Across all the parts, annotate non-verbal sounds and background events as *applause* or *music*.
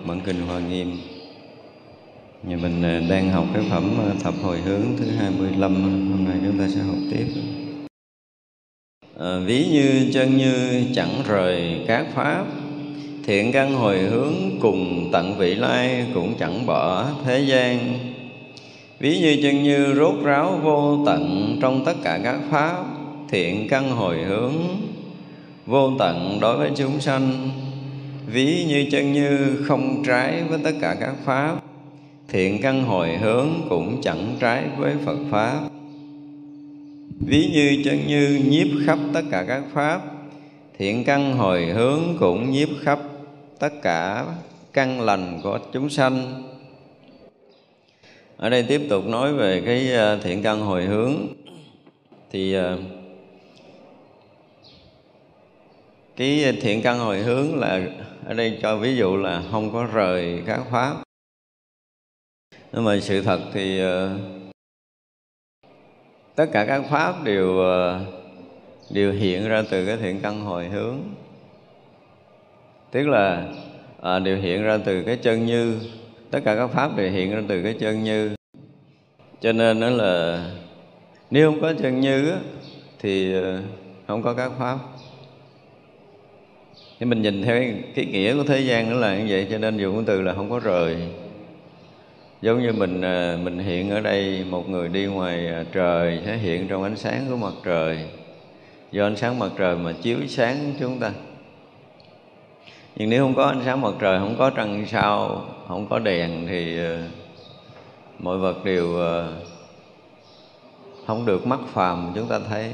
học bản kinh Hoa Nghiêm. Nhà mình à, đang học cái phẩm à, thập hồi hướng thứ 25, hôm nay chúng ta sẽ học tiếp. À, ví như chân như chẳng rời các pháp thiện căn hồi hướng cùng tận vị lai cũng chẳng bỏ thế gian ví như chân như rốt ráo vô tận trong tất cả các pháp thiện căn hồi hướng vô tận đối với chúng sanh ví như chân như không trái với tất cả các pháp, thiện căn hồi hướng cũng chẳng trái với phật pháp. Ví như chân như nhiếp khắp tất cả các pháp, thiện căn hồi hướng cũng nhiếp khắp tất cả căn lành của chúng sanh. Ở đây tiếp tục nói về cái ờ, thiện căn hồi hướng. Thì ờ, cái thiện căn hồi hướng là ở đây cho ví dụ là không có rời các pháp. Nhưng mà sự thật thì ờ, tất cả các pháp đều ờ, đều hiện ra từ cái thiện căn hồi hướng. Tức là à, đều hiện ra từ cái chân như tất cả các pháp đều hiện ra từ cái chân như. Cho nên đó là nếu không có chân như á, thì không có các pháp thì mình nhìn theo cái, cái nghĩa của thế gian nó là như vậy cho nên dùng cái từ là không có rời. Giống như mình à, mình hiện ở đây một người đi ngoài à, trời sẽ hiện trong ánh sáng của mặt trời. Do ánh sáng mặt trời mà chiếu sáng chúng ta. Nhưng nếu không có ánh sáng mặt trời không có trăng sao không có đèn thì à, mọi vật đều không được mắt phàm chúng ta thấy.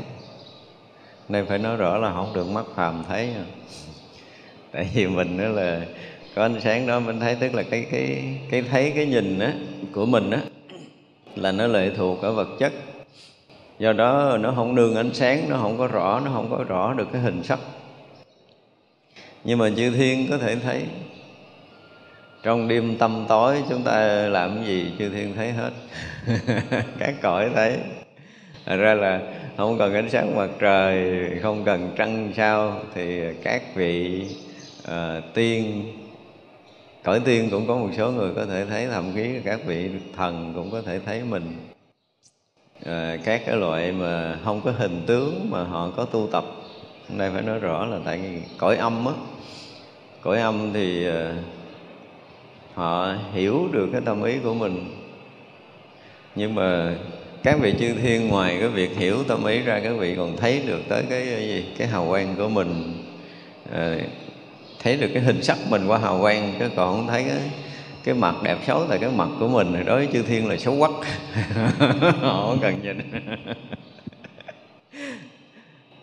Nên phải nói rõ là không được mắt phàm thấy tại vì mình đó là có ánh sáng đó mình thấy, tức là cái cái cái thấy, cái nhìn á của mình á là nó lệ thuộc ở vật chất. Do đó nó không nương ánh sáng, nó không có rõ, nó không có rõ được cái hình sắc. Nhưng mà chư thiên có thể thấy. Trong đêm tâm tối chúng ta làm cái gì, chư thiên thấy hết. *laughs* Các cõi thấy. Thật ra là không cần ánh sáng mặt trời, không cần trăng sao, thì các vị à, tiên. Cõi tiên cũng có một số người có thể thấy thậm chí các vị thần cũng có thể thấy mình. À, các cái loại mà không có hình tướng mà họ có tu tập. Hôm nay phải nói rõ là tại cõi âm á. Cõi âm thì à, họ hiểu được cái tâm ý của mình. Nhưng mà các vị chư thiên ngoài cái việc hiểu tâm ý ra các vị còn thấy được tới cái, cái gì? Cái hào quang của mình. À, thấy được cái hình sắc mình qua hào quang chứ còn không thấy cái cái mặt đẹp xấu tại cái mặt của mình. Đối với chư thiên là xấu quắc. *laughs* Họ không cần nhìn.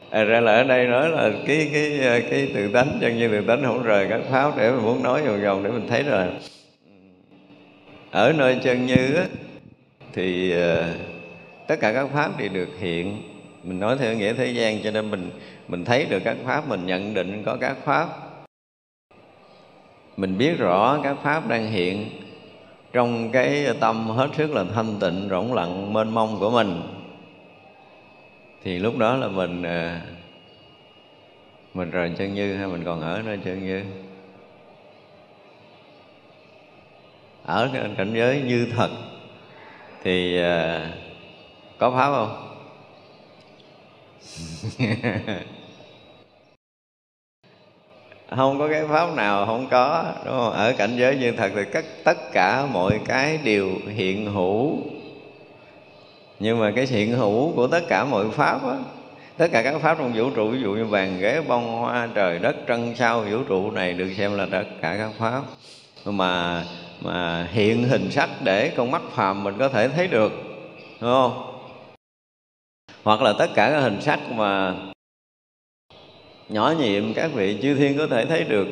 À, ra là ở đây nói là cái cái cái tự tánh chân như tự tánh không rời các pháp để mình muốn nói vòng vòng để mình thấy rồi. Ở nơi chân như á, thì ờ, tất cả các pháp thì được hiện. Mình nói theo nghĩa thế gian cho nên mình mình thấy được các pháp mình nhận định có các pháp mình biết rõ các pháp đang hiện trong cái tâm hết sức là thanh tịnh, rỗng lặng, mênh mông của mình. Thì lúc đó là mình à, mình rời chân như hay mình còn ở nơi chân như? Ở cảnh giới như thật thì à, có pháp không? *laughs* không có cái pháp nào không có, đúng không? Ở cảnh giới như thật thì tất tất cả mọi cái đều hiện hữu. Nhưng mà cái hiện hữu của tất cả mọi pháp á, tất cả các pháp trong vũ trụ, ví dụ như vàng ghế, bông, hoa, trời, đất trân sao, vũ trụ này được xem là tất cả các pháp. Mà mà hiện hình sắc để con mắt phàm mình có thể thấy được, đúng không? Hoặc là tất cả các hình sắc mà nhỏ nhiệm các vị chư thiên có thể thấy được.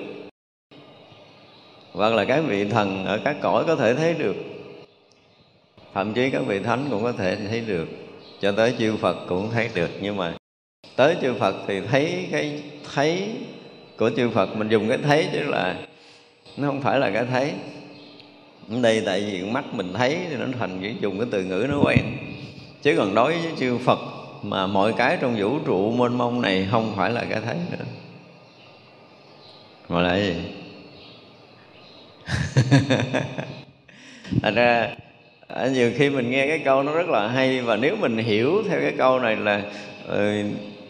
Hoặc là các vị thần ở các cõi có thể thấy được. Thậm chí các vị thánh cũng có thể thấy được. Cho tới chư phật cũng thấy được. Nhưng mà tới chư phật thì thấy cái thấy của chư phật, mình dùng cái thấy chứ là nó không phải là cái thấy. Ở đây tại vì mắt mình thấy thì nó thành chỉ dùng cái từ ngữ nó quen. Chứ còn đối với chư phật mà mọi cái trong vũ trụ mênh mông này không phải là cái thấy nữa. Mà là gì? *laughs* Thành ra à, nhiều khi mình nghe cái câu nó rất là hay và nếu mình hiểu theo cái câu này là ừ,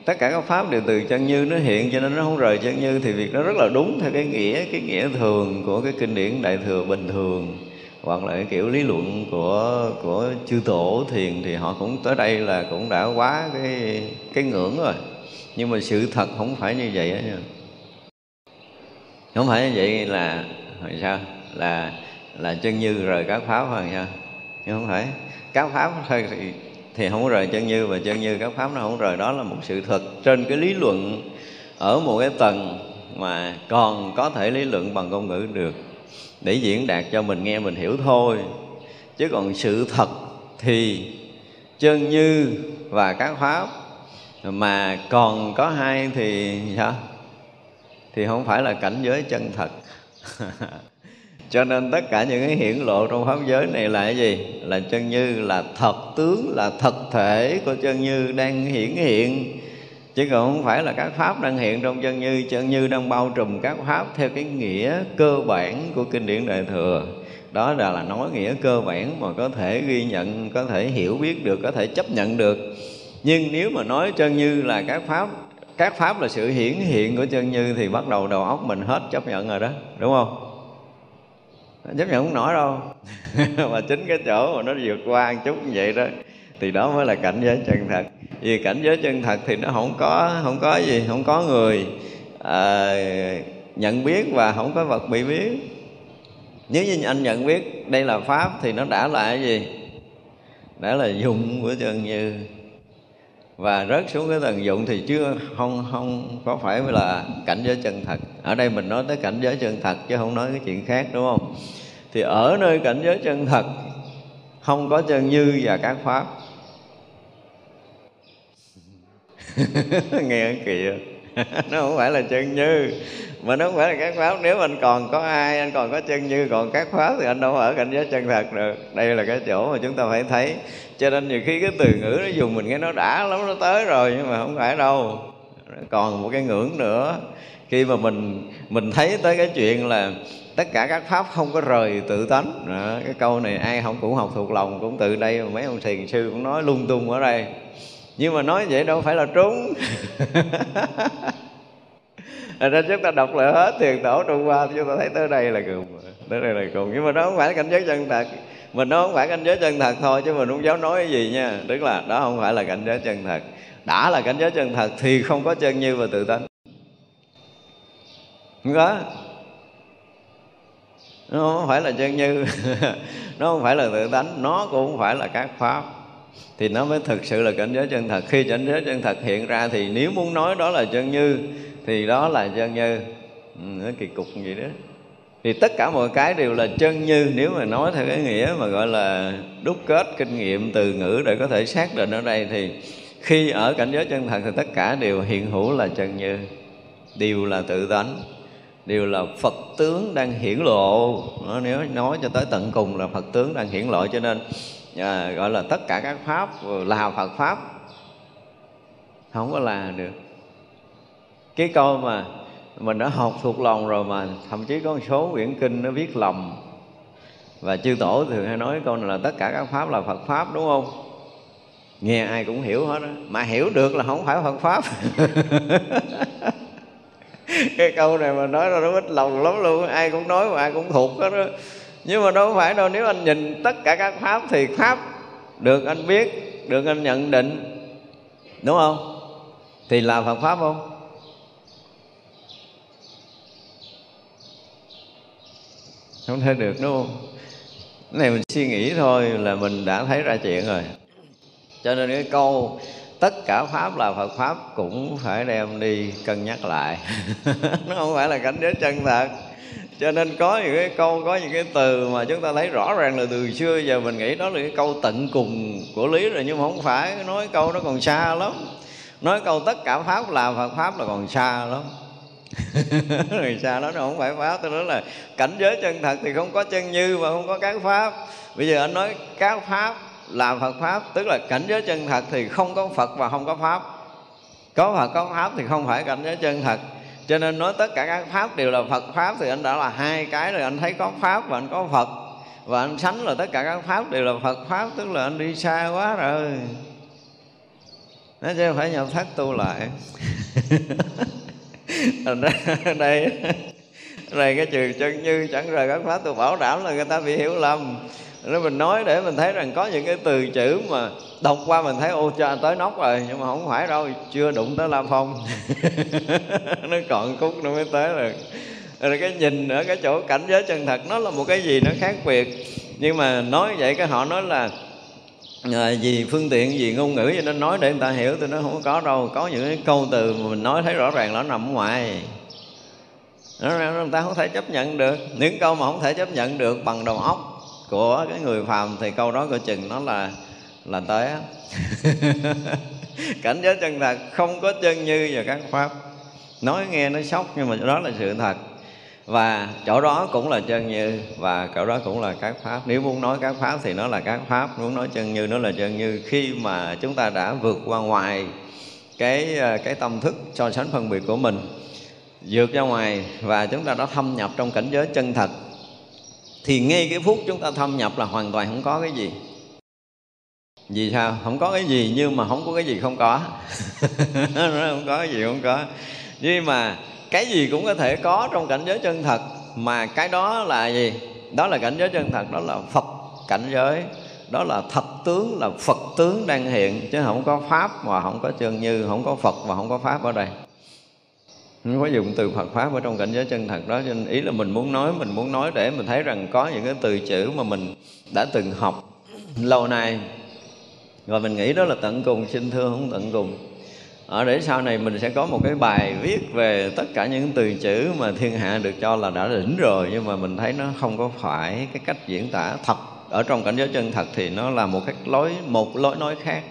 tất cả các pháp đều từ chân như nó hiện cho nên nó không rời chân như thì việc đó rất là đúng theo cái nghĩa cái nghĩa thường của cái kinh điển đại thừa bình thường hoặc là cái kiểu lý luận của của chư tổ thiền thì họ cũng tới đây là cũng đã quá cái cái ngưỡng rồi. Nhưng mà sự thật không phải như vậy đó nha. Không phải như vậy là, hồi sao? Là là chân như rời các pháp hay sao nhưng không phải. Các pháp thôi thì thì không rời chân như và chân như các pháp nó không rời. Đó là một sự thật trên cái lý luận ở một cái tầng mà còn có thể lý luận bằng ngôn ngữ được để diễn đạt cho mình nghe mình hiểu thôi. Chứ còn sự thật thì chân như và các pháp mà còn có hai thì sao thì không phải là cảnh giới chân thật. *laughs* Cho nên tất cả những cái hiển lộ trong pháp giới này là cái gì? Là chân như, là thật tướng, là thật thể của chân như đang hiển hiện chứ còn không phải là các pháp đang hiện trong chân như chân như đang bao trùm các pháp theo cái nghĩa cơ bản của kinh điển đại thừa. Đó là là nói nghĩa cơ bản mà có thể ghi nhận, có thể hiểu biết được, có thể chấp nhận được. Nhưng nếu mà nói chân như là các pháp các pháp là sự hiển hiện của chân như thì bắt đầu đầu óc mình hết chấp nhận rồi đó, đúng không? Chấp nhận không nổi đâu. *laughs* Mà chính cái chỗ mà nó vượt qua một chút như vậy đó, thì đó mới là cảnh giới chân thật vì cảnh giới chân thật thì nó không có không có gì không có người à, nhận biết và không có vật bị biết. Nếu như anh nhận biết đây là pháp thì nó đã là cái gì? Đã là dụng của chân như. Và rớt xuống cái tầng dụng thì chưa không không có phải là cảnh giới chân thật. Ở đây mình nói tới cảnh giới chân thật chứ không nói cái chuyện khác đúng không? Thì ở nơi cảnh giới chân thật không có chân như và các pháp. *laughs* nghe kỳ *laughs* nó không phải là chân như mà nó không phải là các pháp. Nếu anh còn có ai anh còn có chân như còn các pháp thì anh đâu ở cảnh giới chân thật được. Đây là cái chỗ mà chúng ta phải thấy. Cho nên nhiều khi cái từ ngữ nó dùng mình nghe nó đã lắm nó tới rồi nhưng mà không phải đâu. Còn một cái ngưỡng nữa khi mà mình mình thấy tới cái chuyện là tất cả các pháp không có rời tự tánh. Đó, cái câu này ai không cũng học thuộc lòng cũng từ đây mấy ông thiền sư cũng nói lung tung ở đây nhưng mà nói vậy đâu phải là trúng. Ra chúng ta đọc lại hết thiền tổ trung hoa, chúng ta thấy tới đây là cùng, tới đây là cùng. Nhưng mà đó không phải cảnh giới chân thật. Mình nó không phải cảnh giới chân thật thôi, chứ mình không dám nói cái gì nha. Tức là đó không phải là cảnh giới chân thật. Đã là cảnh giới chân thật thì không có chân như và tự tánh. Không có. Nó không phải là chân như. *laughs* Nó không phải là tự tánh. Nó cũng không phải là các pháp thì nó mới thực sự là cảnh giới chân thật. Khi cảnh giới chân thật hiện ra thì nếu muốn nói đó là chân như thì đó là chân như. Ừ, nó kỳ cục gì đó. Thì tất cả mọi cái đều là chân như nếu mà nói theo cái nghĩa mà gọi là đúc kết kinh nghiệm từ ngữ để có thể xác định ở đây thì khi ở cảnh giới chân thật thì tất cả đều hiện hữu là chân như đều là tự tánh đều là phật tướng đang hiển lộ. Nếu nói cho tới tận cùng là phật tướng đang hiển lộ cho nên à, gọi là tất cả các pháp là phật pháp. Không có là được. Cái câu mà mình đã học thuộc lòng rồi mà thậm chí có một số quyển kinh nó viết lầm. Và chư tổ thường hay nói câu này là tất cả các pháp là phật pháp đúng không? Nghe ai cũng hiểu hết đó mà hiểu được là không phải phật pháp. *laughs* Cái câu này mà nói ra nó ít lòng lắm luôn. Ai cũng nói mà ai cũng thuộc hết đó nhưng mà đâu phải đâu, nếu anh nhìn tất cả các pháp thì pháp được anh biết, được anh nhận định. Đúng không? Thì là phật pháp không? Không thể được, đúng không? Cái này mình suy nghĩ thôi là mình đã thấy ra chuyện rồi. Cho nên cái câu tất cả pháp là Phật pháp cũng phải đem đi cân nhắc lại. *laughs* Nó không phải là cảnh giới chân thật cho nên có những cái câu, có những cái từ mà chúng ta thấy rõ ràng là từ xưa giờ mình nghĩ đó là cái câu tận cùng của lý rồi, nhưng mà không phải. Nói câu nó còn xa lắm. Nói câu tất cả pháp là Phật, pháp là còn xa lắm. *laughs* Người xa đó nó không phải pháp. Tôi nói là cảnh giới chân thật thì không có chân như và không có các pháp. Bây giờ anh nói các pháp là Phật, pháp, tức là cảnh giới chân thật thì không có Phật và không có pháp. Có Phật, có pháp thì không phải cảnh giới chân thật cho nên nói tất cả các pháp đều là Phật pháp, thì anh đã là hai cái rồi, anh thấy có pháp và anh có Phật. Và anh sánh là tất cả các pháp đều là Phật pháp, tức là anh đi xa quá rồi. Nó chứ phải nhập thất tu lại. *laughs* Thành ra đây đây cái trường chân như chẳng rời các pháp tôi bảo đảm là người ta bị hiểu lầm nên mình nói để mình thấy rằng có những cái từ chữ mà đọc qua mình thấy ô cho tới nóc rồi. Nhưng mà không phải đâu chưa đụng tới la phong. *laughs* Nó còn khúc nó mới tới rồi. Rồi cái nhìn ở cái chỗ cảnh giới chân thật nó là một cái gì nó khác biệt. Nhưng mà nói vậy cái họ nói là à, vì phương tiện vì ngôn ngữ cho nên nói để người ta hiểu tôi nói không có đâu. Có những cái câu từ mà mình nói thấy rõ ràng nó nằm ngoài. Nó người ta không thể chấp nhận được. Những câu mà không thể chấp nhận được bằng đầu óc của cái người phàm thì câu đó coi chừng nó là là tới *laughs* cảnh giới chân thật không có chân như và các pháp. Nói nghe nó sốc nhưng mà đó là sự thật. Và chỗ đó cũng là chân như và chỗ đó cũng là các pháp. Nếu muốn nói các pháp thì nó là các pháp. Muốn nói chân như, nó là chân như. Khi mà chúng ta đã vượt qua ngoài cái cái tâm thức so sánh phân biệt của mình, vượt ra ngoài và chúng ta đã thâm nhập trong cảnh giới chân thật thì ngay cái phút chúng ta thâm nhập là hoàn toàn không có cái gì. Vì sao? Không có cái gì, nhưng mà không có cái gì không có. *laughs* Không có cái gì không có. Nhưng mà cái gì cũng có thể có trong cảnh giới chân thật, mà cái đó là gì? Đó là cảnh giới chân thật, đó là phật cảnh giới. Đó là thật tướng, là phật tướng đang hiện, chứ không có pháp mà không có chân như, không có phật và không có pháp ở đây không có dùng từ Phật pháp ở trong cảnh giới chân thật đó, cho nên ý là mình muốn nói, mình muốn nói để mình thấy rằng có những cái từ chữ mà mình đã từng học lâu nay. Rồi mình nghĩ đó là tận cùng, xin thưa không tận cùng. Ở để sau này mình sẽ có một cái bài viết về tất cả những từ chữ mà thiên hạ được cho là đã đỉnh rồi, nhưng mà mình thấy nó không có phải cái cách diễn tả thật. Ở trong cảnh giới chân thật thì nó là một cách lối, một lối nói khác.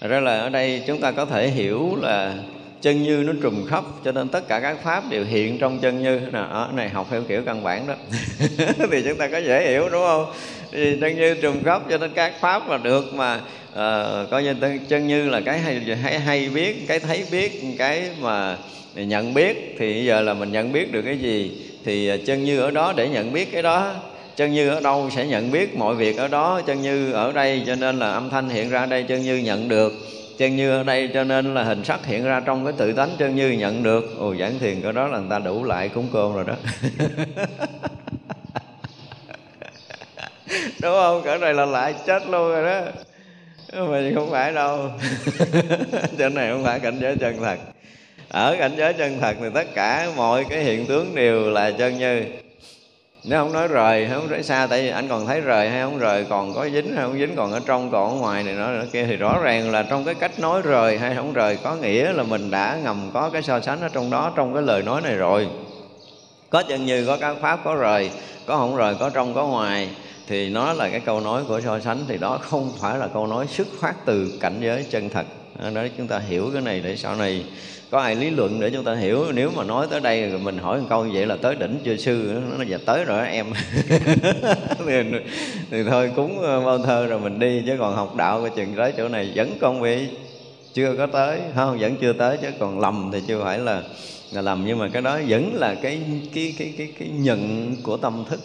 Ra là ở đây chúng ta có thể hiểu là chân như nó trùm khắp cho nên tất cả các pháp đều hiện trong chân như. Nè ở này học theo kiểu căn bản đó. *laughs* Thì chúng ta có dễ hiểu đúng không? Thì chân như trùm khắp cho nên các pháp mà được mà uh, coi như chân như là cái hay, hay hay biết cái thấy biết cái mà nhận biết. Thì giờ là mình nhận biết được cái gì? Thì ờ, chân như ở đó để nhận biết cái đó chân như ở đâu sẽ nhận biết mọi việc ở đó. Chân như ở đây cho nên là âm thanh hiện ra đây chân như nhận được. Chân như ở đây cho nên là hình sắc hiện ra trong cái tự tánh chân như nhận được. Ồ, giảng thiền cái đó là người ta đủ lại cúng cơm rồi đó. *laughs* Đúng không? Cỡ này là lại chết luôn rồi đó. Mà không phải đâu. *laughs* Chỗ này không phải cảnh giới chân thật. Ở cảnh giới chân thật thì tất cả mọi cái hiện tướng đều là chân như nếu không nói rời, hay không nói xa, tại vì anh còn thấy rời hay không rời, còn có dính hay không dính, còn ở trong, còn ở ngoài này nó kia, thì rõ ràng là trong cái cách nói rời hay không rời, có nghĩa là mình đã ngầm có cái so sánh ở trong đó, trong cái lời nói này rồi. Có chân như có các pháp có rời, có không rời, có trong, có ngoài, thì nó là cái câu nói của so sánh, thì đó không phải là câu nói xuất phát từ cảnh giới chân thật. Đó, chúng ta hiểu cái này để sau này có ai lý luận để chúng ta hiểu? Nếu mà nói tới đây rồi mình hỏi một câu như vậy là tới đỉnh chưa sư? Nó nói dạ tới rồi đó em. *laughs* Thì, thì thôi cúng ờ, bao thơ rồi mình đi chứ còn học đạo cái chừng tới chỗ này vẫn còn bị chưa có tới. Không vẫn chưa tới chứ còn lầm thì chưa phải là là lầm. Nhưng mà cái đó vẫn là cái cái cái cái cái nhận của tâm thức.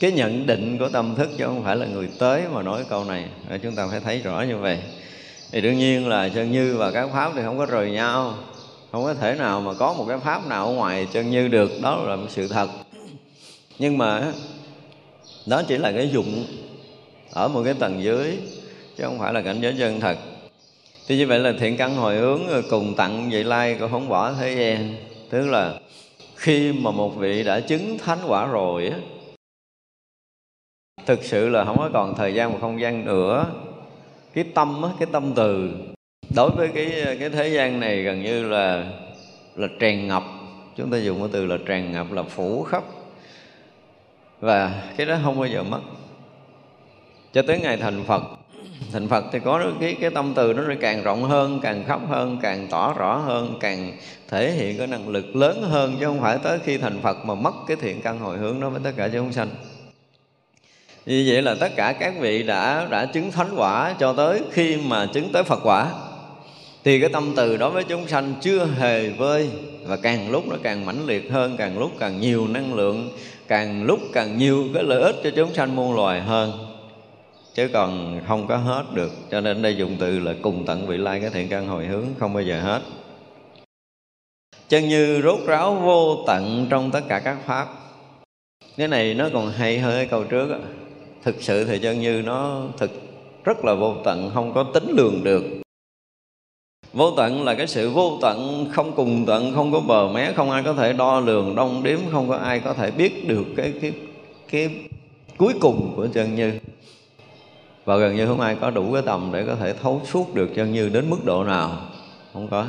Cái nhận định của tâm thức chứ không phải là người tới mà nói câu này. Chúng ta phải thấy rõ như vậy thì đương nhiên là chân như và các pháp thì không có rời nhau. Không có thể nào mà có một cái pháp nào ở ngoài chân như được. Đó là một sự thật. Nhưng mà đó chỉ là cái dụng ở một cái tầng dưới, chứ không phải là cảnh giới chân thật. Thì như vậy là thiện căn hồi hướng cùng tặng vị lai cũng không bỏ thế gian. Tức là khi mà một vị đã chứng thánh quả rồi thực sự là không có còn thời gian và không gian nữa cái tâm á, cái tâm từ. Đối với cái cái thế gian này gần như là là tràn ngập. Chúng ta dùng cái từ là tràn ngập là phủ khắp. Và cái đó không bao giờ mất. Cho tới ngày thành Phật. Thành Phật thì có cái cái tâm từ nó càng rộng hơn càng khắp hơn càng tỏ rõ hơn càng thể hiện cái năng lực lớn hơn. Chứ không phải tới khi thành Phật mà mất cái thiện căn hồi hướng đó với tất cả chúng sanh như vậy là tất cả các vị đã đã chứng thánh quả cho tới khi mà chứng tới Phật quả. Thì cái tâm từ đối với chúng sanh chưa hề vơi, và càng lúc nó càng mãnh liệt hơn, càng lúc càng nhiều năng lượng, càng lúc càng nhiều cái lợi ích cho chúng sanh muôn loài hơn. Chứ còn không có hết được, cho nên đây dùng từ là cùng tận vị lai cái thiện căn hồi hướng, không bao giờ hết. Chân như rốt ráo vô tận trong tất cả các pháp. Cái này nó còn hay hơn cái câu trước đó thực sự thì chân như nó thực rất là vô tận, không có tính lường được. Vô tận là cái sự vô tận, không cùng tận, không có bờ mé, không ai có thể đo lường, đong đếm, không có ai có thể biết được cái cái cái cuối cùng của chân như. Và gần như không ai có đủ cái tầm để có thể thấu suốt được chân như đến mức độ nào. Không có.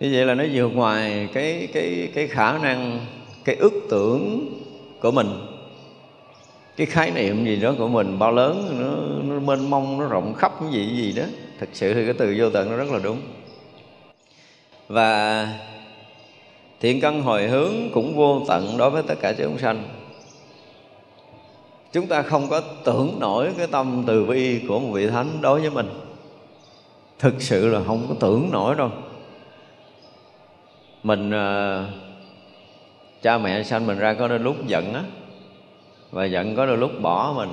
Như vậy là nó vượt ngoài cái cái cái khả năng, cái ước tưởng của mình cái khái niệm gì đó của mình bao lớn nó, nó mênh mông nó rộng khắp cái gì gì đó. Thực sự thì cái từ vô tận nó rất là đúng. Và thiện căn hồi hướng cũng vô tận đối với tất cả chúng sanh. Chúng ta không có tưởng nổi cái tâm từ bi của một vị thánh đối với mình. Thực sự là không có tưởng nổi đâu. Mình uh, cha mẹ sanh mình ra có nên lúc giận á và giận có đôi lúc bỏ mình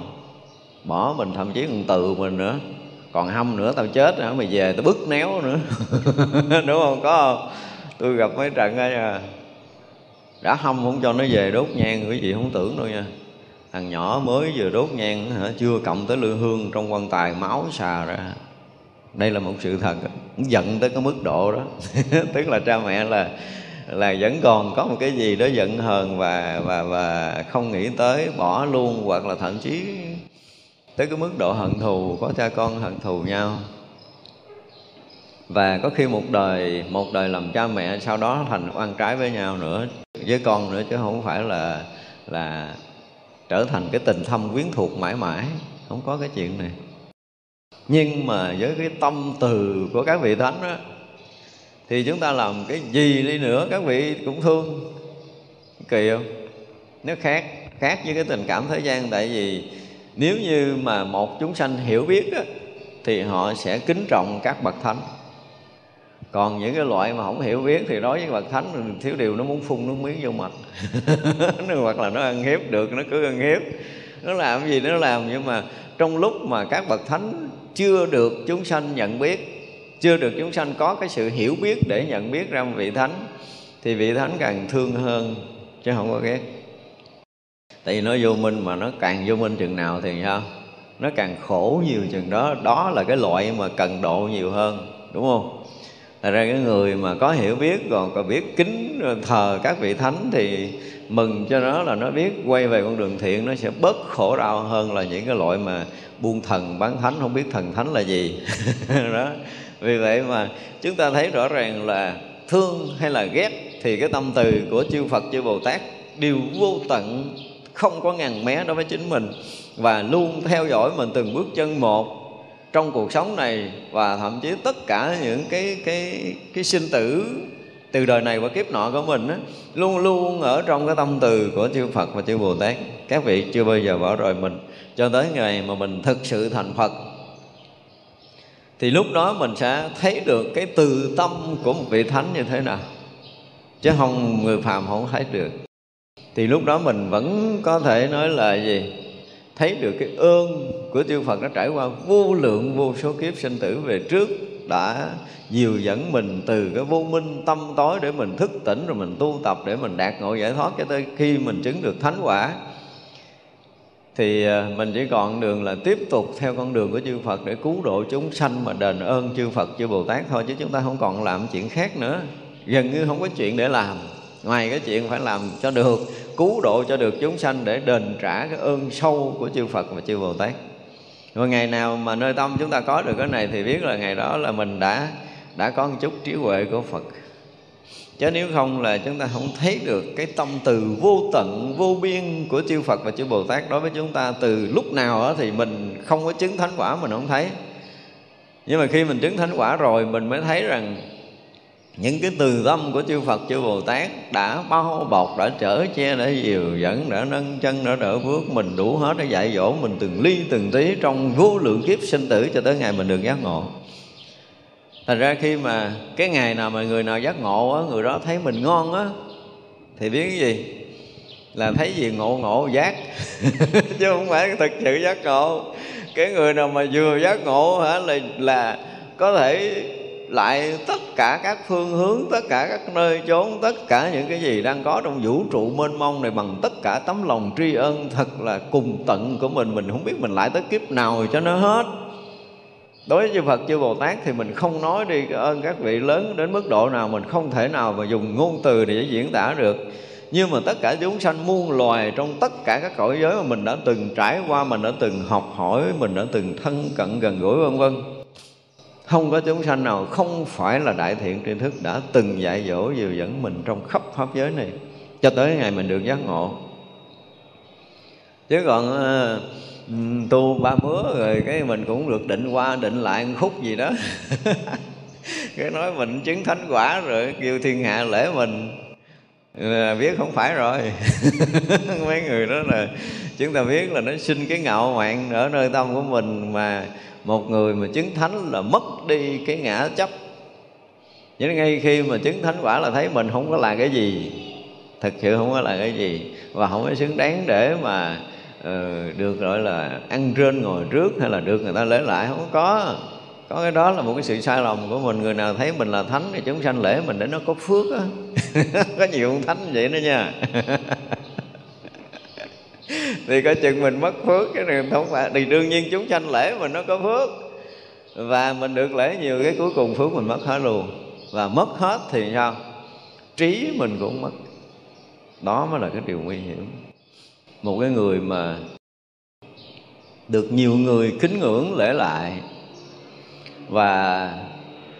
bỏ mình thậm chí còn từ mình nữa. Còn hâm nữa, tao chết hả mày về tao bứt néo nữa. *laughs* Đúng không? Có không? Tôi gặp mấy trận ấy à đã hâm không cho nó về đốt nhang quý vị không tưởng đâu nha. Thằng nhỏ mới vừa đốt nhang hả, chưa cộng tới lư hương trong quan tài, máu xà ra. Đây là một sự thật. Giận tới cái mức độ đó. *laughs* Tức là cha mẹ là là vẫn còn có một cái gì đó giận hờn và và và không nghĩ tới, bỏ luôn hoặc là thậm chí tới cái mức độ hận thù, có cha con hận thù nhau. Và có khi một đời một đời làm cha mẹ, sau đó thành oan trái với nhau nữa, với con nữa, chứ không phải là là trở thành cái tình thâm quyến thuộc mãi mãi. Không có cái chuyện này. Nhưng mà với cái tâm từ của các vị thánh đó thì chúng ta làm cái gì đi nữa các vị cũng thương. Kỳ không? Nó khác khác với cái tình cảm thế gian. Tại vì nếu như mà một chúng sanh hiểu biết á, thì họ sẽ kính trọng các bậc thánh. Còn những cái loại mà không hiểu biết thì đối với bậc thánh thiếu điều nó muốn phun nước miếng vô mặt. *laughs* Hoặc là nó ăn hiếp được nó cứ ăn hiếp. Nó làm gì nó làm nhưng mà trong lúc mà các bậc thánh chưa được chúng sanh nhận biết chưa được chúng sanh có cái sự hiểu biết để nhận biết ra một vị thánh, thì vị thánh càng thương hơn, chứ không có ghét. Tại vì nó vô minh mà nó càng vô minh chừng nào thì sao? Nó càng khổ nhiều chừng đó. Đó là cái loại mà cần độ nhiều hơn, đúng không? Thật ra cái người mà có hiểu biết, còn còn biết kính thờ các vị thánh thì mừng cho nó là nó biết quay về con đường thiện, nó sẽ bớt khổ đau hơn là những cái loại mà buôn thần bán thánh, không biết thần thánh là gì. *laughs* Đó vì vậy mà chúng ta thấy rõ ràng là thương hay là ghét thì cái tâm từ của chư Phật chư Bồ Tát đều vô tận không có ngàn mé đối với chính mình và luôn theo dõi mình từng bước chân một trong cuộc sống này và thậm chí tất cả những cái cái cái sinh tử từ đời này qua kiếp nọ của mình á, luôn luôn ở trong cái tâm từ của chư Phật và chư Bồ Tát. Các vị chưa bao giờ bỏ rời mình cho tới ngày mà mình thực sự thành Phật thì lúc đó mình sẽ thấy được cái từ tâm của một vị thánh như thế nào. Chứ không, người phàm không thấy được. Thì lúc đó mình vẫn có thể nói là gì? Thấy được cái ơn của chư Phật nó trải qua vô lượng, vô số kiếp sinh tử về trước, đã dìu dẫn mình từ cái vô minh tâm tối để mình thức tỉnh, rồi mình tu tập để mình đạt ngộ giải thoát cho tới khi mình chứng được thánh quả thì à, mình chỉ còn đường là tiếp tục theo con đường của chư Phật để cứu độ chúng sanh mà đền ơn chư Phật, chư Bồ Tát thôi, chứ chúng ta không còn làm chuyện khác nữa. Gần như không có chuyện để làm. Ngoài cái chuyện phải làm cho được, cứu độ cho được chúng sanh để đền trả cái ơn sâu của chư Phật và chư Bồ Tát. Và ngày nào mà nơi tâm chúng ta có được cái này thì biết là ngày đó là mình đã đã có một chút trí huệ của Phật chứ nếu không là chúng ta không thấy được cái tâm từ vô tận, vô biên của chư Phật và chư Bồ Tát. Đối với chúng ta, từ lúc nào đó thì mình không có chứng thánh quả, mình không thấy. Nhưng mà khi mình chứng thánh quả rồi, mình mới thấy rằng những cái từ tâm của chư Phật, chư Bồ Tát đã bao bọc, đã chở che, đã dìu dẫn, đã nâng chân, đã đỡ bước. Mình đủ hết để dạy dỗ, mình từng ly từng tí trong vô lượng kiếp sinh tử cho tới ngày mình được giác ngộ thành ra khi mà cái ngày nào mà người nào giác ngộ á, người đó thấy mình ngon á, thì biết cái gì? Là thấy gì? Ngộ ngộ, giác. *laughs* Chứ không phải thực sự giác ngộ. Cái người nào mà vừa giác ngộ hả, là là có thể lại tất cả các phương hướng, tất cả các nơi chốn, tất cả những cái gì đang có trong vũ trụ mênh mông này bằng tất cả tấm lòng tri ân, thật là cùng tận của mình. Mình không biết mình lại tới kiếp nào cho nó hết đối với Phật chư Bồ Tát thì mình không nói đi ơn các vị lớn đến mức độ nào mình không thể nào mà dùng ngôn từ để diễn tả được. Nhưng mà tất cả chúng sanh muôn loài trong tất cả các cõi giới mà mình đã từng trải qua mình đã từng học hỏi mình đã từng thân cận gần gũi vân vân. Không có chúng sanh nào không phải là đại thiện tri thức đã từng dạy dỗ dìu dẫn mình trong khắp pháp giới này. Cho tới ngày mình được giác ngộ. Chứ còn uh, Ừ, tu ba mứa rồi cái mình cũng được định qua định lại khúc gì đó. *laughs* Cái nói mình chứng thánh quả rồi kêu thiên hạ lễ mình. Là biết không phải rồi. *laughs* Mấy người đó là chúng ta biết là nó sinh cái ngạo mạn ở nơi tâm của mình mà một người mà chứng thánh là mất đi cái ngã chấp. Cho ngay khi mà chứng thánh quả là thấy mình không có là cái gì, thật sự không có là cái gì, và không có xứng đáng để mà ừ, được gọi là ăn trên ngồi trước hay là được người ta lễ lại? Không có. Có cái đó là một cái sự sai lầm của mình. Người nào thấy mình là thánh thì chúng sanh lễ mình để nó có phước á. *laughs* Có nhiều ông thánh vậy đó nha. *laughs* Thì có chừng mình mất phước cái này không phải thì đương nhiên chúng sanh lễ mình nó có phước. Và mình được lễ nhiều cái cuối cùng phước mình mất hết luôn. Và mất hết thì sao? Trí mình cũng mất. Đó mới là cái điều nguy hiểm một cái người mà được nhiều người kính ngưỡng lễ lại và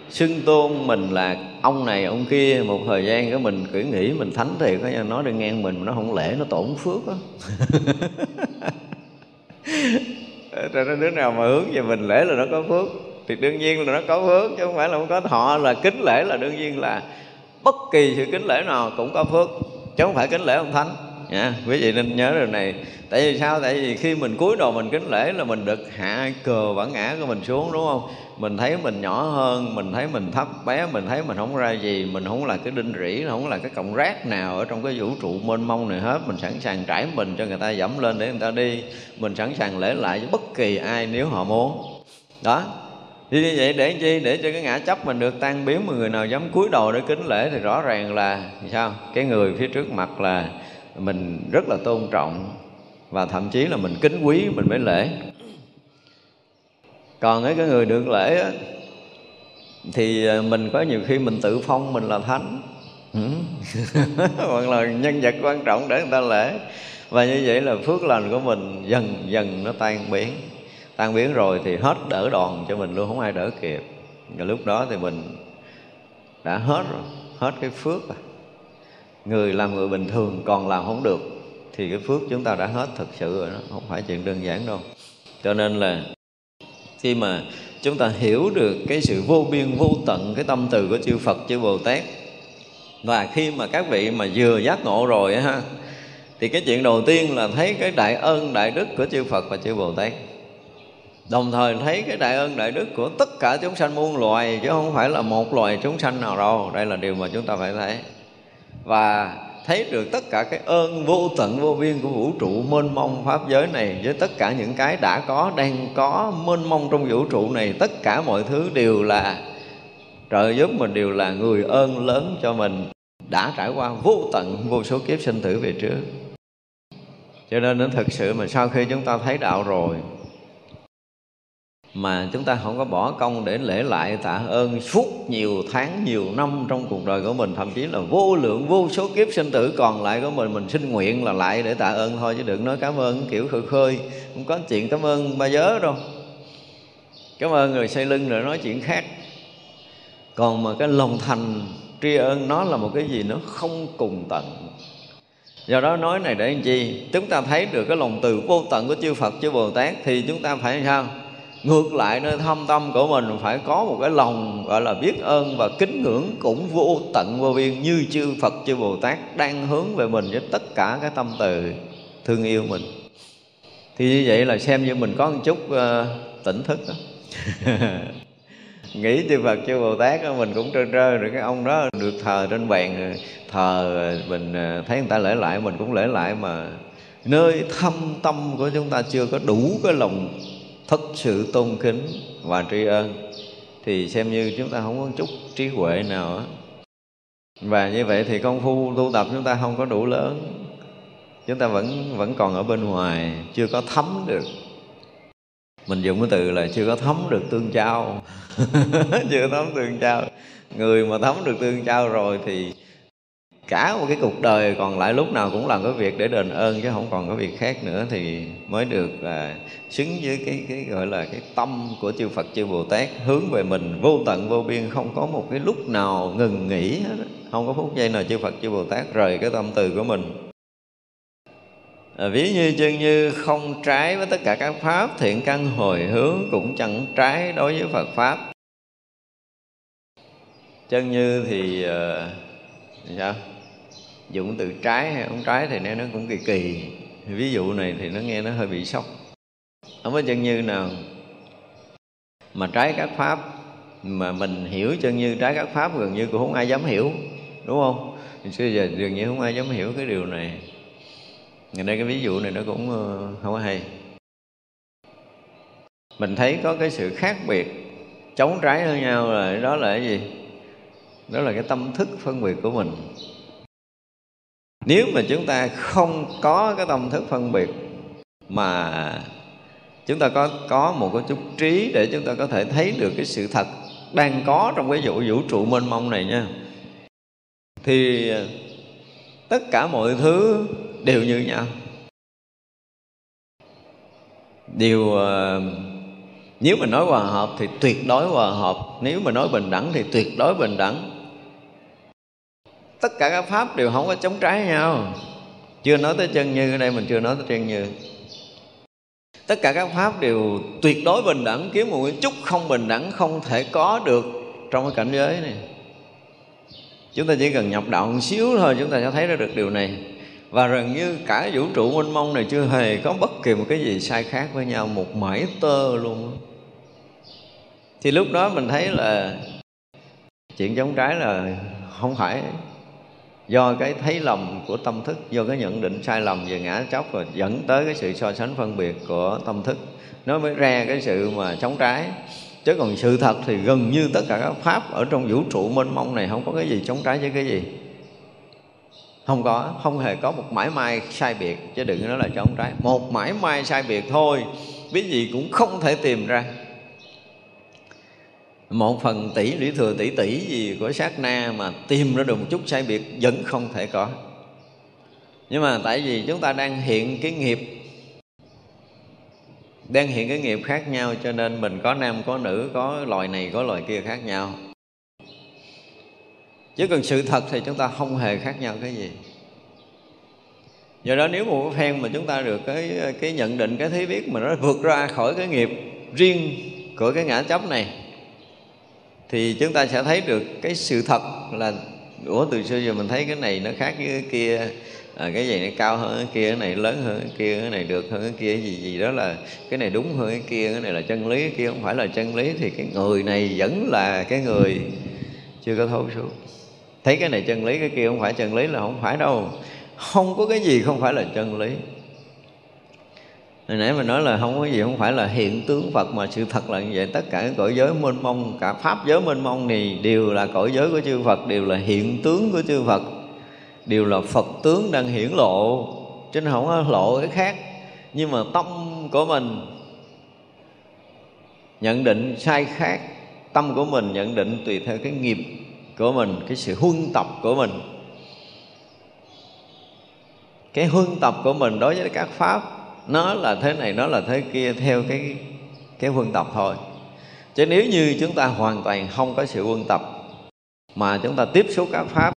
xưng tôn mình là ông này, ông kia. Một thời gian cái mình cứ nghĩ mình thánh thì có nói đi ngang mình nó không lễ, nó tổn phước á. *laughs* Cho nên đứa nào mà hướng về mình lễ là nó có phước. Thì đương nhiên là nó có phước, chứ không phải là không có. Họ là kính lễ là đương nhiên là bất kỳ sự kính lễ nào cũng có phước, chứ không phải kính lễ ông thánh nha, quý vị nên nhớ điều này. Tại vì sao? Tại vì khi mình cúi đầu mình kính lễ là mình được hạ cờ bản ngã của mình xuống, đúng không? Mình thấy mình nhỏ hơn, mình thấy mình thấp bé, mình thấy mình không ra gì, mình không là cái đinh rỉ, không là cái cọng rác nào ở trong cái vũ trụ mênh mông này hết. Mình sẵn sàng trải mình cho người ta dẫm lên để người ta đi. Mình sẵn sàng lễ lại với bất kỳ ai nếu họ muốn. Đó. Thì như vậy để chi? Để cho cái ngã chấp mình được tan biến mà người nào dám cúi đầu để kính lễ thì rõ ràng là sao? Cái người phía trước mặt là mình rất là tôn trọng và thậm chí là mình kính quý mình mới lễ. Còn ấy cái người được lễ á, thì ờ, mình có nhiều khi mình tự phong mình là thánh. Ừ. *laughs* Hoặc là nhân vật quan trọng để người ta lễ. Và như vậy là phước lành của mình dần dần nó tan biến. Tan biến rồi thì hết đỡ đòn cho mình luôn không ai đỡ kịp. Và lúc đó thì mình đã hết rồi hết cái phước rồi người làm người bình thường còn làm không được, thì cái phước chúng ta đã hết thực sự rồi đó, không phải chuyện đơn giản đâu. Cho nên là khi mà chúng ta hiểu được cái sự vô biên, vô tận cái tâm từ của chư Phật, chư Bồ Tát và khi mà các vị mà vừa giác ngộ rồi ha, thì cái chuyện đầu tiên là thấy cái đại ơn, đại đức của chư Phật và chư Bồ Tát đồng thời thấy cái đại ơn, đại đức của tất cả chúng sanh muôn loài, chứ không phải là một loài chúng sanh nào đâu, đây là điều mà chúng ta phải thấy và thấy được tất cả cái ơn vô tận vô biên của vũ trụ mênh mông pháp giới này, với tất cả những cái đã có, đang có mênh mông trong vũ trụ này, tất cả mọi thứ đều là trợ giúp mình, đều là người ơn lớn cho mình, đã trải qua vô tận vô số kiếp sinh tử về trước. Cho nên nó thực sự mà sau khi chúng ta thấy đạo rồi mà chúng ta không có bỏ công để lễ lại tạ ơn suốt nhiều tháng, nhiều năm trong cuộc đời của mình. Thậm chí là vô lượng, vô số kiếp sinh tử còn lại của mình mình xin nguyện là lại để tạ ơn thôi, chứ đừng nói cảm ơn, kiểu khơi khơi. Không có chuyện cảm ơn ba giới đâu. Cảm ơn người xây lưng rồi nói chuyện khác. Còn mà cái lòng thành tri ân, nó là một cái gì nó không cùng tận. Do đó nói này để làm chi? Chúng ta thấy được cái lòng từ vô tận của chư Phật, chư Bồ Tát, thì chúng ta phải sao? Ngược lại nơi thâm tâm của mình phải có một cái lòng gọi là biết ơn và kính ngưỡng cũng vô tận vô biên như chư Phật chư Bồ Tát đang hướng về mình với tất cả cái tâm từ thương yêu mình. Thì như vậy là xem như mình có một chút uh, tỉnh thức đó. *laughs* Nghĩ chư Phật chư Bồ Tát đó, mình cũng trơ trơ rồi cái ông đó được thờ trên bàn thờ mình ờ, thấy người ta lễ lại mình cũng lễ lại mà. Nơi thâm tâm của chúng ta chưa có đủ cái lòng thật sự tôn kính và tri ân, thì xem như chúng ta không có chút trí huệ nào á. Và như vậy thì công phu tu tập chúng ta không có đủ lớn. Chúng ta vẫn vẫn còn ở bên ngoài, chưa có thấm được. Mình dùng cái từ là chưa có thấm được tương trao *laughs* chưa thấm tương trao người mà thấm được tương trao rồi thì cả một cái cuộc đời còn lại lúc nào cũng làm cái việc để đền ơn chứ không còn có việc khác nữa thì mới được là xứng với cái cái gọi là cái tâm của chư Phật chư Bồ Tát hướng về mình vô tận vô biên không có một cái lúc nào ngừng nghỉ hết không có phút giây nào chư Phật chư Bồ Tát rời cái tâm từ của mình. À, ví như chân như không trái với tất cả các pháp thiện căn hồi hướng cũng chẳng trái đối với Phật pháp. Chân như thì uh, sao? Dụng từ trái hay không trái thì nghe nó cũng kỳ kỳ. Ví dụ này thì nó nghe nó hơi bị sốc. Không có chân như nào. Mà trái các pháp, mà mình hiểu chân như trái các pháp gần như cũng không ai dám hiểu, đúng không? Thì xưa giờ gần như không ai dám hiểu cái điều này. Ngày nay cái ví dụ này nó cũng ờ, không có hay. Mình thấy có cái sự khác biệt, chống trái hơn nhau là đó là cái gì? Đó là cái tâm thức phân biệt của mình nếu mà chúng ta không có cái tâm thức phân biệt, mà chúng ta có có một cái chút trí để chúng ta có thể thấy được cái sự thật đang có trong cái vũ vũ trụ mênh mông này nha, thì tất cả mọi thứ đều như nhau. Điều ờ, nếu mà nói hòa hợp thì tuyệt đối hòa hợp, nếu mà nói bình đẳng thì tuyệt đối bình đẳng tất cả các pháp đều không có chống trái nhau. Chưa nói tới chân như, ở đây mình chưa nói tới chân như. Tất cả các pháp đều tuyệt đối bình đẳng, kiếm một chút không bình đẳng, không thể có được trong cái cảnh giới này. Chúng ta chỉ cần nhập đạo một xíu thôi, chúng ta sẽ thấy ra được điều này. Và gần như cả vũ trụ mênh mông này chưa hề có bất kỳ một cái gì sai khác với nhau, một mảy tơ luôn. Thì lúc đó mình thấy là chuyện chống trái là không phải do cái thấy lầm của tâm thức, do cái nhận định sai lầm về ngã chóc và dẫn tới cái sự so sánh phân biệt của tâm thức. Nó mới ra cái sự mà chống trái. Chứ còn sự thật thì gần như tất cả các pháp ở trong vũ trụ mênh mông này không có cái gì chống trái với cái gì. Không có, không hề có một mãi may sai biệt, chứ đừng nói là chống trái. Một mãi may sai biệt thôi biết gì cũng không thể tìm ra một phần tỷ, lũy thừa tỷ tỷ gì của sát na mà tìm ra được một chút sai biệt vẫn không thể có. Nhưng mà tại vì chúng ta đang hiện cái nghiệp, đang hiện cái nghiệp khác nhau cho nên mình có nam, có nữ, có loài này, có loài kia khác nhau. Chứ cần sự thật thì chúng ta không hề khác nhau cái gì. Do đó nếu một phen mà chúng ta được cái cái nhận định, cái thấy biết mà nó vượt ra khỏi cái nghiệp riêng của cái ngã chấp này thì chúng ta sẽ thấy được cái sự thật là ủa từ xưa giờ mình thấy cái này nó khác với cái kia à, cái gì nó cao hơn cái kia cái này lớn hơn cái kia cái này được hơn cái kia gì gì đó là cái này đúng hơn cái kia cái này là chân lý cái kia không phải là chân lý. Thì cái người này vẫn là cái người chưa có thấu suốt. Thấy cái này chân lý cái kia không phải chân lý là không phải đâu. Không có cái gì không phải là chân lý. Hồi nãy mình nói là không có gì không phải là hiện tướng Phật mà sự thật là như vậy. Tất cả cõi giới mênh mông, cả Pháp giới mênh mông thì đều là cõi giới của chư Phật Đều là hiện tướng của chư Phật Đều là Phật tướng đang hiển lộ. Chứ không có lộ cái khác. Nhưng mà tâm của mình nhận định sai khác. Tâm của mình nhận định tùy theo cái nghiệp của mình Cái sự huân tập của mình. Cái huân tập của mình đối với các Pháp nó là thế này, nó là thế kia, theo cái cái quân tập thôi. Chứ nếu như chúng ta hoàn toàn không có sự quân tập, mà chúng ta tiếp xúc các pháp,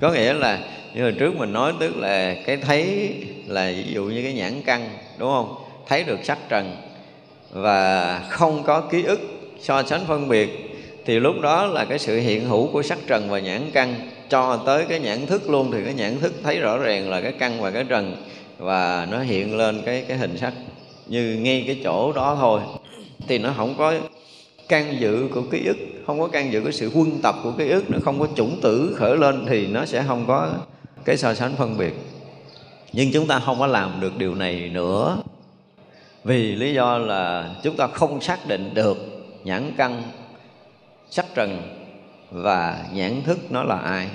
có nghĩa là như hồi trước mình nói, tức là cái thấy là ví dụ như cái nhãn căn, đúng không? Thấy được sắc trần và không có ký ức so sánh phân biệt, thì lúc đó là cái sự hiện hữu của sắc trần và nhãn căn cho tới cái nhãn thức luôn. Thì cái nhãn thức thấy rõ ràng là cái căn và cái trần và nó hiện lên cái cái hình sắc như ngay cái chỗ đó thôi. Thì nó không có can dự của ký ức, không có can dự của sự quân tập của ký ức nó không có chủng tử khởi lên thì nó sẽ không có cái so sánh phân biệt. Nhưng chúng ta không có làm được điều này nữa. Vì lý do là chúng ta không xác định được nhãn căn, sắc trần và nhãn thức nó là ai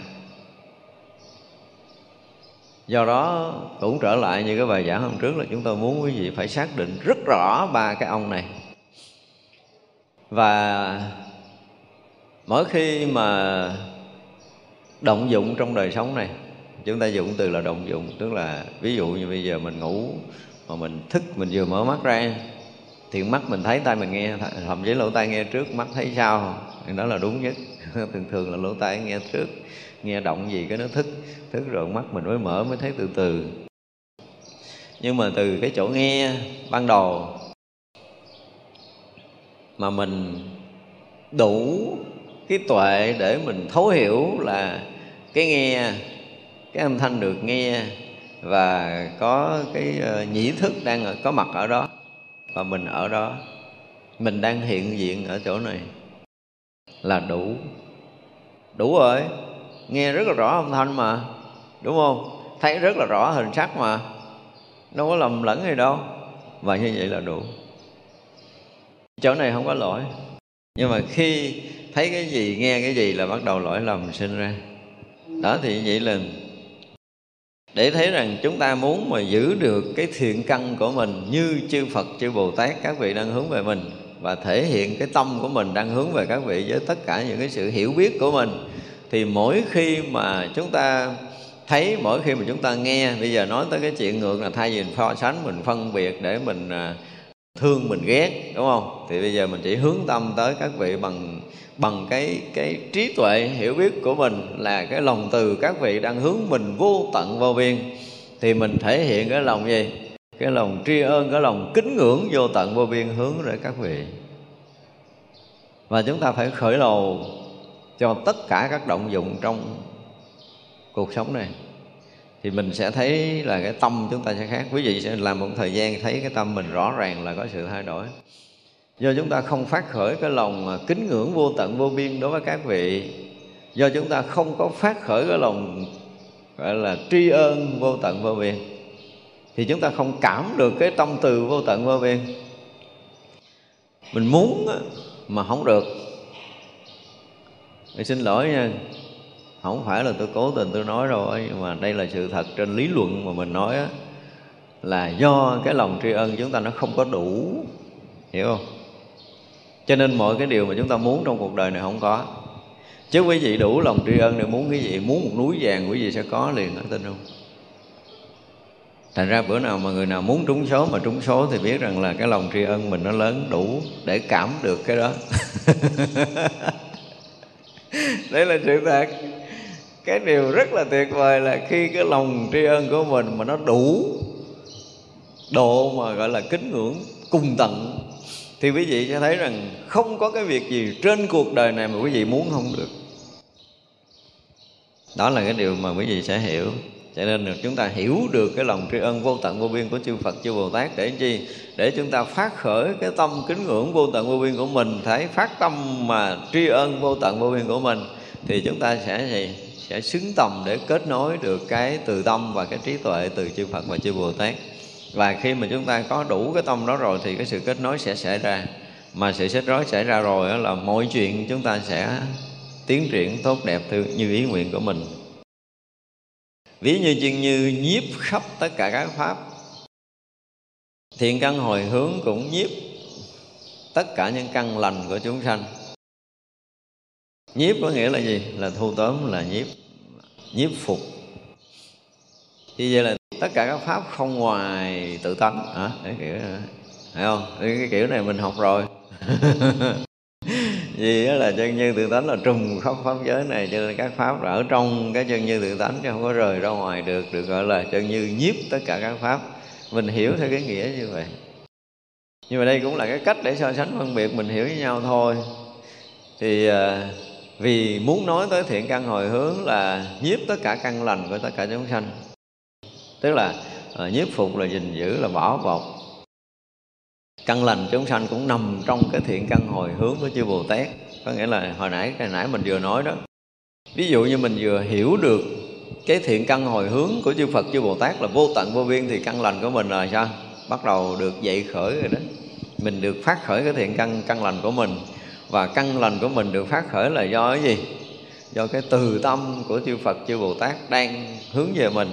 do đó cũng trở lại như cái bài giảng hôm trước là chúng tôi muốn quý vị phải xác định rất rõ ba cái ông này. Và mỗi khi mà động dụng trong đời sống này, chúng ta dùng từ là động dụng, tức là ví dụ như bây giờ mình ngủ mà mình thức, mình vừa mở mắt ra, thì mắt mình thấy tay mình nghe, thậm chí lỗ tai nghe trước, mắt thấy sau, thì đó là đúng nhất thường thường là lỗ tai nghe trước nghe động gì cái nó thức thức rồi mắt mình mới mở mới thấy từ từ. Nhưng mà từ cái chỗ nghe ban đầu mà mình đủ cái tuệ để mình thấu hiểu là cái nghe cái âm thanh được nghe và có cái ờ, nhĩ thức đang ở, có mặt ở đó và mình ở đó. Mình đang hiện diện ở chỗ này là đủ đủ rồi. Nghe rất là rõ âm thanh mà. Đúng không? Thấy rất là rõ hình sắc mà. Đâu có lầm lẫn gì đâu. Và như vậy là đủ. Chỗ này không có lỗi. Nhưng mà khi thấy cái gì, nghe cái gì là bắt đầu lỗi lầm sinh ra. Đó thì vậy là để thấy rằng chúng ta muốn mà giữ được cái thiện căn của mình như chư Phật, chư Bồ Tát, các vị đang hướng về mình và thể hiện cái tâm của mình đang hướng về các vị với tất cả những cái sự hiểu biết của mình. Thì mỗi khi mà chúng ta thấy, mỗi khi mà chúng ta nghe, bây giờ nói tới cái chuyện ngược là thay vì so sánh, mình phân biệt để mình à, thương, mình ghét, đúng không? Thì bây giờ mình chỉ hướng tâm tới các vị bằng bằng cái cái trí tuệ, hiểu biết của mình là cái lòng từ các vị đang hướng mình vô tận, vô biên. Thì mình thể hiện cái lòng gì? Cái lòng tri ân, cái lòng kính ngưỡng vô tận vô biên hướng để các vị. Và chúng ta phải khởi đầu cho tất cả các động dụng trong cuộc sống này. Thì mình sẽ thấy là cái tâm chúng ta sẽ khác. Quý vị sẽ làm một thời gian thấy cái tâm mình rõ ràng là có sự thay đổi. Do chúng ta không phát khởi cái lòng kính ngưỡng vô tận vô biên đối với các vị. Do chúng ta không có phát khởi cái lòng, gọi là tri ân vô tận vô biên thì chúng ta không cảm được cái tâm từ vô tận vô biên. Mình muốn mà không được. Thì xin lỗi nha. Không phải là tôi cố tình tôi nói rồi nhưng mà đây là sự thật trên lý luận mà mình nói á, là do cái lòng tri ân chúng ta nó không có đủ. Hiểu không? Cho nên mọi cái điều mà chúng ta muốn trong cuộc đời này không có. Chứ quý vị đủ lòng tri ân để muốn cái gì muốn một núi vàng quý vị sẽ có liền tin không thành ra bữa nào mà người nào muốn trúng số mà trúng số thì biết rằng là cái lòng tri ân mình nó lớn đủ để cảm được cái đó. *laughs* Đấy là sự thật. Cái điều rất là tuyệt vời là khi cái lòng tri ân của mình mà nó đủ độ mà gọi là kính ngưỡng, cùng tận, thì quý vị sẽ thấy rằng không có cái việc gì trên cuộc đời này mà quý vị muốn không được. Đó là cái điều mà quý vị sẽ hiểu cho nên chúng ta hiểu được cái lòng tri ân vô tận vô biên của chư Phật, chư Bồ Tát để chi? Để chúng ta phát khởi cái tâm kính ngưỡng vô tận vô biên của mình, thấy phát tâm mà tri ân vô tận vô biên của mình, thì chúng ta sẽ gì? Sẽ xứng tầm để kết nối được cái từ tâm và cái trí tuệ từ chư Phật và chư Bồ Tát. Và khi mà chúng ta có đủ cái tâm đó rồi thì cái sự kết nối sẽ xảy ra. Mà sự kết nối xảy ra rồi đó là mọi chuyện chúng ta sẽ tiến triển tốt đẹp theo như ý nguyện của mình ví như chân như nhiếp khắp tất cả các pháp. Thiện căn hồi hướng cũng nhiếp tất cả những căn lành của chúng sanh. Nhiếp có nghĩa là gì? Là thu tóm, là nhiếp nhiếp phục. Như vậy là tất cả các pháp không ngoài tự tánh. Hả? Cái kiểu này. phải không? Cái kiểu này mình học rồi. *laughs* vì đó là chân như tự tánh là trùng khắp pháp giới này, cho nên các pháp là ở trong cái chân như tự tánh chứ không có rời ra ngoài được được gọi là chân như nhiếp tất cả các pháp. Mình hiểu theo cái nghĩa như vậy. Nhưng mà đây cũng là cái cách để so sánh phân biệt, mình hiểu với nhau thôi. Thì à, vì muốn nói tới thiện căn hồi hướng là nhiếp tất cả căn lành của tất cả chúng sanh. Tức là à, nhiếp phục là gìn giữ, là bảo bọc căn lành chúng sanh cũng nằm trong cái thiện căn hồi hướng của chư Bồ Tát. Có nghĩa là hồi nãy cái nãy mình vừa nói đó. Ví dụ như mình vừa hiểu được cái thiện căn hồi hướng của chư Phật chư Bồ Tát là vô tận vô biên thì căn lành của mình là sao? Bắt đầu được dậy khởi rồi đó. Mình được phát khởi cái thiện căn căn lành của mình. Và căn lành của mình được phát khởi là do cái gì? Do cái từ tâm của chư Phật chư Bồ Tát đang hướng về mình.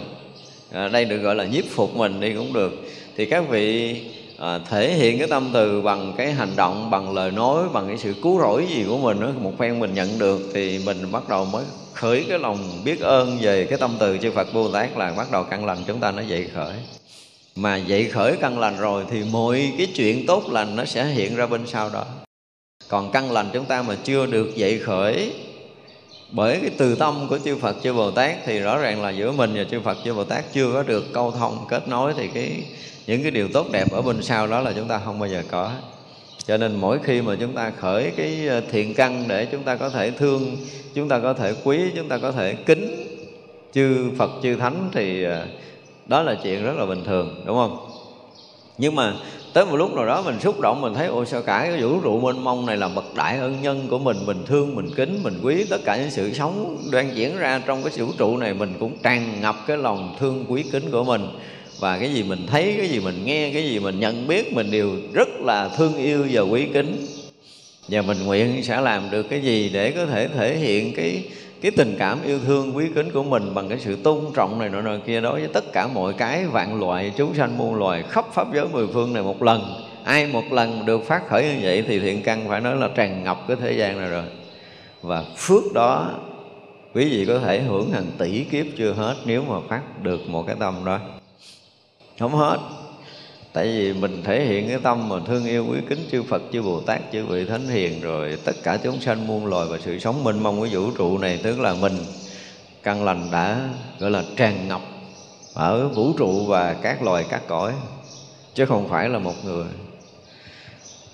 À, đây được gọi là nhiếp phục mình đi cũng được. Thì các vị à, thể hiện cái tâm từ bằng cái hành động bằng lời nói bằng cái sự cứu rỗi gì của mình đó, một phen mình nhận được thì mình bắt đầu mới khởi cái lòng biết ơn về cái tâm từ chư Phật Bồ Tát là bắt đầu căn lành chúng ta nó dậy khởi. Mà dậy khởi căn lành rồi thì mọi cái chuyện tốt lành nó sẽ hiện ra bên sau đó. Còn căn lành chúng ta mà chưa được dậy khởi bởi cái từ tâm của chư Phật, chư Bồ Tát thì rõ ràng là giữa mình và chư Phật, chư Bồ Tát chưa có được câu thông kết nối thì cái, những cái điều tốt đẹp ở bên sau đó là chúng ta không bao giờ có. Cho nên mỗi khi mà chúng ta khởi cái ờ, thiện căn để chúng ta có thể thương, chúng ta có thể quý, chúng ta có thể kính chư phật, chư thánh thì ờ, đó là chuyện rất là bình thường, đúng không? Nhưng mà tới một lúc nào đó mình xúc động, mình thấy, ôi, sao cả cái vũ trụ mênh mông này là bậc đại ân nhân của mình mình thương, mình kính, mình quý. Tất cả những sự sống đang diễn ra trong cái vũ trụ này mình cũng tràn ngập cái lòng thương, quý, kính của mình. Và cái gì mình thấy, cái gì mình nghe, cái gì mình nhận biết mình đều rất là thương yêu và quý kính. Và mình nguyện sẽ làm được cái gì để có thể thể hiện cái cái tình cảm yêu thương quý kính của mình bằng cái sự tôn trọng này nọ nọ kia đối với tất cả mọi cái vạn loại chúng sanh muôn loài khắp pháp giới mười phương này một lần. Ai một lần được phát khởi như vậy thì thiện căn phải nói là tràn ngập cái thế gian này rồi. Và phước đó, quý vị có thể hưởng hàng tỷ kiếp chưa hết nếu mà phát được một cái tâm đó. Không hết tại vì mình thể hiện cái tâm mà thương yêu, quý kính chư Phật, chư Bồ Tát, chư vị thánh hiền rồi, tất cả chúng sanh muôn loài và sự sống mênh mông của vũ trụ này, tức là mình, căn lành đã, gọi là tràn ngập ở vũ trụ và các loài, các cõi, chứ không phải là một người.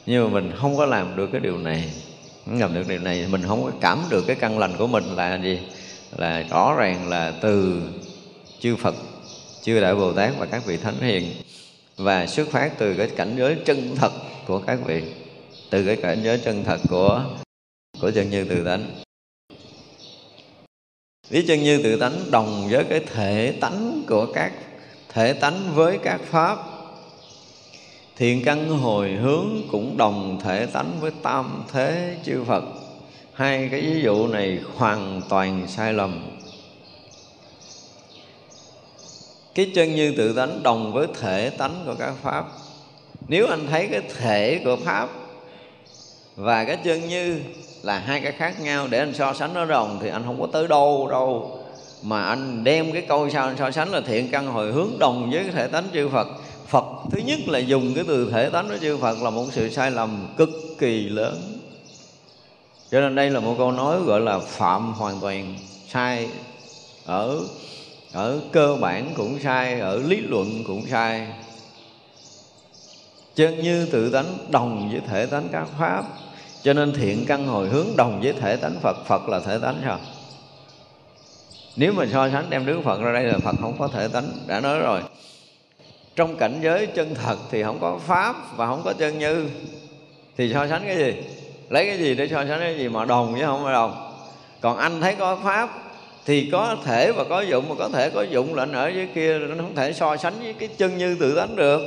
Nhưng mà mình không có làm được cái điều này. Không làm được điều này, mình không có cảm được cái căn lành của mình là gì? Là rõ ràng là từ chư Phật, chư đại bồ tát và các vị thánh hiền và xuất phát từ cái cảnh giới chân thật của các vị. Từ cái cảnh giới chân thật của của chân như tự tánh. Lý chân như tự tánh đồng với cái thể tánh của các, thể tánh với các pháp thiện căn hồi hướng cũng đồng thể tánh với tam thế chư phật. Hai cái ví dụ này hoàn toàn sai lầm. Cái chân như tự tánh đồng với thể tánh của các pháp. Nếu anh thấy cái thể của pháp và cái chân như là hai cái khác nhau để anh so sánh nó đồng thì anh không có tới đâu đâu. Mà anh đem cái câu sao anh so sánh là thiện căn hồi hướng đồng với cái thể tánh chư Phật. Phật thứ nhất là dùng cái từ thể tánh của chư Phật là một sự sai lầm cực kỳ lớn. Cho nên đây là một câu nói gọi là phạm hoàn toàn sai ở ở cơ bản cũng sai, ở lý luận cũng sai. Chân như tự tánh đồng với thể tánh các pháp, cho nên thiện căn hồi hướng đồng với thể tánh phật phật là thể tánh sao? Nếu mà so sánh đem đức phật ra đây là phật không có thể tánh, đã nói rồi. Trong cảnh giới chân thật thì không có pháp và không có chân như, thì so sánh cái gì? Lấy cái gì để so sánh cái gì mà đồng với không phải đồng? Còn anh thấy có pháp thì có thể và có dụng, mà có thể có dụng là ở dưới kia nó không thể so sánh với cái chân như tự tánh được.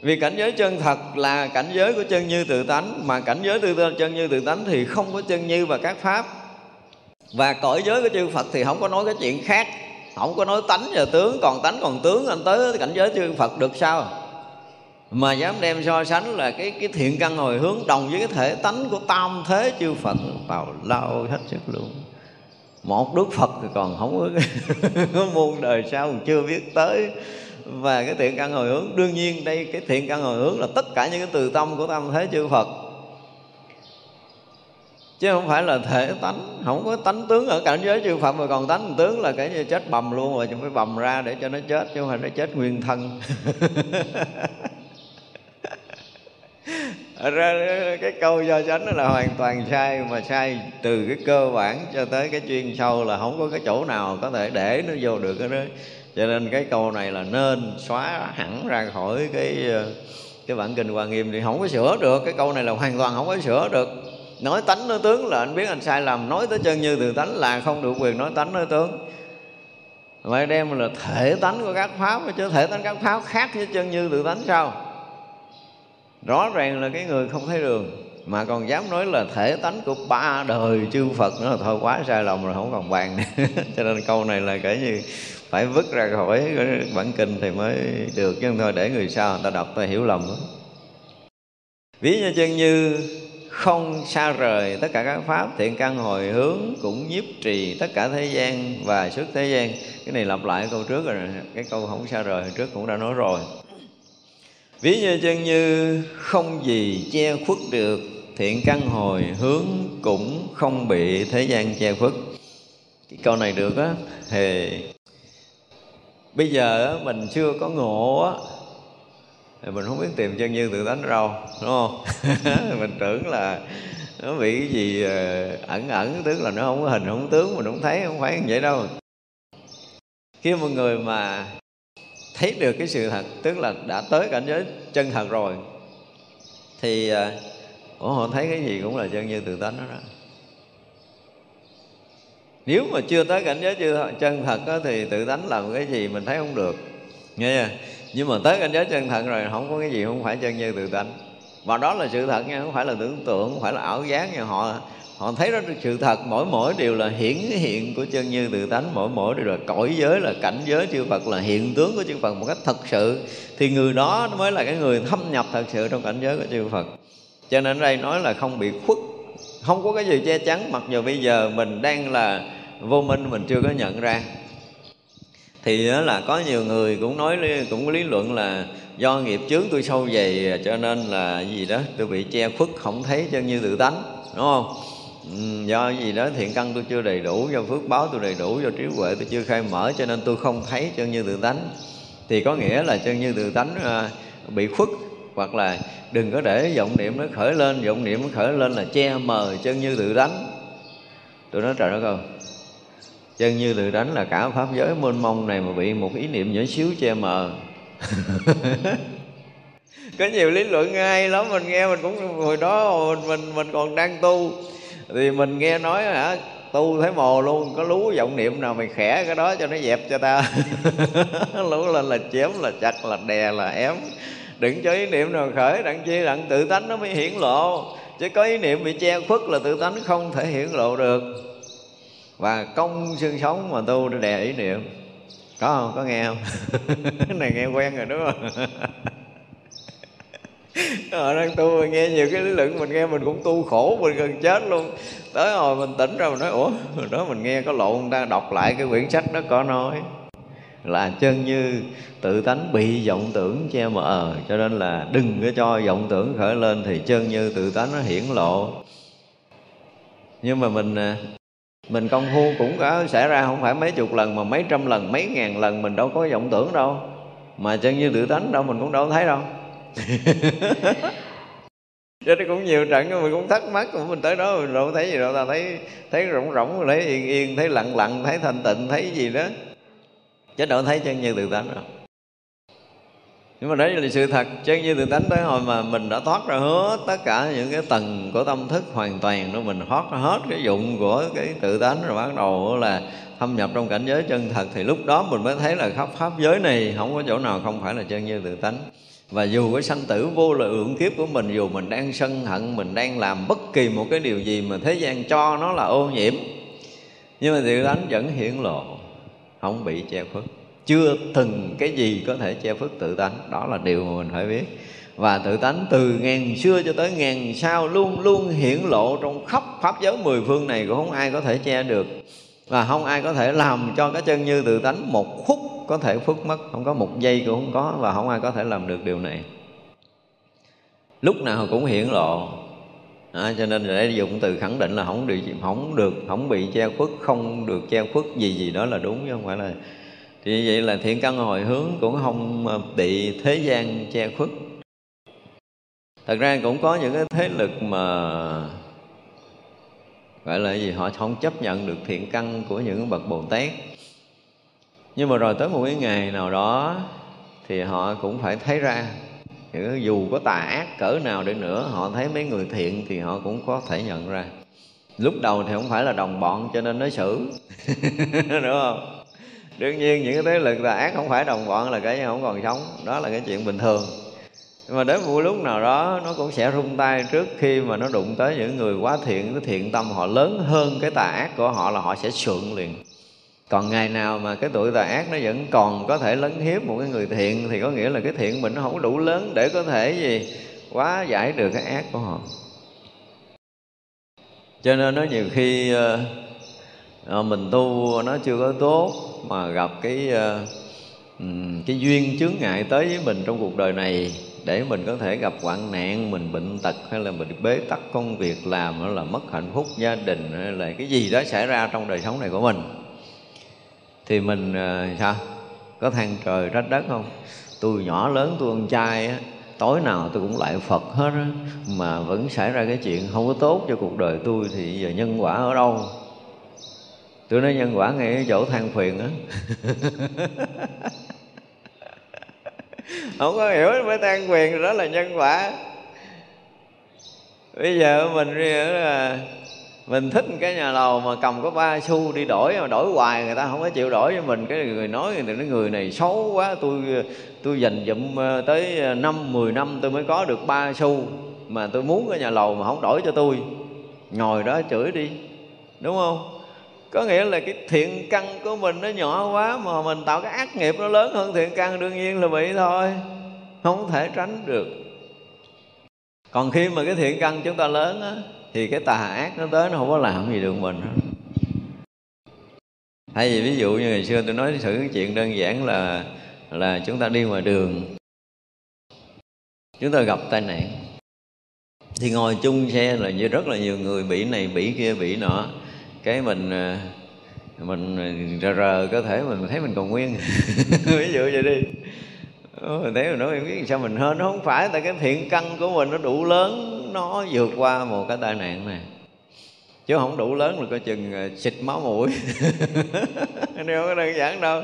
Vì cảnh giới chân thật là cảnh giới của chân như tự tánh, mà cảnh giới tự chân như tự tánh thì không có chân như và các pháp. Và cõi giới của chư Phật thì không có nói cái chuyện khác, không có nói tánh và tướng, còn tánh còn tướng, anh tới cảnh giới chư Phật được sao? Mà dám đem so sánh là cái cái thiện căn hồi hướng đồng với cái thể tánh của tam thế chư Phật vào lao hết sức luôn một đức Phật thì còn không có, *laughs* có muôn đời sau còn chưa biết tới. Và cái thiện căn hồi hướng đương nhiên đây cái thiện căn hồi hướng là tất cả những cái từ tâm của tam thế chư Phật. Chứ không phải là thể tánh không có tánh tướng ở cảnh giới chư Phật mà còn tánh tướng là cái như chết bầm luôn rồi chúng phải bầm ra để cho nó chết chứ không phải nó chết nguyên thân. *laughs* ra cái câu do chánh đó là hoàn toàn sai, mà sai từ cái cơ bản cho tới cái chuyên sâu là không có cái chỗ nào có thể để nó vô được cái đó cho nên cái câu này là nên xóa hẳn ra khỏi cái cái bản kinh hoa nghiêm thì không có sửa được. Cái câu này là hoàn toàn không có sửa được. Nói tánh nói tướng là anh biết anh sai lầm. Nói tới chân như từ tánh là không được quyền nói tánh nói tướng. Mà đem là thể tánh của các pháp, chứ thể tánh các pháp khác với chân như tự tánh sao? Rõ ràng là cái người không thấy đường, mà còn dám nói là thể tánh của ba đời chư Phật nữa là thôi quá sai lầm rồi, không còn bàn. *laughs* Cho nên câu này là kể như phải vứt ra khỏi bản kinh thì mới được, chứ thôi để người sau người ta đọc ta hiểu lầm. Đó. ví như chân như không xa rời, tất cả các pháp thiện căn hồi hướng cũng nhiếp trì tất cả thế gian và xuất thế gian. Cái này lặp lại câu trước rồi, cái câu không xa rời trước cũng đã nói rồi ví như chân như không gì che khuất được, thiện căn hồi hướng cũng không bị thế gian che khuất. Cái câu này được á, thì bây giờ mình chưa có ngộ á, thì mình không biết tìm chân như tự tánh ở đâu đúng không? *laughs* Mình tưởng là nó bị cái gì ờ, ẩn ẩn, tức là nó không có hình, không tướng, mình không thấy, không phải như vậy đâu. Khi một người mà thấy được cái sự thật tức là đã tới cảnh giới chân thật rồi thì à, ủa họ thấy cái gì cũng là chân như tự tánh đó, đó nếu mà chưa tới cảnh giới chưa chân thật đó, thì tự tánh làm cái gì mình thấy không được nghe chưa? nhưng mà tới cảnh giới chân thật rồi không có cái gì không phải chân như tự tánh và đó là sự thật nha, không phải là tưởng tượng, không phải là ảo giác nha. Họ họ thấy đó sự thật. Mỗi mỗi điều là hiển hiện của chân như tự tánh. Mỗi mỗi điều là cõi giới, là cảnh giới chư Phật, là hiện tướng của chư Phật một cách thật sự. Thì người đó mới là cái người thâm nhập thật sự trong cảnh giới của chư Phật. Cho nên ở đây nói là không bị khuất, không có cái gì che chắn, mặc dù bây giờ mình đang là vô minh, mình chưa có nhận ra thì đó là có nhiều người cũng nói cũng có lý luận là do nghiệp chướng tôi sâu dày, cho nên là gì đó, tôi bị che khuất, không thấy chân như tự tánh, đúng không? Do gì đó thiện căn tôi chưa đầy đủ, do phước báo tôi đầy đủ, do trí huệ tôi chưa khai mở, cho nên tôi không thấy chân như tự tánh. Thì có nghĩa là chân như tự tánh à, bị khuất, hoặc là đừng có để vọng niệm nó khởi lên, vọng niệm nó khởi lên là che mờ chân như tự tánh. Tôi nói trời đất ơi chân như tự đánh là cả pháp giới mênh mông này mà bị một ý niệm nhỏ xíu che mờ. *laughs* Có nhiều lý luận ngay lắm mình nghe mình cũng hồi đó mình mình, mình còn đang tu. Thì mình nghe nói hả tu thấy mồ luôn có lú vọng niệm nào mày khẽ cái đó cho nó dẹp cho ta. *laughs* Lú lên là chém là chặt là đè là ém. Đừng cho ý niệm nào khởi đặng chi đặng tự tánh nó mới hiển lộ. Chứ có ý niệm bị che khuất là tự tánh không thể hiển lộ được và công xương sống mà tu để đè ý niệm. Có không? Có nghe không? *laughs* Cái này nghe quen rồi đúng không? *laughs* Họ đang tu mình nghe nhiều cái lý luận mình nghe mình cũng tu khổ mình gần chết luôn. Tới hồi mình tỉnh ra mình nói, ủa đó mình nghe có lộn người ta đọc lại cái quyển sách đó có nói là chân như tự tánh bị vọng tưởng che mờ, cho nên là đừng có cho vọng tưởng khởi lên thì chân như tự tánh nó hiển lộ. Nhưng mà mình à, mình công phu cũng có xảy ra không phải mấy chục lần mà mấy trăm lần, mấy ngàn lần mình đâu có vọng tưởng đâu. Mà chân như tự tánh đâu, mình cũng đâu thấy đâu. *laughs* Cho nên cũng nhiều trận mình cũng thắc mắc của mình tới đó mình đâu thấy gì đâu, ta thấy thấy rỗng rỗng, thấy yên yên, thấy lặng lặng, thấy thanh tịnh, thấy gì đó. Chứ đâu thấy chân như tự tánh đâu nhưng mà đấy là sự thật chân như tự tánh tới hồi mà mình đã thoát ra hết tất cả những cái tầng của tâm thức hoàn toàn đó mình thoát ra hết cái dụng của cái tự tánh rồi bắt đầu là thâm nhập trong cảnh giới chân thật, thì lúc đó mình mới thấy là khắp pháp giới này không có chỗ nào không phải là chân như tự tánh. Và dù cái sanh tử vô lượng kiếp của mình, dù mình đang sân hận, mình đang làm bất kỳ một cái điều gì mà thế gian cho nó là ô nhiễm, nhưng mà tự tánh vẫn hiển lộ, không bị che khuất chưa từng cái gì có thể che phước tự tánh. Đó là điều mà mình phải biết. Và tự tánh từ ngàn xưa cho tới ngàn sau luôn luôn hiển lộ trong khắp pháp giới mười phương này cũng không ai có thể che được. Và không ai có thể làm cho cái chân như tự tánh một khúc có thể phước mất. Không có một giây cũng không có và không ai có thể làm được điều này. Lúc nào cũng hiển lộ. À, cho nên để dùng từ khẳng định là không được không được không bị che khuất không được che khuất gì gì đó là đúng chứ không phải là thì vậy là thiện căn hồi hướng cũng không ờ, bị thế gian che khuất. Thật ra cũng có những cái thế lực mà, gọi là gì, họ không chấp nhận được thiện căn của những bậc bồ tát. Nhưng mà rồi tới một cái ngày nào đó thì họ cũng phải thấy ra những dù có tà ác cỡ nào đi nữa, họ thấy mấy người thiện thì họ cũng có thể nhận ra. Lúc đầu thì không phải là đồng bọn cho nên nó xử, *laughs* đúng không? Đương nhiên, những cái thế lực tà ác không phải đồng bọn là cái không còn sống. Đó là cái chuyện bình thường. Nhưng mà đến một lúc nào đó, nó cũng sẽ rung tay trước khi mà nó đụng tới những người quá thiện, cái thiện tâm họ lớn hơn cái tà ác của họ là họ sẽ sượng liền. Còn ngày nào mà cái tuổi tà ác nó vẫn còn có thể lấn hiếp một cái người thiện, thì có nghĩa là cái thiện mình nó không đủ lớn để có thể gì quá giải được cái ác của họ. Cho nên nó nhiều khi ờ, ờ, mình tu nó chưa có tốt mà gặp cái ờ, cái duyên chướng ngại tới với mình trong cuộc đời này để mình có thể gặp hoạn nạn, mình bệnh tật hay là mình bế tắc công việc làm hay là mất hạnh phúc gia đình hay là cái gì đó xảy ra trong đời sống này của mình. Thì mình ờ, sao? Có than trời trách đất không? Tôi nhỏ lớn, tôi con trai á, tối nào tôi cũng lại phật hết á, mà vẫn xảy ra cái chuyện không có tốt cho cuộc đời tôi thì giờ nhân quả ở đâu? Tôi nói nhân quả ngay ở chỗ than phiền á. *laughs* Không có hiểu mới than phiền đó là nhân quả. Bây giờ mình là mình thích cái nhà lầu mà cầm có ba xu đi đổi, mà đổi hoài người ta không có chịu đổi với mình. Cái người nói người nói người này xấu quá. Tôi tôi dành dụm ờ, tới ờ, năm, mười năm tôi mới có được ba xu. Mà tôi muốn cái nhà lầu mà không đổi cho tôi. Ngồi đó chửi đi. Đúng không? Có nghĩa là cái thiện căn của mình nó nhỏ quá mà mình tạo cái ác nghiệp nó lớn hơn thiện căn đương nhiên là bị thôi. Không thể tránh được. Còn khi mà cái thiện căn chúng ta lớn á, thì cái tà ác nó tới nó không có làm gì được mình hay vì ví dụ như ngày xưa tôi nói thử cái chuyện đơn giản là là chúng ta đi ngoài đường. Chúng ta gặp tai nạn. Thì ngồi chung xe là như rất là nhiều người bị này bị kia bị nọ cái mình ờ, mình ờ, rờ rờ cơ thể mình thấy mình còn nguyên. *laughs* Ví dụ vậy đi. Ờ, mình thấy mình nói em biết sao mình hơn nó không phải, tại cái thiện căn của mình nó đủ lớn, nó vượt qua một cái tai nạn này. Chứ không đủ lớn là coi chừng xịt máu mũi. *laughs* Nếu không có đơn giản đâu.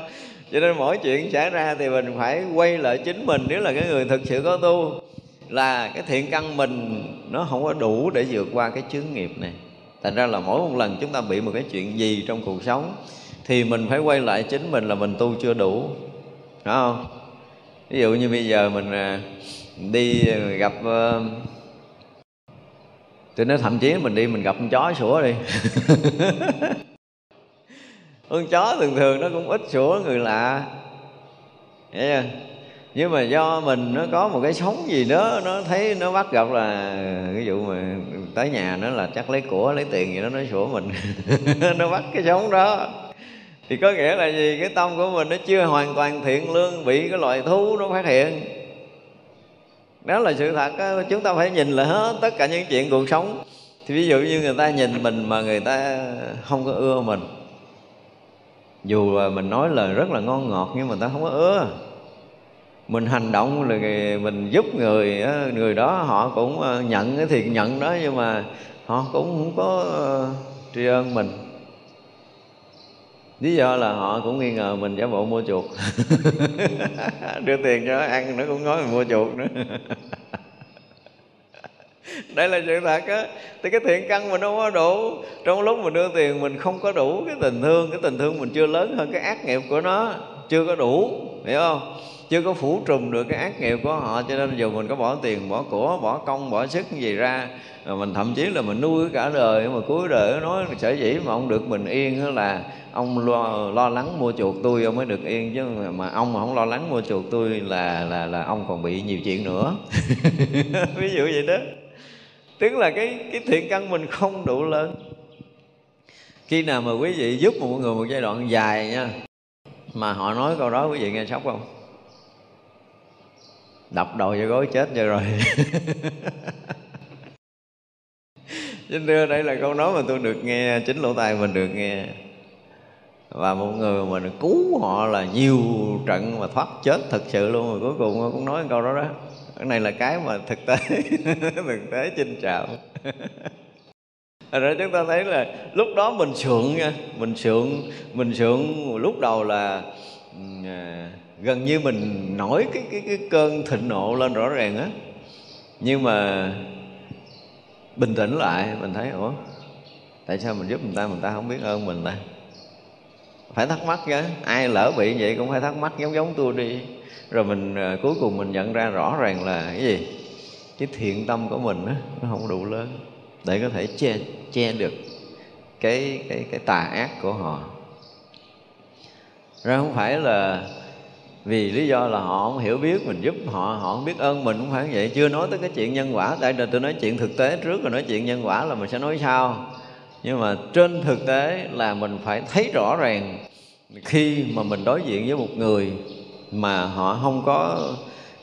Cho nên mỗi chuyện xảy ra thì mình phải quay lại chính mình, nếu là cái người thực sự có tu. Là cái thiện căn mình nó không có đủ để vượt qua cái chướng nghiệp này thành ra là mỗi một lần chúng ta bị một cái chuyện gì trong cuộc sống, thì mình phải quay lại chính mình là mình tu chưa đủ. Phải không? Ví dụ như bây giờ mình à, đi gặp ờ, tôi nói thậm chí mình đi mình gặp con chó sủa đi. *laughs* Con chó thường thường nó cũng ít sủa người lạ. Hiểu chưa? Nhưng mà do mình nó có một cái sống gì đó, nó thấy nó bắt gặp là ví dụ mà tới nhà nó là chắc lấy của, lấy tiền gì đó, nó sủa mình. *laughs* Nó bắt cái sống đó. Thì có nghĩa là gì? Cái tâm của mình nó chưa hoàn toàn thiện lương, bị cái loại thú nó phát hiện. Đó là sự thật đó. chúng ta phải nhìn lại hết tất cả những chuyện cuộc sống. Thì ví dụ như người ta nhìn mình mà người ta không có ưa mình. Dù là mình nói lời rất là ngon ngọt nhưng mà người ta không có ưa mình hành động là mình giúp người người đó họ cũng ờ, nhận cái thiện nhận đó, nhưng mà họ cũng không có ờ, tri ân mình. Lý do là họ cũng nghi ngờ mình giả bộ mua chuột *laughs* đưa tiền cho ăn nó cũng nói mình mua chuột nữa. *laughs* Đây là sự thật á. Thì cái thiện căn mình không có đủ. Trong lúc mình đưa tiền, mình không có đủ cái tình thương, cái tình thương mình chưa lớn hơn cái ác nghiệp của nó, chưa có đủ, hiểu không? Chưa có phủ trùm được cái ác nghiệp của họ cho nên dù mình có bỏ tiền bỏ của bỏ công bỏ sức gì ra. Rồi mình thậm chí là mình nuôi cả đời mà cuối đời nói sở dĩ mà ông được bình yên là ông lo, lo lắng mua chuột tôi ông mới được yên chứ mà ông mà không lo lắng mua chuột tôi là là là ông còn bị nhiều chuyện nữa. *laughs* Ví dụ vậy đó. Tức là cái cái thiện căn mình không đủ lớn. Khi nào mà quý vị giúp một người một giai đoạn dài nha mà họ nói câu đó quý vị nghe sốc không? Đập đầu cho gối chết cho rồi. *laughs* Chính đưa đây là câu nói mà tôi được nghe, Chính lỗ tai mình được nghe. Và một người mà cứu họ là nhiều trận mà thoát chết thật sự luôn. Rồi cuối cùng cũng nói câu đó đó. Cái này là cái mà thực tế *laughs* Thực tế chinh trào rồi chúng ta thấy là lúc đó mình sượng nha. Mình sượng Mình sượng lúc đầu là à, gần như mình nổi cái cái cái cơn thịnh nộ lên rõ ràng á. Nhưng mà bình tĩnh lại mình thấy ủa tại sao mình giúp người ta người ta không biết ơn mình ta? Phải thắc mắc chứ. Ai lỡ bị vậy cũng phải thắc mắc giống giống tôi đi. Rồi mình à, cuối cùng mình nhận ra rõ ràng là cái gì? Cái thiện tâm của mình á nó không đủ lớn để có thể che che được cái cái cái tà ác của họ. Ra không phải là vì lý do là họ không hiểu biết mình giúp họ họ không biết ơn mình cũng phải vậy. Chưa nói tới cái chuyện nhân quả. Tại giờ tôi nói chuyện thực tế trước rồi nói chuyện nhân quả là mình sẽ nói sau. Nhưng mà trên thực tế là mình phải thấy rõ ràng khi mà mình đối diện với một người mà họ không có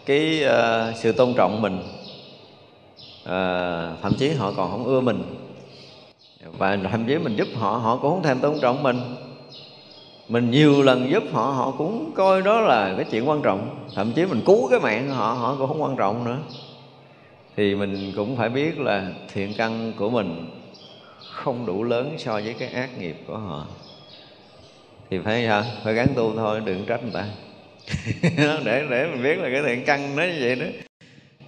cái uh, sự tôn trọng mình uh, thậm chí họ còn không ưa mình. Và thậm chí mình giúp họ họ cũng không thèm tôn trọng mình mình nhiều lần giúp họ họ cũng coi đó là cái chuyện quan trọng. Thậm chí mình cứu cái mạng họ họ cũng không quan trọng nữa. Thì mình cũng phải biết là thiện căn của mình không đủ lớn so với cái ác nghiệp của họ. Thì phải sao phải gắn tu thôi, đừng trách người ta. *laughs* Để để mình biết là cái thiện căn nó như vậy đó.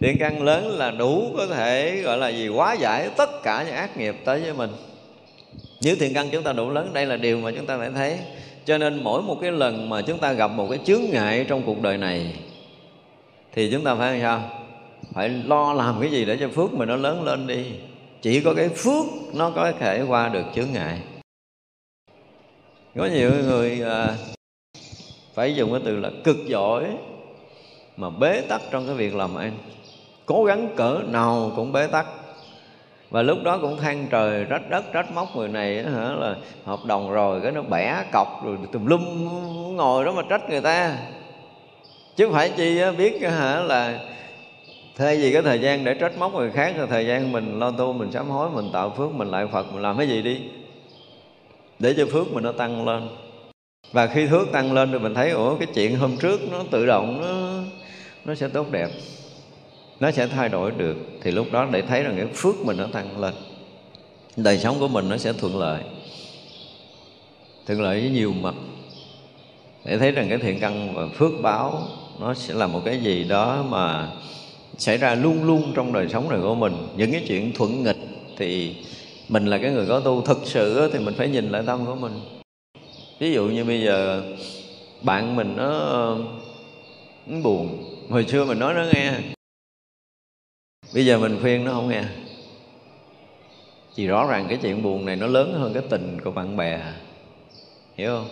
Thiện căn lớn là đủ có thể gọi là gì? Quá giải tất cả những ác nghiệp tới với mình. Nếu thiện căn chúng ta đủ lớn, đây là điều mà chúng ta phải thấy cho nên mỗi một cái lần mà chúng ta gặp một cái chướng ngại trong cuộc đời này thì chúng ta phải làm sao? Phải lo làm cái gì để cho phước mình nó lớn lên đi. Chỉ có cái phước nó có thể qua được chướng ngại. Có nhiều người à, phải dùng cái từ là cực giỏi mà bế tắc trong cái việc làm ăn. Cố gắng cỡ nào cũng bế tắc và lúc đó cũng than trời trách đất trách móc người này hả, là hợp đồng rồi, cái nó bẻ cọc rồi tùm lum ngồi đó mà trách người ta. Chứ phải chi biết hả, là thay vì cái thời gian để trách móc người khác, là thời gian mình lo tu, mình sám hối, mình tạo phước, mình lại phật, mình làm cái gì đi? Để cho phước mình nó tăng lên. Và khi phước tăng lên thì mình thấy, ủa, cái chuyện hôm trước nó tự động nó nó sẽ tốt đẹp nó sẽ thay đổi được. Thì lúc đó để thấy rằng cái phước mình nó tăng lên. Đời sống của mình nó sẽ thuận lợi. Thuận lợi với nhiều mặt. Để thấy rằng cái thiện căn và phước báo nó sẽ là một cái gì đó mà xảy ra luôn luôn trong đời sống này của mình. Những cái chuyện thuận nghịch thì mình là cái người có tu thực sự thì mình phải nhìn lại tâm của mình. Ví dụ như bây giờ bạn mình nó, nó buồn. Hồi xưa mình nói nó nghe bây giờ mình khuyên nó không nghe. Thì rõ ràng cái chuyện buồn này nó lớn hơn cái tình của bạn bè. Hiểu không?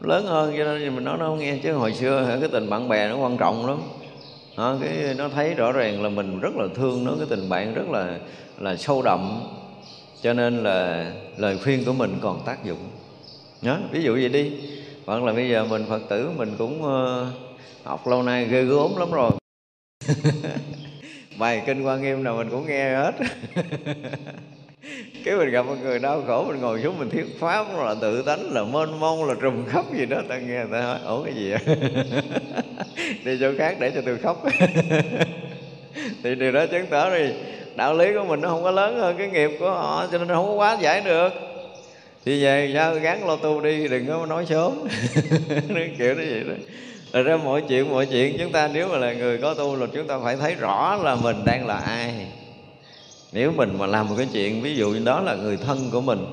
Lớn hơn cho nên mình nói nó không nghe chứ hồi xưa cái tình bạn bè nó quan trọng lắm. Nó cái nó thấy rõ ràng là mình rất là thương nó cái tình bạn rất là là sâu đậm. Cho nên là lời khuyên của mình còn tác dụng. Nhớ ví dụ vậy đi. Hoặc là bây giờ mình phật tử mình cũng uh, học lâu nay ghê gớm lắm rồi. *laughs* bài kinh quan nghiêm nào mình cũng nghe hết. *laughs* Cái mình gặp một người đau khổ mình ngồi xuống mình thuyết pháp là tự tánh là mênh mông là trùm khóc gì đó. Ta nghe ta hỏi ủa cái gì vậy? *laughs* Đi chỗ khác để cho tôi khóc. *laughs* Thì điều đó chứng tỏ đi đạo lý của mình nó không có lớn hơn cái nghiệp của họ cho nên nó không có quá giải được. Thì về sao gắn lo tu đi đừng có nói sớm. Kiểu đó vậy đó Thật ra mọi chuyện mọi chuyện chúng ta nếu mà là người có tu là chúng ta phải thấy rõ là mình đang là ai Nếu mình mà làm một cái chuyện ví dụ như đó là người thân của mình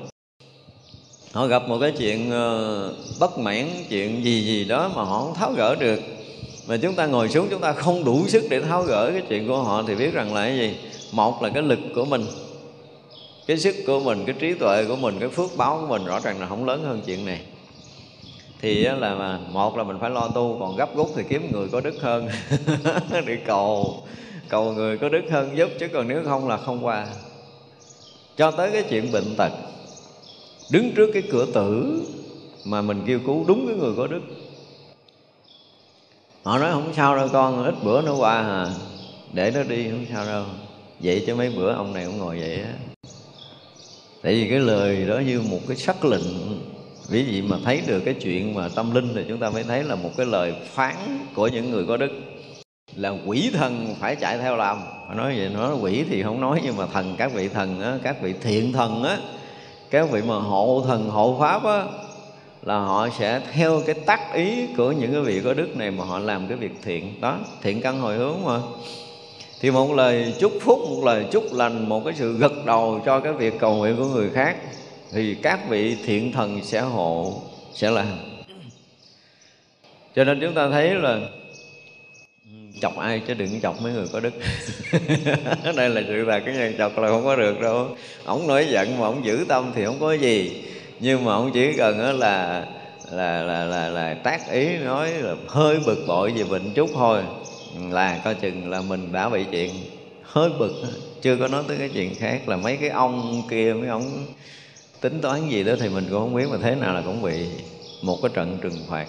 Họ gặp một cái chuyện ờ, bất mãn, chuyện gì gì đó mà họ không tháo gỡ được Mà chúng ta ngồi xuống chúng ta không đủ sức để tháo gỡ cái chuyện của họ Thì biết rằng là cái gì? Một là cái lực của mình Cái sức của mình, cái trí tuệ của mình, cái phước báo của mình rõ ràng là không lớn hơn chuyện này thì là mà, một là mình phải lo tu, còn gấp rút thì kiếm người có đức hơn. *laughs* Để cầu cầu người có đức hơn giúp, chứ còn nếu không là không qua. Cho tới cái chuyện bệnh tật, đứng trước cái cửa tử mà mình kêu cứu đúng cái người có đức. Họ nói không sao đâu con, ít bữa nó qua à để nó đi, không sao đâu. Vậy chứ mấy bữa ông này cũng ngồi vậy á. Tại vì cái lời đó như một cái sắc lệnh quý vị mà thấy được cái chuyện mà tâm linh thì chúng ta mới thấy là một cái lời phán của những người có đức. Là quỷ thần phải chạy theo làm. Nói vậy nói quỷ thì không nói nhưng mà thần các vị thần á, các vị thiện thần á các vị mà hộ thần hộ pháp á là họ sẽ theo cái tác ý của những cái vị có đức này mà họ làm cái việc thiện. Đó thiện căn hồi hướng mà. Thì một lời chúc phúc một lời chúc lành một cái sự gật đầu cho cái việc cầu nguyện của người khác thì các vị thiện thần sẽ hộ, sẽ làm cho nên chúng ta thấy là chọc ai chứ đừng chọc mấy người có đức. *laughs* Đây là sự là cái nhân chọc là không có được đâu. Ổng nói giận mà ổng giữ tâm thì không có gì. Nhưng mà ổng chỉ cần là là là là là tác ý nói là hơi bực bội về bệnh chút thôi. Là coi chừng là mình đã bị chuyện hơi bực, chưa có nói tới cái chuyện khác. Là mấy cái ông kia, mấy ông tính toán gì đó thì mình cũng không biết mà thế nào là cũng bị một cái trận trừng phạt.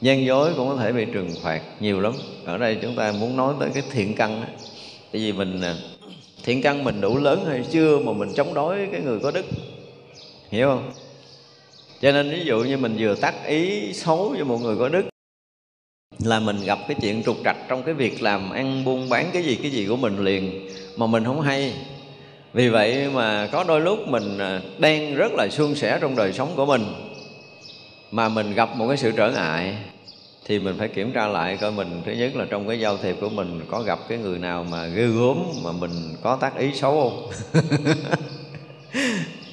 Gian dối cũng có thể bị trừng phạt nhiều lắm. Ở đây chúng ta muốn nói tới cái thiện căn tại vì mình à, thiện căn mình đủ lớn hay chưa mà mình chống đối cái người có đức. Hiểu không? Cho nên ví dụ như mình vừa tác ý xấu với một người có đức, là mình gặp cái chuyện trục trặc trong cái việc làm ăn buôn bán cái gì cái gì của mình liền mà mình không hay vì vậy mà có đôi lúc mình à, đang rất là suôn sẻ trong đời sống của mình. Mà mình gặp một cái sự trở ngại, thì mình phải kiểm tra lại coi mình, thứ nhất là trong cái giao thiệp của mình có gặp cái người nào mà ghê gớm mà mình có tác ý xấu không? *laughs*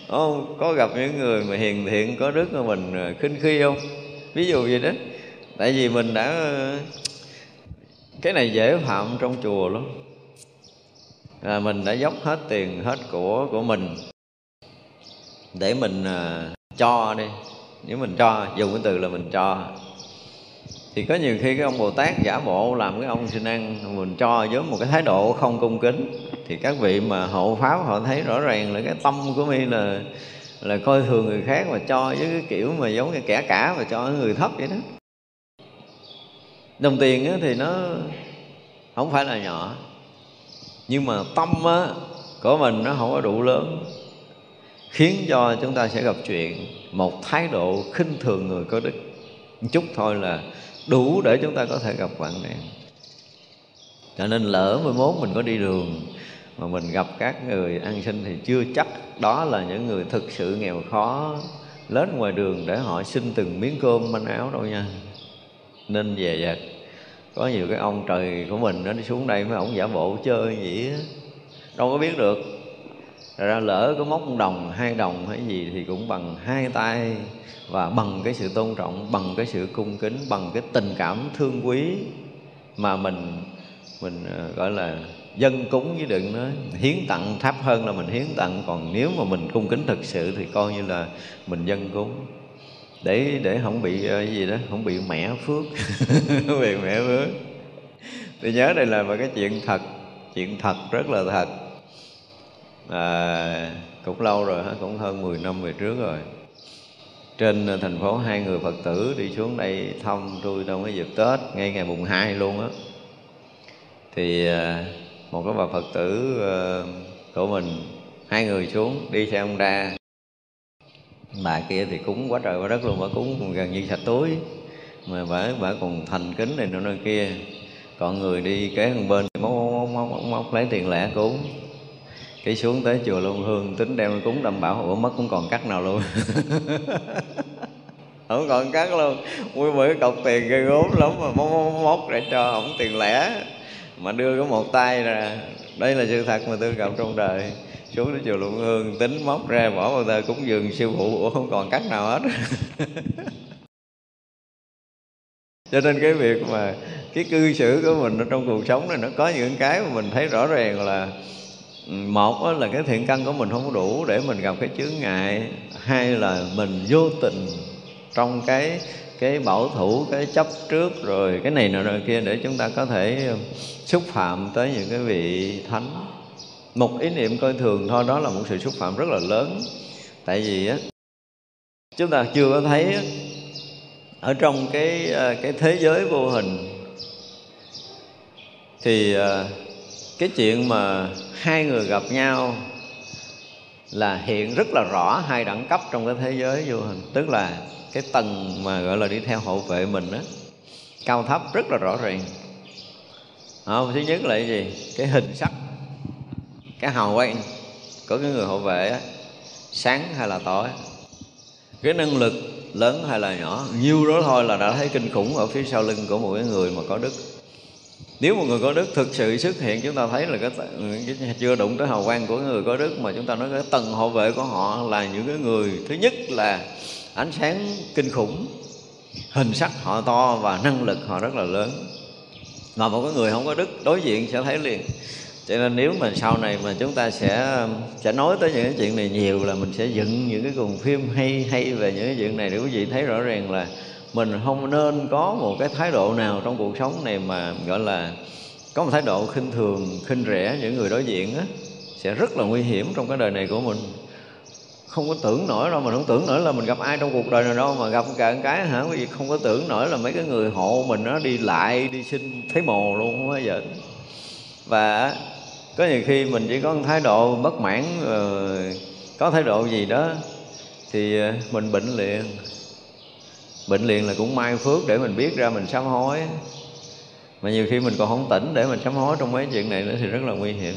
Không, có gặp những người mà hiền thiện, có đức mà mình à, khinh khi không? Ví dụ vậy đó. Tại vì mình đã à, cái này dễ phạm trong chùa lắm là mình đã dốc hết tiền hết của của mình để mình uh, cho đi. Nếu mình cho dùng cái từ là mình cho. Thì có nhiều khi cái ông bồ tát giả bộ làm cái ông xin ăn mình cho với một cái thái độ không cung kính thì các vị mà hộ pháp họ thấy rõ ràng là cái tâm của mi là là coi thường người khác mà cho với cái kiểu mà giống như kẻ cả mà cho người thấp vậy đó. Đồng tiền thì nó không phải là nhỏ nhưng mà tâm á, của mình nó không có đủ lớn khiến cho chúng ta sẽ gặp chuyện một thái độ khinh thường người có đức. Một chút thôi là đủ để chúng ta có thể gặp hoạn nạn cho nên lỡ mai mốt mình có đi đường mà mình gặp các người ăn xin thì chưa chắc đó là những người thực sự nghèo khó lớn ngoài đường để họ xin từng miếng cơm manh áo đâu nha. Nên về dệt có nhiều cái ông trời của mình nó đi xuống đây mấy ông giả bộ chơi vậy á. Đâu có biết được. Rồi ra lỡ có móc một đồng, hai đồng hay gì thì cũng bằng hai tay và bằng cái sự tôn trọng, bằng cái sự cung kính, bằng cái tình cảm thương quý mà mình mình ờ, gọi là dân cúng với đừng nói hiến tặng, thấp hơn là mình hiến tặng. Còn nếu mà mình cung kính thực sự thì coi như là mình dân cúng để để không bị ờ, gì đó không bị mẻ phước. *laughs* Bị mẻ phước. Tôi nhớ đây là một cái chuyện thật chuyện thật rất là thật. À, cũng lâu rồi cũng hơn 10 năm về trước rồi. Trên ờ, thành phố hai người phật tử đi xuống đây thăm tôi trong cái dịp tết ngay ngày mùng hai luôn á. Thì ờ, một cái bà phật tử của mình hai người xuống đi xe ông ra bà kia thì cúng quá trời quá đất luôn bà cúng gần như sạch túi. Mà bà bà còn thành kính này nọ nơi kia. Còn người đi kế bên bên móc móc móc móc, móc lấy tiền lẻ cúng. Cái xuống tới chùa luôn Hương tính đem cúng đảm bảo ủa mất cũng còn cắt nào luôn. *laughs* Không còn cắt luôn. Vui bữa cọc tiền gây gốm lắm mà móc móc móc để cho ổng tiền lẻ. Mà đưa có một tay ra. Đây là sự thật mà tôi gặp trong đời xuống đến chùa Luận Hương, tính móc ra bỏ vào tờ cúng dường siêu phụ. Ủa, không còn cắt nào hết. *laughs* Cho nên cái việc mà cái cư xử của mình ở trong cuộc sống này, nó có những cái mà mình thấy rõ ràng là ừ, một là cái thiện căn của mình không đủ để mình gặp cái chướng ngại. Hai là mình vô tình trong cái cái bảo thủ, cái chấp trước, rồi cái này nọ rồi kia để chúng ta có thể xúc phạm tới những cái vị thánh một ý niệm coi thường thôi đó là một sự xúc phạm rất là lớn. Tại vì á chúng ta chưa có thấy ở trong cái ờ, cái thế giới vô hình thì ờ, cái chuyện mà hai người gặp nhau là hiện rất là rõ hai đẳng cấp trong cái thế giới vô hình. Tức là cái tầng mà gọi là đi theo hộ vệ mình đó cao thấp rất là rõ ràng. Không, thứ nhất là cái gì? Cái hình sắc cái hào quang của cái người hộ vệ á, sáng hay là tối. Cái năng lực lớn hay là nhỏ nhiêu đó thôi là đã thấy kinh khủng ở phía sau lưng của một cái người mà có đức. Nếu một người có đức thực sự xuất hiện chúng ta thấy là cái, cái chưa đụng tới hào quang của người có đức mà chúng ta nói cái tầng hộ vệ của họ là những cái người thứ nhất là ánh sáng kinh khủng hình sắc họ to và năng lực họ rất là lớn. Mà một cái người không có đức đối diện sẽ thấy liền cho nên nếu mà sau này mà chúng ta sẽ um, sẽ nói tới những cái chuyện này nhiều là mình sẽ dựng những cái cuồng phim hay hay về những cái chuyện này để quý vị thấy rõ ràng là mình không nên có một cái thái độ nào trong cuộc sống này mà, gọi là, có một thái độ khinh thường, khinh rẻ những người đối diện á, sẽ rất là nguy hiểm trong cái đời này của mình. Không có tưởng nổi đâu mà không tưởng nổi là mình gặp ai trong cuộc đời nào đâu, mà gặp cả cái hả, quý vị? Không có tưởng nổi là mấy cái người hộ mình nó đi lại, đi xin thấy mồ luôn, không bao giờ. Và có nhiều khi mình chỉ có một thái độ bất mãn ờ, có thái độ gì đó thì ờ, mình bệnh liền. Bệnh liền là cũng may phước để mình biết ra mình sám hối. Mà nhiều khi mình còn không tỉnh để mình sám hối trong mấy chuyện này nữa thì rất là nguy hiểm.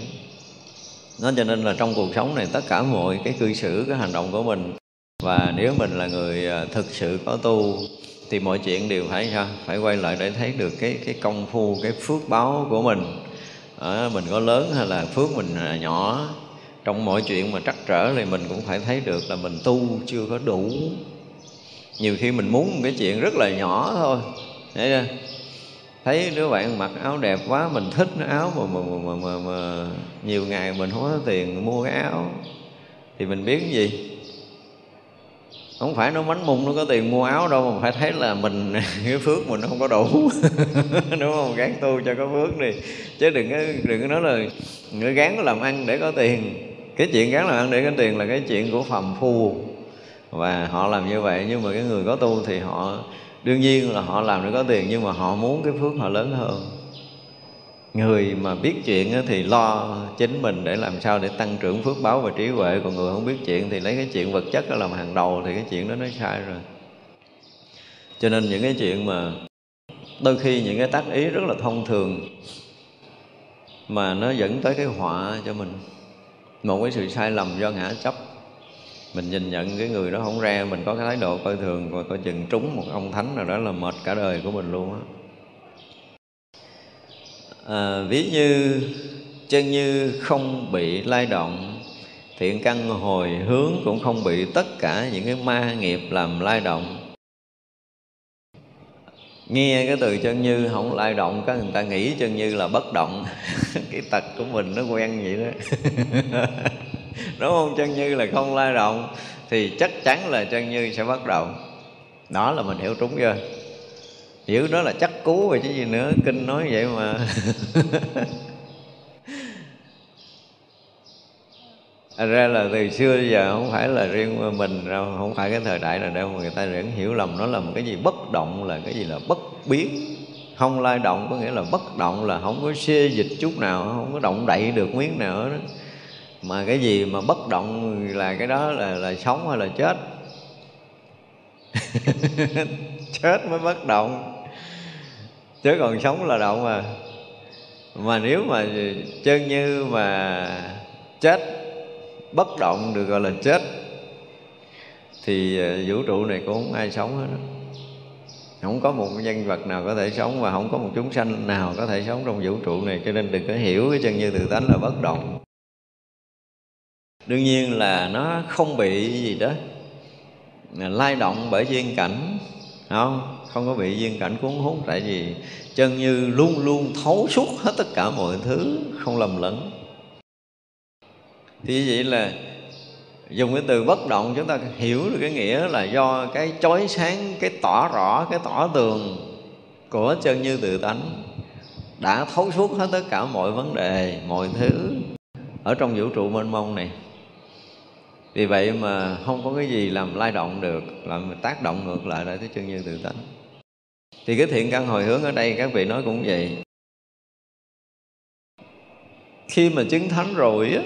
Nó cho nên là trong cuộc sống này tất cả mọi cái cư xử, cái hành động của mình, và nếu mình là người ờ, thực sự có tu thì mọi chuyện đều phải sao? Phải quay lại để thấy được cái cái công phu, cái phước báo của mình à, mình có lớn hay là phước mình nhỏ trong mọi chuyện mà trắc trở thì mình cũng phải thấy được là mình tu chưa có đủ. Nhiều khi mình muốn một cái chuyện rất là nhỏ thôi thấy chưa? Thấy đứa bạn mặc áo đẹp quá mình thích nó áo mà mà, mà, mà, mà nhiều ngày mình không có tiền mua cái áo thì mình biết cái gì? Không phải nó bánh mung nó có tiền mua áo đâu, mà phải thấy là mình *laughs* cái phước mình nó không có đủ. *laughs* Đúng không? Gán tu cho có phước đi. Chứ đừng có đừng có nói là người gán làm ăn để có tiền. Cái chuyện gán làm ăn để có tiền là cái chuyện của phàm phu. Và họ làm như vậy, nhưng mà cái người có tu thì họ, đương nhiên là họ làm để có tiền, nhưng mà họ muốn cái phước họ lớn hơn người mà biết chuyện thì lo chính mình để làm sao để tăng trưởng phước báo và trí huệ. Còn người không biết chuyện thì lấy cái chuyện vật chất đó làm hàng đầu thì cái chuyện đó nó sai rồi. Cho nên những cái chuyện mà đôi khi những cái tác ý rất là thông thường mà nó dẫn tới cái họa cho mình. Một cái sự sai lầm do ngã chấp. Mình nhìn nhận cái người đó không ra, mình có cái thái độ coi thường và coi chừng trúng một ông thánh nào đó là mệt cả đời của mình luôn á à, ví như chân như không bị lay động thiện căn hồi hướng cũng không bị tất cả những cái ma nghiệp làm lay động. Nghe cái từ chân như không lay động các người ta nghĩ chân như là bất động. *laughs* Cái tật của mình nó quen vậy đó. *laughs* Đúng không? Chân như là không lay động thì chắc chắn là chân như sẽ bất động đó là mình hiểu trúng chưa? Hiểu đó là chắc cú rồi chứ gì nữa, kinh nói vậy mà. Ra là từ xưa giờ không phải là riêng mình đâu, không phải cái thời đại nào đâu mà người ta vẫn hiểu lầm nó là một cái gì bất động, là cái gì là bất biến. Không lai động có nghĩa là bất động, là không có xê dịch chút nào, không có động đậy được miếng nào đó mà cái gì mà bất động là cái đó là là sống hay là chết? *laughs* Chết mới bất động chứ còn sống là động mà mà nếu mà chân như mà chết, bất động được gọi là chết, thì ờ, vũ trụ này cũng không ai sống hết đó. không có một nhân vật nào có thể sống và không có một chúng sanh nào có thể sống trong vũ trụ này, cho nên đừng có hiểu cái chân như tự tánh là bất động. Đương nhiên là nó không bị gì đó lai động bởi duyên cảnh không? Không có bị duyên cảnh cuốn hút, tại vì chân như luôn luôn thấu suốt hết tất cả mọi thứ, không lầm lẫn. Thì vậy là dùng cái từ bất động, chúng ta hiểu được cái nghĩa là do cái chói sáng, cái tỏ rõ, cái tỏ tường của chân như tự tánh đã thấu suốt hết tất cả mọi vấn đề, mọi thứ ở trong vũ trụ mênh mông này. Vì vậy mà không có cái gì làm lay động được, làm tác động ngược lại lại tới chân như tự tánh thì cái thiện căn hồi hướng ở đây các vị nói cũng vậy. Khi mà chứng thánh rồi á,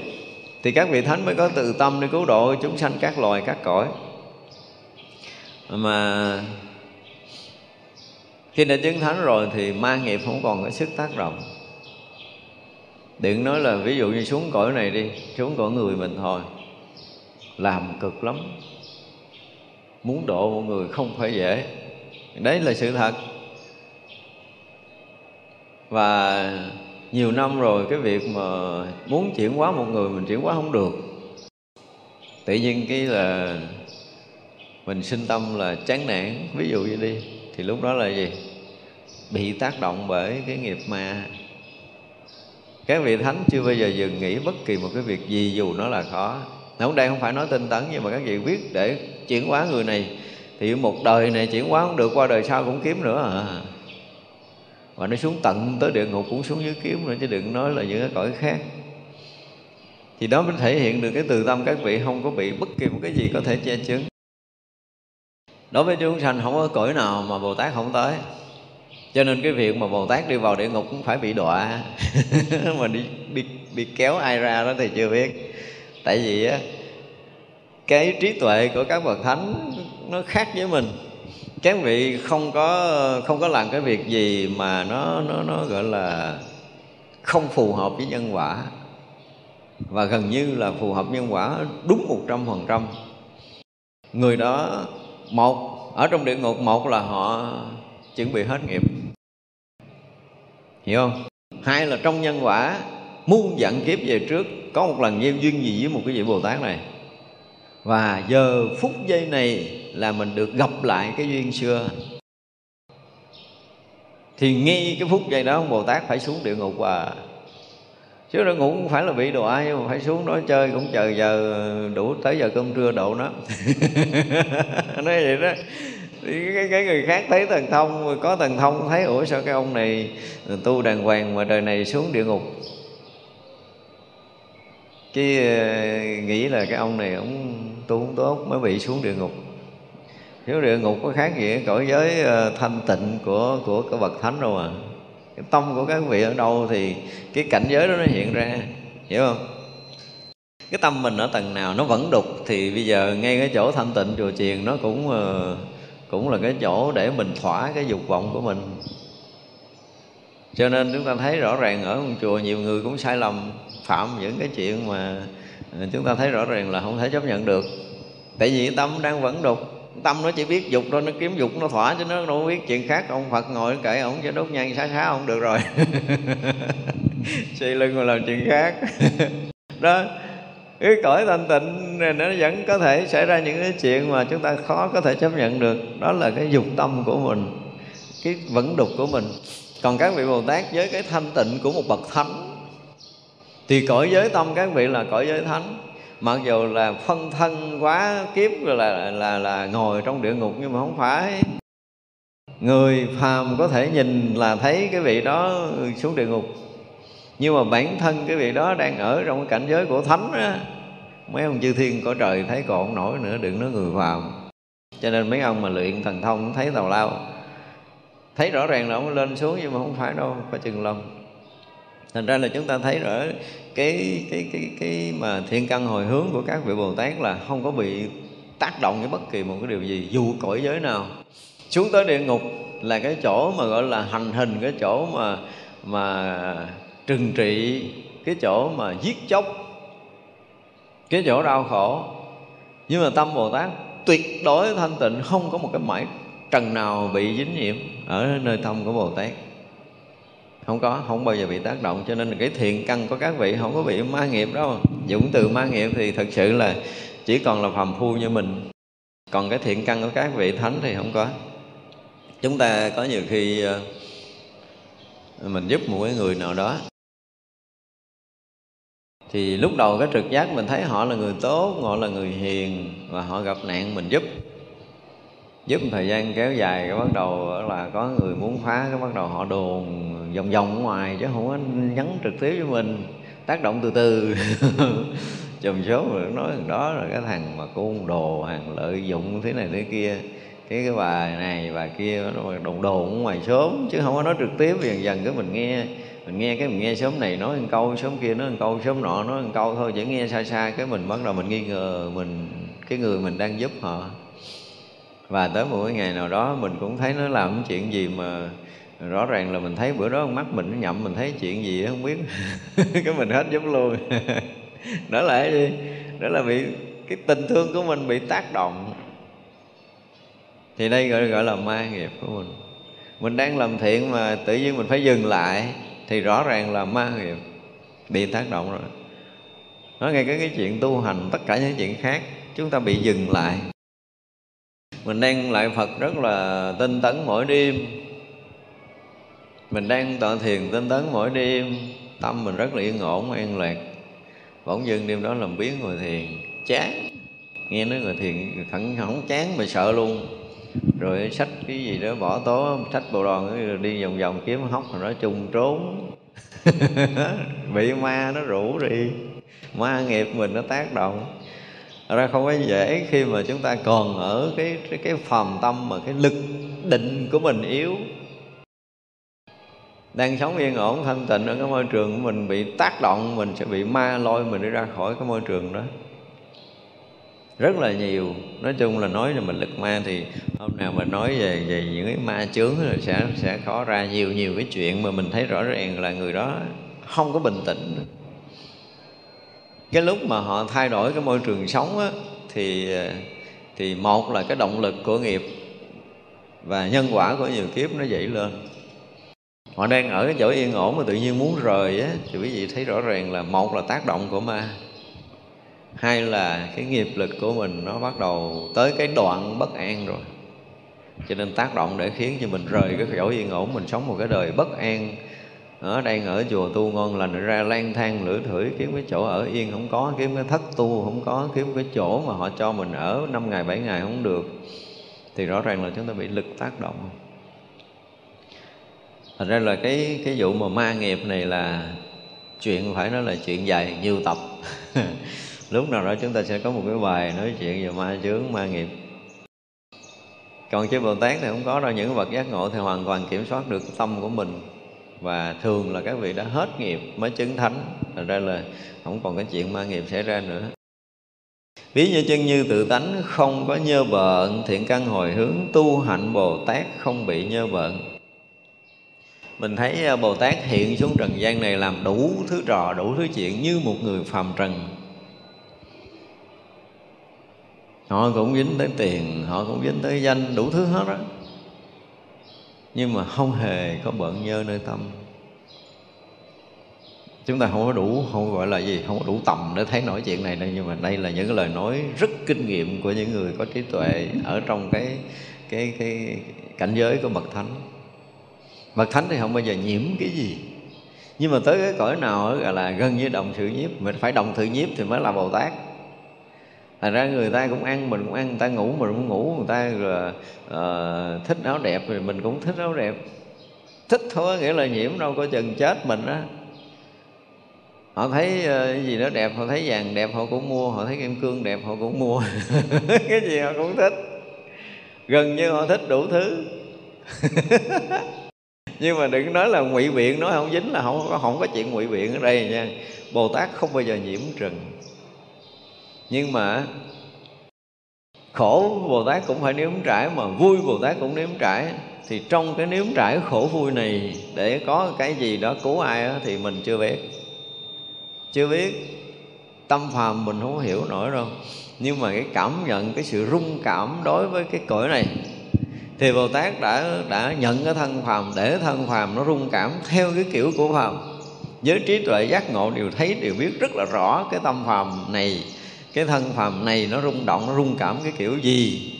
thì các vị thánh mới có tự tâm để cứu độ chúng sanh các loài, các cõi. Mà khi đã chứng thánh rồi thì ma nghiệp không còn có sức tác động. Đừng nói là ví dụ như xuống cõi này đi, xuống cõi người mình thôi. Làm cực lắm. Muốn độ một người không phải dễ. Đấy là sự thật và nhiều năm rồi cái việc mà muốn chuyển hóa một người mình chuyển hóa không được. Tự nhiên cái là mình sinh tâm là chán nản. Ví dụ như đi, thì lúc đó là gì? Bị tác động bởi cái nghiệp ma. Các vị thánh chưa bao giờ dừng nghĩ bất kỳ một cái việc gì dù nó là khó. Hôm đây không phải nói tinh tấn, nhưng mà các vị biết để chuyển hóa người này, thì một đời này chuyển hóa không được, qua đời sau cũng kiếm nữa à và nó xuống tận tới địa ngục cũng xuống dưới kiếm nữa chứ đừng nói là những cái cõi khác. Thì đó mới thể hiện được cái từ tâm các vị không có bị bất kỳ một cái gì có thể che chướng. Đối với chúng sanh không có cõi nào mà bồ tát không tới. Cho nên cái việc mà bồ tát đi vào địa ngục cũng phải bị đọa. *laughs* Mà đi bị, bị kéo ai ra đó thì chưa biết. Tại vì á cái trí tuệ của các bậc thánh nó khác với mình các vị không có không có làm cái việc gì mà nó nó nó gọi là không phù hợp với nhân quả. Và gần như là phù hợp nhân quả đúng một trăm phần trăm. Người đó, một, ở trong địa ngục, một là họ chuẩn bị hết nghiệp. Hiểu không? Hai là trong nhân quả muôn dặn kiếp về trước, có một lần gieo duyên gì với một cái vị bồ tát này. Và giờ phút giây này là mình được gặp lại cái duyên xưa. Thì ngay cái phút giây đó ông bồ tát phải xuống địa ngục và chứ nó ngủ không phải là bị đồ ai nhưng mà phải xuống đó chơi cũng chờ giờ đủ tới giờ cơm trưa độ nó. *laughs* Nói vậy đó. Thì cái, cái người khác thấy thần thông có thần thông thấy ủa sao cái ông này tu đàng hoàng mà đời này xuống địa ngục? Cái ờ, nghĩ là cái ông này ông tu không tốt mới bị xuống địa ngục nếu địa ngục có khác gì cõi giới ờ, thanh tịnh của của cái bậc thánh đâu mà cái tâm của các vị ở đâu thì cái cảnh giới đó nó hiện ra, hiểu không? Cái tâm mình ở tầng nào nó vẫn đục thì bây giờ ngay cái chỗ thanh tịnh chùa chiền nó cũng ờ, cũng là cái chỗ để mình thỏa cái dục vọng của mình. Cho nên chúng ta thấy rõ ràng ở một chùa nhiều người cũng sai lầm, phạm những cái chuyện mà ờ, chúng ta thấy rõ ràng là không thể chấp nhận được. Tại vì tâm đang vẫn đục tâm nó chỉ biết dục thôi, nó kiếm dục, nó thỏa chứ nó đâu biết chuyện khác. Ông phật ngồi kệ ông cho đốt nhang xá xá ông được rồi. *laughs* Suy lưng mà làm chuyện khác. *laughs* Đó cái cõi thanh tịnh này nó vẫn có thể xảy ra những cái chuyện mà chúng ta khó có thể chấp nhận được. Đó là cái dục tâm của mình, cái vẫn đục của mình. Còn các vị bồ tát với cái thanh tịnh của một bậc thánh, thì cõi giới tâm các vị là cõi giới thánh mặc dù là phân thân quá kiếp là là là, là ngồi trong địa ngục nhưng mà không phải. Người phàm có thể nhìn là thấy cái vị đó xuống địa ngục. Nhưng mà bản thân cái vị đó đang ở trong cái cảnh giới của thánh á mấy ông chư thiên có trời thấy còn không nổi nữa đừng nói người phàm. Cho nên mấy ông mà luyện thần thông thấy tào lao. Thấy rõ ràng là ông lên xuống nhưng mà không phải đâu phải chừng lòng thành ra là chúng ta thấy rõ cái cái cái cái mà thiên căn hồi hướng của các vị bồ tát là không có bị tác động với bất kỳ một cái điều gì, dù cõi giới nào. Xuống tới địa ngục là cái chỗ mà gọi là hành hình, cái chỗ mà mà trừng trị, cái chỗ mà giết chóc, cái chỗ đau khổ. Nhưng mà tâm bồ tát tuyệt đối thanh tịnh, không có một cái mãi trần nào bị dính nhiễm ở nơi tâm của bồ tát không có, không bao giờ bị tác động, cho nên là cái thiện căn của các vị không có bị ma nghiệp đâu. Dụng từ ma nghiệp thì thật sự là chỉ còn là phàm phu như mình. Còn cái thiện căn của các vị thánh thì không có. Chúng ta có nhiều khi ờ, mình giúp một cái người nào đó, thì lúc đầu cái trực giác mình thấy họ là người tốt, họ là người hiền và họ gặp nạn mình giúp giúp một thời gian kéo dài, cái bắt đầu là có người muốn phá, cái bắt đầu họ đồn vòng vòng ở ngoài chứ không có nhắn trực tiếp với mình. Tác động từ từ. *laughs* Chùm số rồi nói đó là cái thằng mà côn đồ hàng lợi dụng thế này thế kia. Cái cái bà này bà kia nó đồn đồn ngoài sớm chứ không có nói trực tiếp, dần dần cái mình nghe mình nghe cái mình nghe sớm này nói một câu sớm kia nói một câu sớm nọ nói một câu thôi, chỉ nghe xa xa cái mình bắt đầu mình nghi ngờ mình, cái người mình đang giúp họ và tới một cái ngày nào đó mình cũng thấy nó làm chuyện gì mà rõ ràng là mình thấy bữa đó mắt mình nó nhậm mình thấy chuyện gì không biết. *laughs* Cái mình hết giống luôn. *laughs* Đó là cái gì? Đó là bị cái tình thương của mình bị tác động. Thì đây gọi, gọi là ma nghiệp của mình. Mình đang làm thiện mà tự nhiên mình phải dừng lại thì rõ ràng là ma nghiệp bị tác động rồi. Nói ngay cái, cái chuyện tu hành tất cả những chuyện khác chúng ta bị dừng lại mình đang lại phật rất là tinh tấn mỗi đêm. Mình đang tọa thiền tinh tấn mỗi đêm. Tâm mình rất là yên ổn, an lạc. Bỗng dưng đêm đó làm biến ngồi thiền, chán. Nghe nói ngồi thiền thẳng, không chán mà sợ luôn. Rồi sách cái gì đó bỏ tố sách bộ đòn đi vòng vòng kiếm hóc rồi nó chung trốn. *laughs* Bị ma nó rủ đi. Ma nghiệp mình nó tác động ra không có dễ khi mà chúng ta còn ở cái cái, cái phàm tâm mà cái lực định của mình yếu. Đang sống yên ổn thanh tịnh ở cái môi trường của mình bị tác động mình sẽ bị ma lôi mình đi ra khỏi cái môi trường đó. Rất là nhiều. Nói chung là nói là mình lực ma thì hôm nào mà nói về về những cái ma chướng rồi sẽ sẽ có ra nhiều nhiều cái chuyện mà mình thấy rõ ràng là người đó không có bình tĩnh cái lúc mà họ thay đổi cái môi trường sống á, thì thì một là cái động lực của nghiệp và nhân quả của nhiều kiếp nó dậy lên. Họ đang ở cái chỗ yên ổn mà tự nhiên muốn rời á thì quý vị thấy rõ ràng là một là tác động của ma hai là cái nghiệp lực của mình nó bắt đầu tới cái đoạn bất an rồi. Cho nên tác động để khiến cho mình rời cái chỗ yên ổn mình sống một cái đời bất an ở đây ở chùa tu ngon lành, ra lang thang lửa thưởi kiếm cái chỗ ở yên không có, kiếm cái thất tu không có, kiếm cái chỗ mà họ cho mình ở năm ngày, bảy ngày không được. Thì rõ ràng là chúng ta bị lực tác động. Thành ra là cái cái vụ mà ma nghiệp này là chuyện phải nói là chuyện dài, nhiều tập. *laughs* Lúc nào đó chúng ta sẽ có một cái bài nói chuyện về ma chướng, ma nghiệp. Còn chư bồ tát thì không có đâu, những vật giác ngộ thì hoàn toàn kiểm soát được tâm của mình và thường là các vị đã hết nghiệp mới chứng thánh. Thành ra là không còn cái chuyện ma nghiệp xảy ra nữa. Ví như chân như tự tánh, không có nhơ bợn thiện căn hồi hướng, tu hạnh bồ tát không bị nhơ bợn mình thấy à, bồ tát hiện xuống trần gian này làm đủ thứ trò, đủ thứ chuyện như một người phàm trần. Họ cũng dính tới tiền, họ cũng dính tới danh, đủ thứ hết đó nhưng mà không hề có bận nhơ nơi tâm. Chúng ta không có đủ, không gọi là gì, không có đủ tầm để thấy nổi chuyện này đâu, nhưng mà đây là những cái lời nói rất kinh nghiệm của những người có trí tuệ ở trong cái cái cái cảnh giới của bậc thánh. Bậc thánh thì không bao giờ nhiễm cái gì. Nhưng mà tới cái cõi nào, gọi là gần như đồng sự nhiếp mình phải đồng sự nhiếp thì mới là bồ tát thành ra người ta cũng ăn mình cũng ăn người ta ngủ mình cũng ngủ người ta là uh, ờ, thích áo đẹp thì mình cũng thích áo đẹp. Thích thôi nghĩa là nhiễm đâu có chừng chết mình á. Họ thấy uh, cái gì đó đẹp họ thấy vàng đẹp họ cũng mua họ thấy kim cương đẹp họ cũng mua. *laughs* Cái gì họ cũng thích. Gần như họ thích đủ thứ. *laughs* Nhưng mà đừng nói là ngụy biện nói không dính là không có không có chuyện ngụy biện ở đây nha. Bồ tát không bao giờ nhiễm trần nhưng mà khổ bồ tát cũng phải nếm trải mà vui bồ tát cũng nếm trải. Thì trong cái nếm trải khổ vui này để có cái gì đó cứu ai đó, thì mình chưa biết. Chưa biết tâm phàm mình không hiểu nổi đâu. Nhưng mà cái cảm nhận cái sự rung cảm đối với cái cõi này thì bồ tát đã đã nhận cái thân phàm để thân phàm nó rung cảm theo cái kiểu của phàm. Với trí tuệ giác ngộ đều thấy đều biết rất là rõ cái tâm phàm này cái thân phàm này nó rung động, nó rung cảm cái kiểu gì?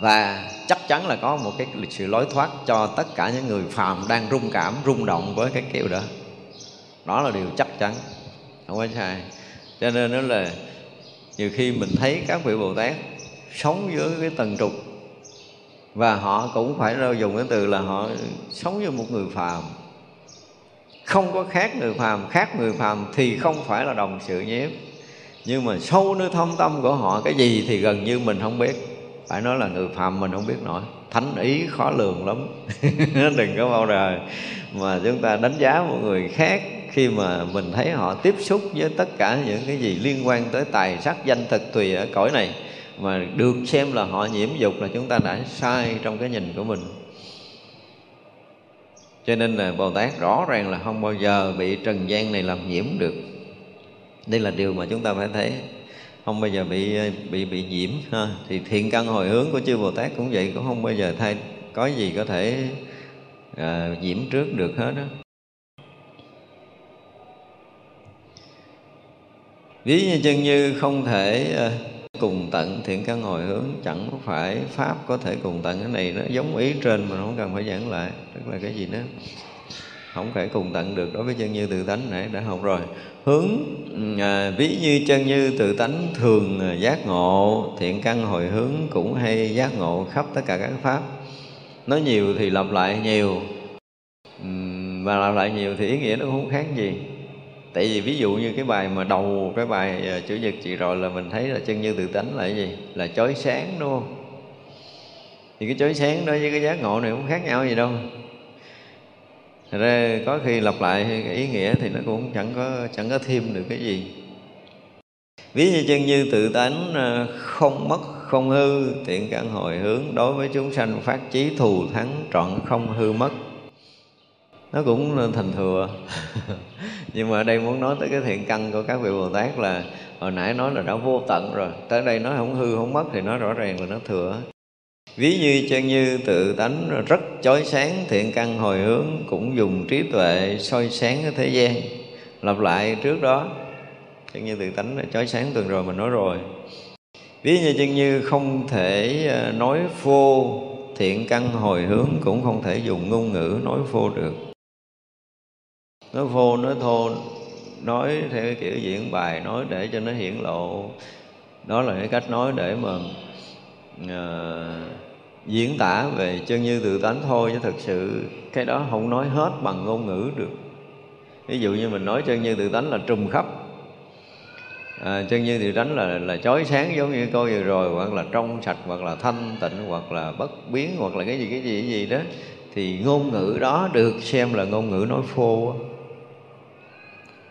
Và chắc chắn là có một cái sự lối thoát cho tất cả những người phàm đang rung cảm, rung động với cái kiểu đó. Đó là điều chắc chắn, không có sai. Cho nên đó là nhiều khi mình thấy các vị bồ tát sống dưới cái tầng trục, và họ cũng phải dùng cái từ là họ sống như một người phàm. Không có khác người phàm, khác người phàm thì không phải là đồng sự nhiếp nhưng mà sâu nơi thâm tâm của họ, cái gì thì gần như mình không biết. Phải nói là người phàm mình không biết nổi. Thánh ý khó lường lắm. *laughs* Đừng có bao giờ mà chúng ta đánh giá một người khác khi mà mình thấy họ tiếp xúc với tất cả những cái gì liên quan tới tài sắc danh thực tùy ở cõi này. Mà được xem là họ nhiễm dục là chúng ta đã sai trong cái nhìn của mình. Cho nên là bồ tát rõ ràng là không bao giờ bị trần gian này làm nhiễm được đây là điều mà chúng ta phải thấy. Không bao giờ bị bị bị nhiễm ha. Thì thiện căn hồi hướng của chư bồ tát cũng vậy cũng không bao giờ thay có gì có thể à, nhiễm trước được hết đó ví như chân như không thể à, cùng tận thiện căn hồi hướng chẳng phải pháp có thể cùng tận cái này nó giống ý trên mà không cần phải giảng lại. Tức là cái gì đó không thể cùng tận được đối với chân như tự tánh nãy đã học rồi. Hướng ừ, à, ví như chân như tự tánh thường à, giác ngộ. Thiện căn hồi hướng cũng hay giác ngộ khắp tất cả các pháp. Nói nhiều thì lặp lại nhiều. Ừ, Và lặp lại nhiều thì ý nghĩa nó không khác gì. Tại vì ví dụ như cái bài mà đầu cái bài à, chủ nhật chị rồi là mình thấy là chân như tự tánh là cái gì? Là chói sáng đúng không? Thì cái chói sáng đó với cái giác ngộ này cũng khác nhau gì đâu. Thật ra có khi lặp lại cái ý nghĩa thì nó cũng chẳng có chẳng có thêm được cái gì. Ví như chân như tự tánh à, không mất, không hư, tiện căn hồi hướng, đối với chúng sanh phát chí thù thắng, trọn không hư mất. Nó cũng thành thừa. *laughs* Nhưng mà ở đây muốn nói tới cái thiện căn của các vị bồ tát là, hồi nãy nói là đã vô tận rồi, tới đây nói không hư, không mất thì nó rõ ràng là nó thừa ví như chân như tự tánh rất chói sáng thiện căn hồi hướng cũng dùng trí tuệ soi sáng cái thế gian. Lặp lại trước đó chân như tự tánh là chói sáng tuần rồi mình nói rồi. Ví như chân như không thể ờ, nói phô thiện căn hồi hướng cũng không thể dùng ngôn ngữ nói phô được. Nói phô nói thô nói theo kiểu diễn bài nói để cho nó hiển lộ. Đó là cái cách nói để mà uh, diễn tả về chân như tự tánh thôi chứ thực sự cái đó không nói hết bằng ngôn ngữ được. Ví dụ như mình nói chân như tự tánh là trùm khắp. À, chân như tự tánh là là chói sáng giống như câu vừa rồi hoặc là trong sạch hoặc là thanh tịnh hoặc là bất biến hoặc là cái gì cái gì cái gì đó. Thì ngôn ngữ đó được xem là ngôn ngữ nói phô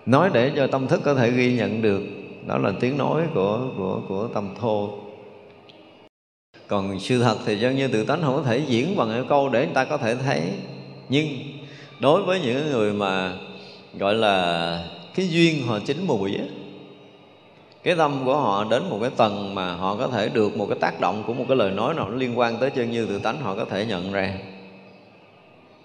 nói để cho tâm thức có thể ghi nhận được đó là tiếng nói của của của tâm thô còn sự thật thì do như tự tánh không có thể diễn bằng cái câu để người ta có thể thấy. Nhưng đối với những người mà gọi là cái duyên họ chín mùi á, cái tâm của họ đến một cái tầng mà họ có thể được một cái tác động của một cái lời nói nào nó liên quan tới chân như tự tánh, họ có thể nhận ra.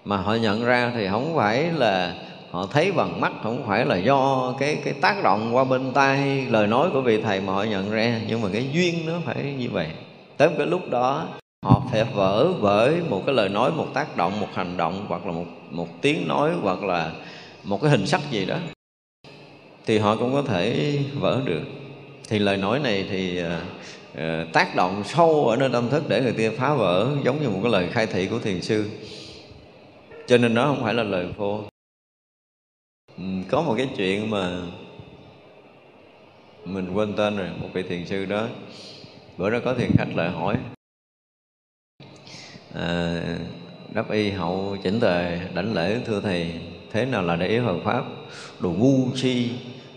Mà họ nhận ra thì không phải là họ thấy bằng mắt, không phải là do cái cái tác động qua bên tai, lời nói của vị thầy mà họ nhận ra. Nhưng mà cái duyên nó phải như vậy tới cái lúc đó họ phải vỡ vỡ một cái lời nói một tác động một hành động hoặc là một một tiếng nói hoặc là một cái hình sắc gì đó thì họ cũng có thể vỡ được. Thì lời nói này thì uh, tác động sâu ở nơi tâm thức để người kia phá vỡ giống như một cái lời khai thị của thiền sư. Cho nên nó không phải là lời phô uhm, ừ, có một cái chuyện mà mình quên tên rồi một vị thiền sư đó bữa đó có thiền khách lại hỏi à, đáp y hậu chỉnh tề đảnh lễ thưa thầy thế nào là để ý Phật pháp? Đồ ngu si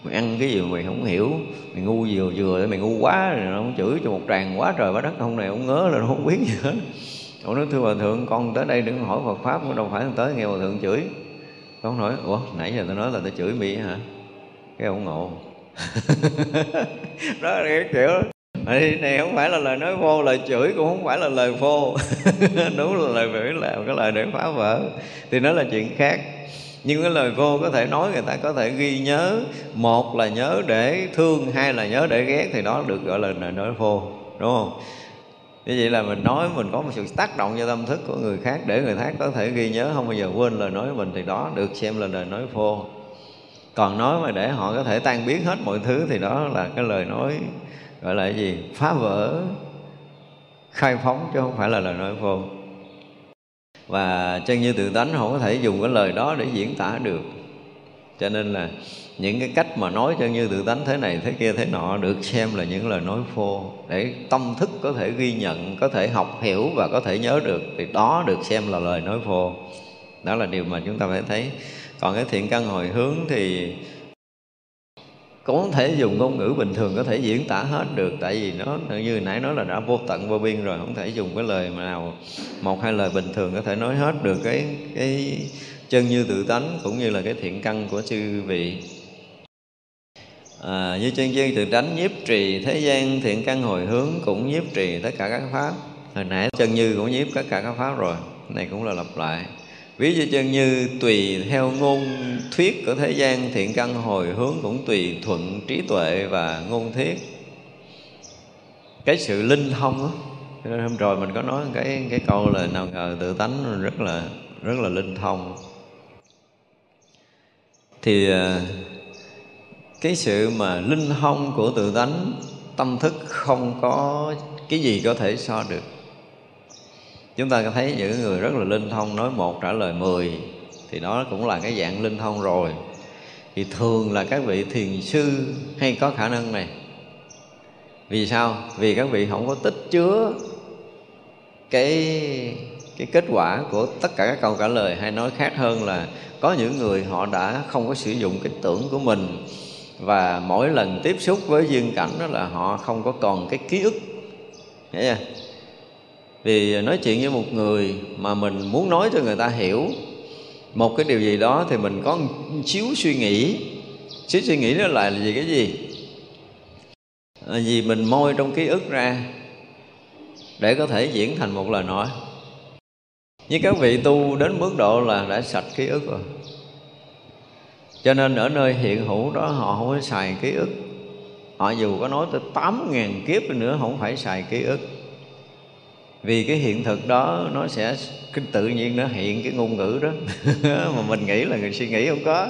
mày ăn cái gì mà mày không hiểu? Mày ngu vừa vừa để mày ngu quá rồi nó chửi cho một tràng quá trời quá đất không này ông ngớ là nó không biết gì hết. Ông nói thưa hòa thượng con tới đây đừng hỏi Phật pháp đâu phải tới nghe hòa thượng chửi. Con nói ủa nãy giờ tôi nói là tôi chửi mi hả? Cái ông ngộ. *laughs* Đó là cái kiểu này, này không phải là lời nói vô lời chửi cũng không phải là lời vô. *laughs* Đúng là lời chửi là cái lời để phá vỡ. Thì nó là chuyện khác. Nhưng cái lời vô có thể nói người ta có thể ghi nhớ. Một là nhớ để thương hai là nhớ để ghét thì đó được gọi là lời nói vô. Đúng không? Như vậy là mình nói mình có một sự tác động cho tâm thức của người khác để người khác có thể ghi nhớ không bao giờ quên lời nói của mình thì đó được xem là lời nói vô. Còn nói mà để họ có thể tan biến hết mọi thứ thì đó là cái lời nói gọi là cái gì? Phá vỡ, khai phóng chứ không phải là lời nói vô. Và chân như tự tánh không có thể dùng cái lời đó để diễn tả được. Cho nên là những cái cách mà nói chân như tự tánh thế này, thế kia, thế nọ được xem là những lời nói phô để tâm thức có thể ghi nhận, có thể học hiểu và có thể nhớ được thì đó được xem là lời nói phô đó là điều mà chúng ta phải thấy. Còn cái thiện căn hồi hướng thì cũng không thể dùng ngôn ngữ bình thường có thể diễn tả hết được tại vì nó như nãy nói là đã vô tận vô biên rồi không thể dùng cái lời mà nào một hai lời bình thường có thể nói hết được cái cái chân như tự tánh cũng như là cái thiện căn của chư vị. À, như chân như tự tánh nhiếp trì thế gian thiện căn hồi hướng cũng nhiếp trì tất cả các pháp. Hồi nãy chân như cũng nhiếp tất cả các pháp rồi này cũng là lặp lại ví dụ chân như tùy theo ngôn thuyết của thế gian, thiện căn hồi hướng cũng tùy thuận trí tuệ và ngôn thuyết. Cái sự linh thông đó nên hôm rồi mình có nói cái cái câu là nào ngờ tự tánh rất là rất là linh thông. Thì à, cái sự mà linh thông của tự tánh, tâm thức không có cái gì có thể so được chúng ta thấy những người rất là linh thông nói một trả lời mười, thì đó cũng là cái dạng linh thông rồi. Thì thường là các vị thiền sư hay có khả năng này. Vì sao? Vì các vị không có tích chứa cái cái kết quả của tất cả các câu trả lời, hay nói khác hơn là có những người họ đã không có sử dụng cái tưởng của mình, và mỗi lần tiếp xúc với duyên cảnh đó là họ không có còn cái ký ức. Hiểu chưa? Vì nói chuyện với một người mà mình muốn nói cho người ta hiểu một cái điều gì đó thì mình có một xíu suy nghĩ. Xíu suy nghĩ đó là gì cái gì? À, vì mình môi trong ký ức ra để có thể diễn thành một lời nói. Như các vị tu đến mức độ là đã sạch ký ức rồi. Cho nên ở nơi hiện hữu đó họ không có xài ký ức. Họ dù có nói tới tám ngàn kiếp nữa không phải xài ký ức vì cái hiện thực đó nó sẽ cái tự nhiên nó hiện cái ngôn ngữ đó. *laughs* Mà mình nghĩ là người suy nghĩ không có.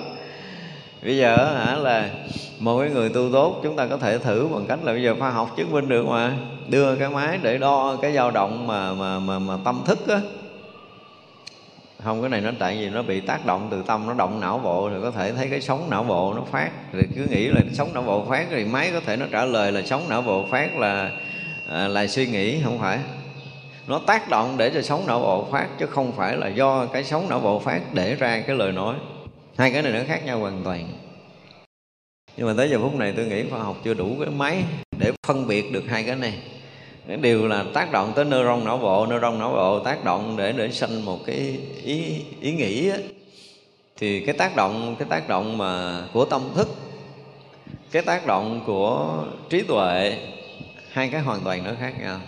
Bây giờ hả là một cái người tu tốt chúng ta có thể thử bằng cách là bây giờ khoa học chứng minh được mà. Đưa cái máy để đo cái dao động mà mà mà, mà tâm thức á. Không cái này nó tại vì nó bị tác động từ tâm nó động não bộ thì có thể thấy cái sóng não bộ nó phát. Rồi cứ nghĩ là sóng não bộ phát thì máy có thể nó trả lời là sóng não bộ phát là à, là suy nghĩ không phải nó tác động để cho sống não bộ phát chứ không phải là do cái sống não bộ phát để ra cái lời nói. Hai cái này nó khác nhau hoàn toàn. Nhưng mà tới giờ phút này tôi nghĩ khoa học chưa đủ cái máy để phân biệt được hai cái này. Cái điều là tác động tới neuron não bộ neuron não bộ tác động để để sanh một cái ý ý nghĩ á, thì cái tác động cái tác động mà của tâm thức cái tác động của trí tuệ hai cái hoàn toàn nó khác nhau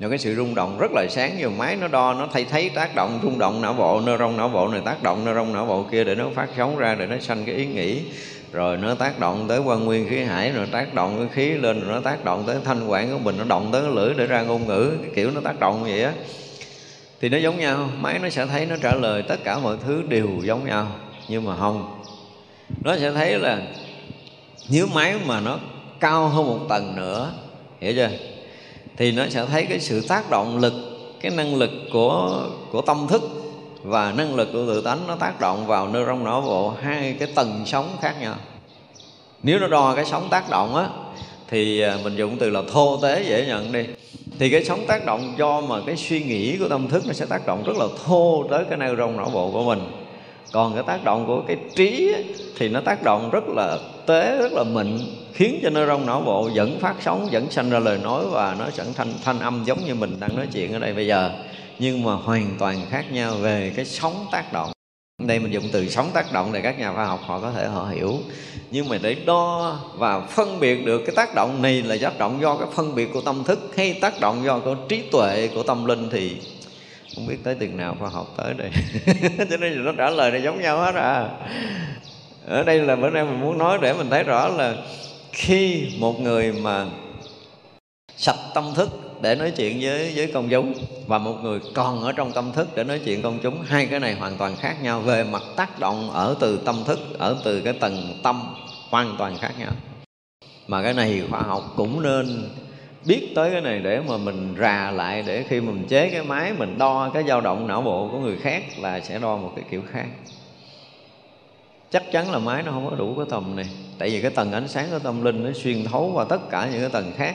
rồi cái sự rung động rất là sáng nhiều máy nó đo, nó thay thấy tác động, rung động não bộ, neuron não bộ này tác động, neuron não bộ kia để nó phát sóng ra, để nó sanh cái ý nghĩ. Rồi nó tác động tới quan nguyên khí hải, rồi tác động cái khí lên, rồi nó tác động tới thanh quản của mình, nó động tới cái lưỡi để ra ngôn ngữ, cái kiểu nó tác động vậy á. Thì nó giống nhau, máy nó sẽ thấy, nó trả lời tất cả mọi thứ đều giống nhau, nhưng mà không. Nó sẽ thấy là nếu máy mà nó cao hơn một tầng nữa, hiểu chưa? Thì nó sẽ thấy cái sự tác động lực, cái năng lực của của tâm thức và năng lực của tự tánh nó tác động vào nơi trong não bộ, hai cái tầng sóng khác nhau. Nếu nó đo cái sóng tác động á, thì à, mình dùng từ là thô tế dễ nhận đi. Thì cái sóng tác động do mà cái suy nghĩ của tâm thức nó sẽ tác động rất là thô tới cái nêu rong não bộ của mình còn cái tác động của cái trí ấy, thì nó tác động rất là tế rất là mịn khiến cho nơi rong não bộ vẫn phát sóng vẫn sanh ra lời nói và nó sẵn thanh thanh âm giống như mình đang nói chuyện ở đây bây giờ. Nhưng mà hoàn toàn khác nhau về cái sóng tác động. Đây mình dùng từ sóng tác động để các nhà khoa học họ có thể họ hiểu. Nhưng mà để đo và phân biệt được cái tác động này là tác động do cái phân biệt của tâm thức hay tác động do cái trí tuệ của tâm linh thì không biết tới từng nào khoa học tới đây. *laughs* Cho nên nó trả lời này giống nhau hết à. Ở đây là bữa nay mình muốn nói để mình thấy rõ là khi một người mà sạch tâm thức để nói chuyện với với công chúng và một người còn ở trong tâm thức để nói chuyện công chúng, hai cái này hoàn toàn khác nhau. Về mặt tác động ở từ tâm thức, ở từ cái tầng tâm hoàn toàn khác nhau. Mà cái này khoa học cũng nên biết tới cái này để mà mình rà lại để khi mình chế cái máy, mình đo cái dao động não bộ của người khác là sẽ đo một cái kiểu khác. Chắc chắn là máy nó không có đủ cái tầm này. Tại vì cái tầng ánh sáng của tâm linh nó xuyên thấu vào tất cả những cái tầng khác.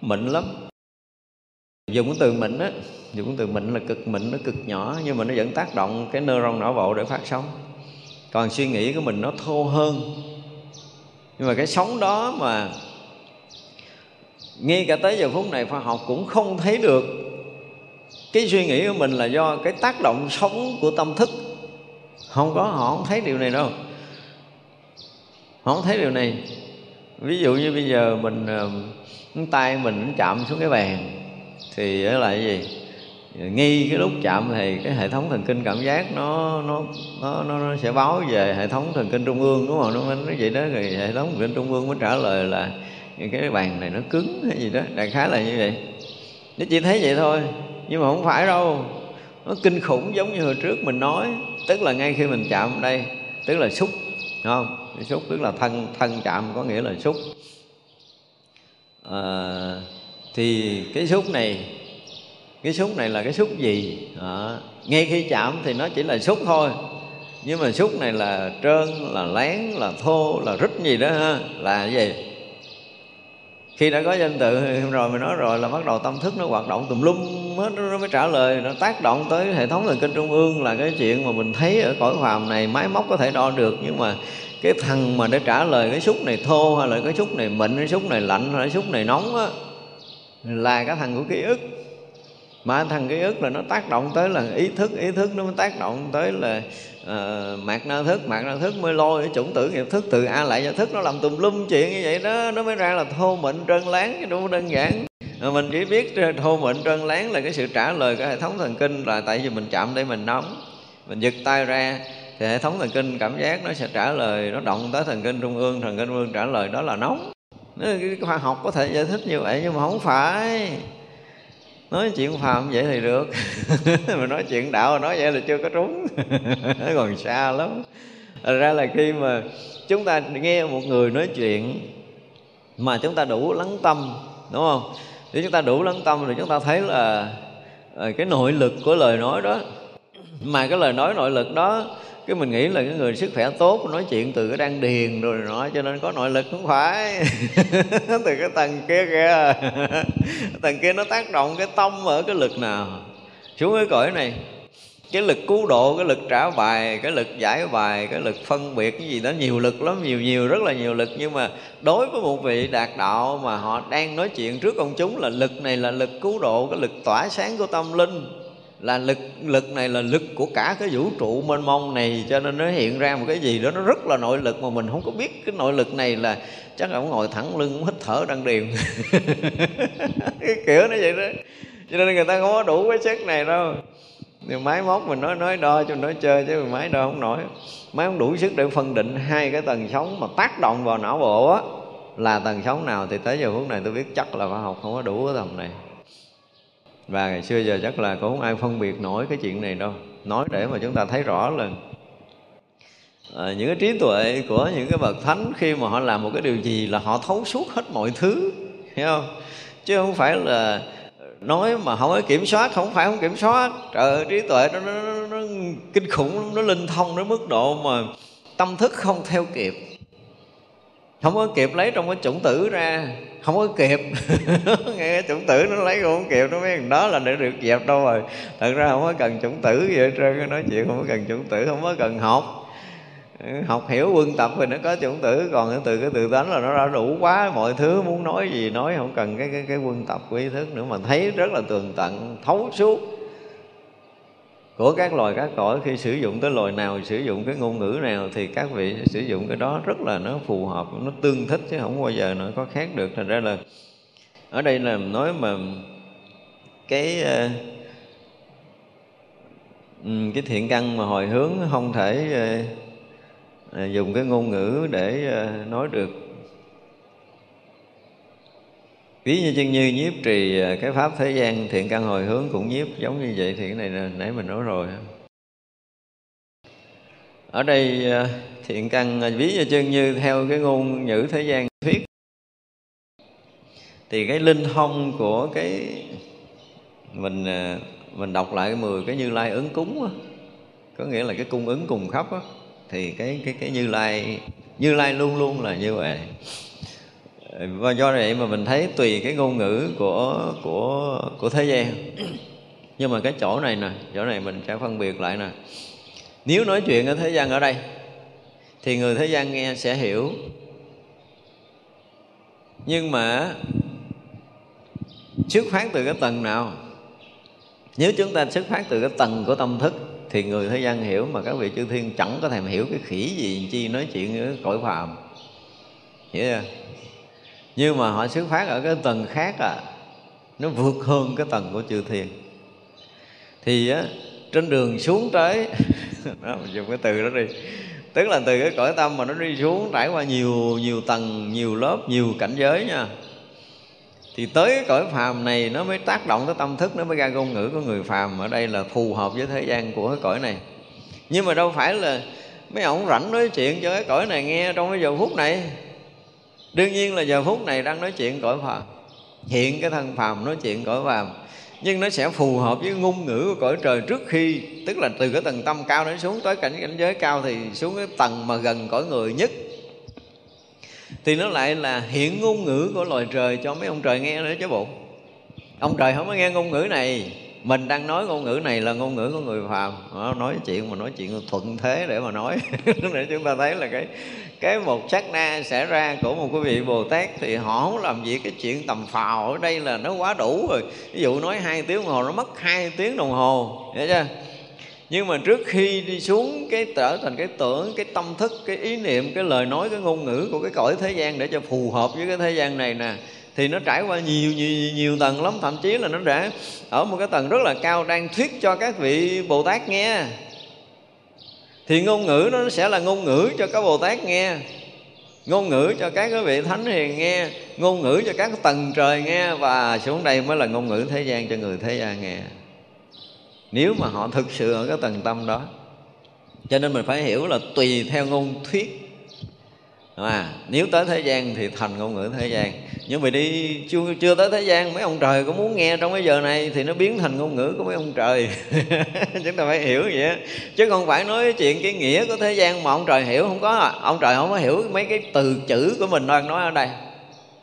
Mịn lắm. Dùng cái từ mịn á, dùng cái từ mịn là cực mịn, nó cực nhỏ, nhưng mà nó vẫn tác động cái neuron não bộ để phát sóng. Còn suy nghĩ của mình nó thô hơn. Nhưng mà cái sóng đó mà ngay cả tới giờ phút này khoa học cũng không thấy được. Cái suy nghĩ của mình là do cái tác động sống của tâm thức. Không có họ không thấy điều này đâu. Họ không thấy điều này. Ví dụ như bây giờ mình ờ, tay mình chạm xuống cái bàn thì là cái gì? Ngay cái lúc chạm thì cái hệ thống thần kinh cảm giác nó nó nó nó, nó sẽ báo về hệ thống thần kinh trung ương đúng không? Nó nó vậy đó rồi hệ thống thần kinh trung ương mới trả lời là những cái bàn này nó cứng hay gì đó đại khái là như vậy. Nó chỉ thấy vậy thôi nhưng mà không phải đâu. Nó kinh khủng giống như hồi trước mình nói tức là ngay khi mình chạm đây tức là xúc không? Xúc tức là thân thân chạm có nghĩa là xúc. À, thì cái xúc này cái xúc này là cái xúc gì? À, ngay khi chạm thì nó chỉ là xúc thôi nhưng mà xúc này là trơn là lén là thô là rít gì đó ha là gì? Khi đã có danh tự rồi mình nói rồi là bắt đầu tâm thức nó hoạt động tùm lum hết, nó mới trả lời, nó tác động tới hệ thống thần kinh trung ương là cái chuyện mà mình thấy ở cõi phàm này máy móc có thể đo được, nhưng mà cái thằng mà để trả lời cái xúc này thô hay là cái xúc này mịn, cái xúc này lạnh hay là cái xúc này nóng á, là cái thằng của ký ức mà thằng ký ức là nó tác động tới là ý thức ý thức nó mới tác động tới là ờ, uh, mạc na thức. Mạc na thức mới lôi cái chủng tử nghiệp thức từ a lại cho thức nó làm tùm lum chuyện như vậy đó. Nó mới ra là thô mịn trơn láng cái đâu đơn giản. Mà mình chỉ biết thô mịn trơn láng là cái sự trả lời của hệ thống thần kinh là tại vì mình chạm đây mình nóng. Mình giật tay ra thì hệ thống thần kinh cảm giác nó sẽ trả lời nó động tới thần kinh trung ương. Thần kinh trung ương trả lời đó là nóng. Cái khoa học có thể giải thích như vậy nhưng mà không phải nói chuyện phàm vậy thì được. *laughs* Mà nói chuyện đạo nói vậy là chưa có trúng. *laughs* Nó còn xa lắm. Thật ra là khi mà chúng ta nghe một người nói chuyện mà chúng ta đủ lắng tâm, đúng không? Nếu chúng ta đủ lắng tâm thì chúng ta thấy là ờ, cái nội lực của lời nói đó, mà cái lời nói nội lực đó cái mình nghĩ là cái người sức khỏe tốt, nói chuyện từ cái đan điền rồi nọ, cho nên có nội lực không phải. *laughs* Từ cái tầng kia kìa. *laughs* Tầng kia nó tác động cái tâm ở cái lực nào. Xuống cái cõi này, cái lực cứu độ, cái lực trả bài, cái lực giải bài, cái lực phân biệt cái gì đó, nhiều lực lắm, nhiều nhiều, rất là nhiều lực. Nhưng mà đối với một vị đạt đạo mà họ đang nói chuyện trước công chúng là lực này là lực cứu độ, cái lực tỏa sáng của tâm linh là lực lực này là lực của cả cái vũ trụ mênh mông này, cho nên nó hiện ra một cái gì đó, nó rất là nội lực mà mình không có biết cái nội lực này là chắc là ông ngồi thẳng lưng hít thở đang điền. *laughs* Cái kiểu nó vậy đó. Cho nên người ta không có đủ cái sức này đâu. Thì máy móc mình nói nói đo cho nó nói chơi chứ máy đo không nổi. Máy không đủ sức để phân định hai cái tầng sóng mà tác động vào não bộ á, là tầng sóng nào thì tới giờ phút này tôi biết chắc là khoa học không có đủ cái tầm này và ngày xưa giờ chắc là cũng không ai phân biệt nổi cái chuyện này đâu. Nói để mà chúng ta thấy rõ là à, những cái trí tuệ của những cái bậc thánh khi mà họ làm một cái điều gì là họ thấu suốt hết mọi thứ hiểu không? Chứ không phải là nói mà không có kiểm soát không phải không kiểm soát. Trời trí tuệ nó, nó, nó, nó kinh khủng nó linh thông đến mức độ mà tâm thức không theo kịp không có kịp lấy trong cái chủng tử ra. Không có kịp. *laughs* Nghe chủng tử nó lấy không kịp nó mấy đó là để được dẹp đâu rồi. Thật ra không có cần chủng tử gì hết trơn nói chuyện không có cần chủng tử không có cần học. Ừ, học hiểu quân tập thì nó có chủng tử còn từ cái từ tánh là nó đã đủ quá mọi thứ muốn nói gì nói không cần cái cái, cái quân tập của ý thức nữa mà thấy rất là tường tận thấu suốt của các loài các cõi khi sử dụng tới loài nào, sử dụng cái ngôn ngữ nào thì các vị sử dụng cái đó rất là nó phù hợp, nó tương thích chứ không bao giờ nó có khác được. Thành ra là ở đây là nói mà cái ờ, ừ, cái thiện căn mà hồi hướng không thể ờ, ờ, dùng cái ngôn ngữ để nói được ví như chân như nhiếp trì à, cái pháp thế gian thiện căn hồi hướng cũng nhiếp, giống như vậy thì cái này nãy mình nói rồi ở đây à, thiện căn à, ví như chân như theo cái ngôn ngữ thế gian thuyết thì cái linh thông của cái mình mình đọc lại cái mười cái như lai ứng cúng đó. có nghĩa là cái cung ứng cùng khắp đó. thì cái cái cái như lai như lai luôn luôn là như vậy và do vậy mà mình thấy tùy cái ngôn ngữ của của của thế gian. Nhưng mà cái chỗ này nè, chỗ này mình sẽ phân biệt lại nè. Nếu nói chuyện ở thế gian ở đây, thì người thế gian nghe sẽ hiểu. Nhưng mà xuất phát từ cái tầng nào? Nếu chúng ta xuất phát từ cái tầng của tâm thức, thì người thế gian hiểu mà các vị chư thiên chẳng có thèm hiểu cái khỉ gì chi nói chuyện ở cõi phàm. Hiểu chưa? Nhưng mà họ xuất phát ở cái tầng khác à. Nó vượt hơn cái tầng của chư thiên. Thì á trên đường xuống tới *laughs* đó, mình dùng cái từ đó đi. Tức là từ cái cõi tâm mà nó đi xuống trải qua nhiều nhiều tầng nhiều lớp nhiều cảnh giới nha. Thì tới cái cõi phàm này nó mới tác động tới tâm thức nó mới ra ngôn ngữ của người phàm. Ở đây là phù hợp với thế gian của cái cõi này. Nhưng mà đâu phải là mấy ông rảnh nói chuyện cho cái cõi này nghe trong cái giờ phút này đương nhiên là giờ phút này đang nói chuyện cõi phàm. Hiện cái thân phàm nói chuyện cõi phàm. Nhưng nó sẽ phù hợp với ngôn ngữ của cõi trời trước khi, tức là từ cái tầng tâm cao đến xuống, tới cảnh cảnh giới cao thì xuống cái tầng mà gần cõi người nhất. Thì nó lại là hiện ngôn ngữ của loài trời cho mấy ông trời nghe nữa chứ bộ. Ông trời không có nghe ngôn ngữ này mình đang nói ngôn ngữ này là ngôn ngữ của người phàm. Nói chuyện mà nói chuyện thuận thế để mà nói. *laughs* Để chúng ta thấy là cái cái một sát na xảy ra của một quý vị bồ tát thì họ không làm gì cái chuyện tầm phào. Ở đây là nó quá đủ rồi. Ví dụ nói hai tiếng đồng hồ, nó mất hai tiếng đồng hồ. Hiểu chưa? Nhưng mà trước khi đi xuống cái trở thành cái tưởng, cái tâm thức, cái ý niệm, cái lời nói, cái ngôn ngữ của cái cõi thế gian để cho phù hợp với cái thế gian này nè thì nó trải qua nhiều nhiều nhiều tầng lắm. Thậm chí là nó đã ở một cái tầng rất là cao, đang thuyết cho các vị bồ tát nghe. Thì ngôn ngữ nó sẽ là ngôn ngữ cho các bồ tát nghe. Ngôn ngữ cho các vị thánh hiền nghe. Ngôn ngữ cho các tầng trời nghe. Và xuống đây mới là ngôn ngữ thế gian cho người thế gian nghe. Nếu mà họ thực sự ở cái tầng tâm đó, cho nên mình phải hiểu là tùy theo ngôn thuyết à, nếu tới thế gian thì thành ngôn ngữ thế gian. Nhưng mà đi chưa, chưa tới thế gian mấy ông trời có muốn nghe trong cái giờ này thì nó biến thành ngôn ngữ của mấy ông trời. *laughs* Chúng ta phải hiểu vậy đó. chứ không phải nói chuyện cái nghĩa của thế gian mà ông trời hiểu không có à. ông trời không có hiểu mấy cái từ chữ của mình đang nói ở đây.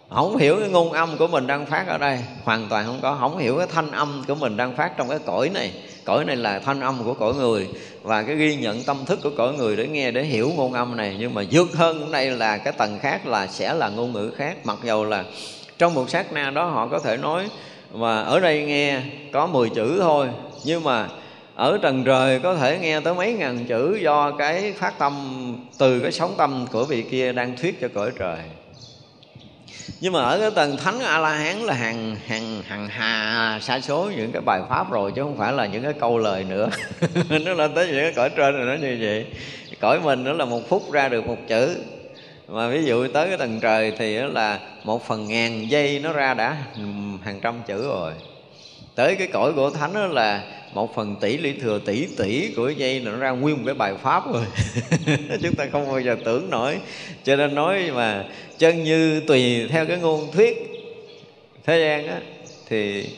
Không hiểu cái ngôn âm của mình đang phát ở đây. Hoàn toàn không có. Không hiểu cái thanh âm của mình đang phát trong cái cõi này cõi này là thanh âm của cõi người. Và cái ghi nhận tâm thức của cõi người để nghe, để hiểu ngôn âm này. Nhưng mà vượt hơn đây là cái tầng khác là sẽ là ngôn ngữ khác. Mặc dầu là trong một sát na đó họ có thể nói, mà ở đây nghe có 10 chữ thôi. Nhưng mà ở trần trời có thể nghe tới mấy ngàn chữ do cái phát tâm, từ cái sóng tâm của vị kia đang thuyết cho cõi trời nhưng mà ở cái tầng thánh a la hán là hàng hàng hàng hà, sa số những cái bài pháp rồi, chứ không phải là những cái câu lời nữa. *laughs* Nó lên tới những cái cõi trên rồi nó như vậy. Cõi mình nó là một phút ra được một chữ. Mà ví dụ tới cái tầng trời thì là một phần ngàn giây nó ra đã hàng trăm chữ rồi. Tới cái cõi của thánh đó là một phần tỷ lý thừa tỷ tỷ của dây nó ra nguyên một cái bài pháp rồi. *laughs* Chúng ta không bao giờ tưởng nổi. Cho nên nói mà chân như tùy theo cái ngôn thuyết thế gian á thì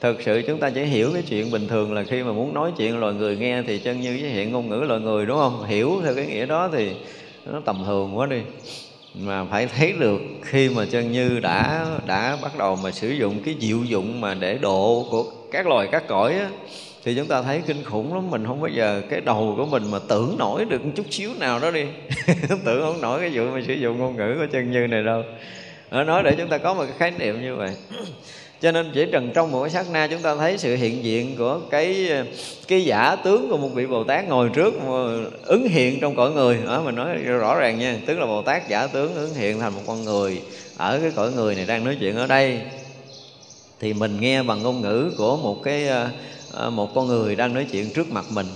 thực sự chúng ta chỉ hiểu cái chuyện bình thường là khi mà muốn nói chuyện loài người nghe thì chân như với hiện ngôn ngữ loài người đúng không? Hiểu theo cái nghĩa đó thì nó tầm thường quá đi. Mà phải thấy được khi mà chân như đã đã bắt đầu mà sử dụng cái diệu dụng mà để độ của các loài các cõi á, thì chúng ta thấy kinh khủng lắm, mình không bao giờ cái đầu của mình mà tưởng nổi được một chút xíu nào đó đi. *laughs* Tưởng không nổi cái vụ mà sử dụng ngôn ngữ của chân như này đâu. Nói để chúng ta có một cái khái niệm như vậy. *clears throat* Cho nên chỉ cần trong một cái sát na chúng ta thấy sự hiện diện của cái cái giả tướng của một vị bồ tát ngồi trước ứng hiện trong cõi người. Đó, mình nói rõ ràng nha, tức là bồ tát giả tướng ứng hiện thành một con người ở cái cõi người này đang nói chuyện ở đây. Thì mình nghe bằng ngôn ngữ của một cái Ờ, một con người đang nói chuyện trước mặt mình.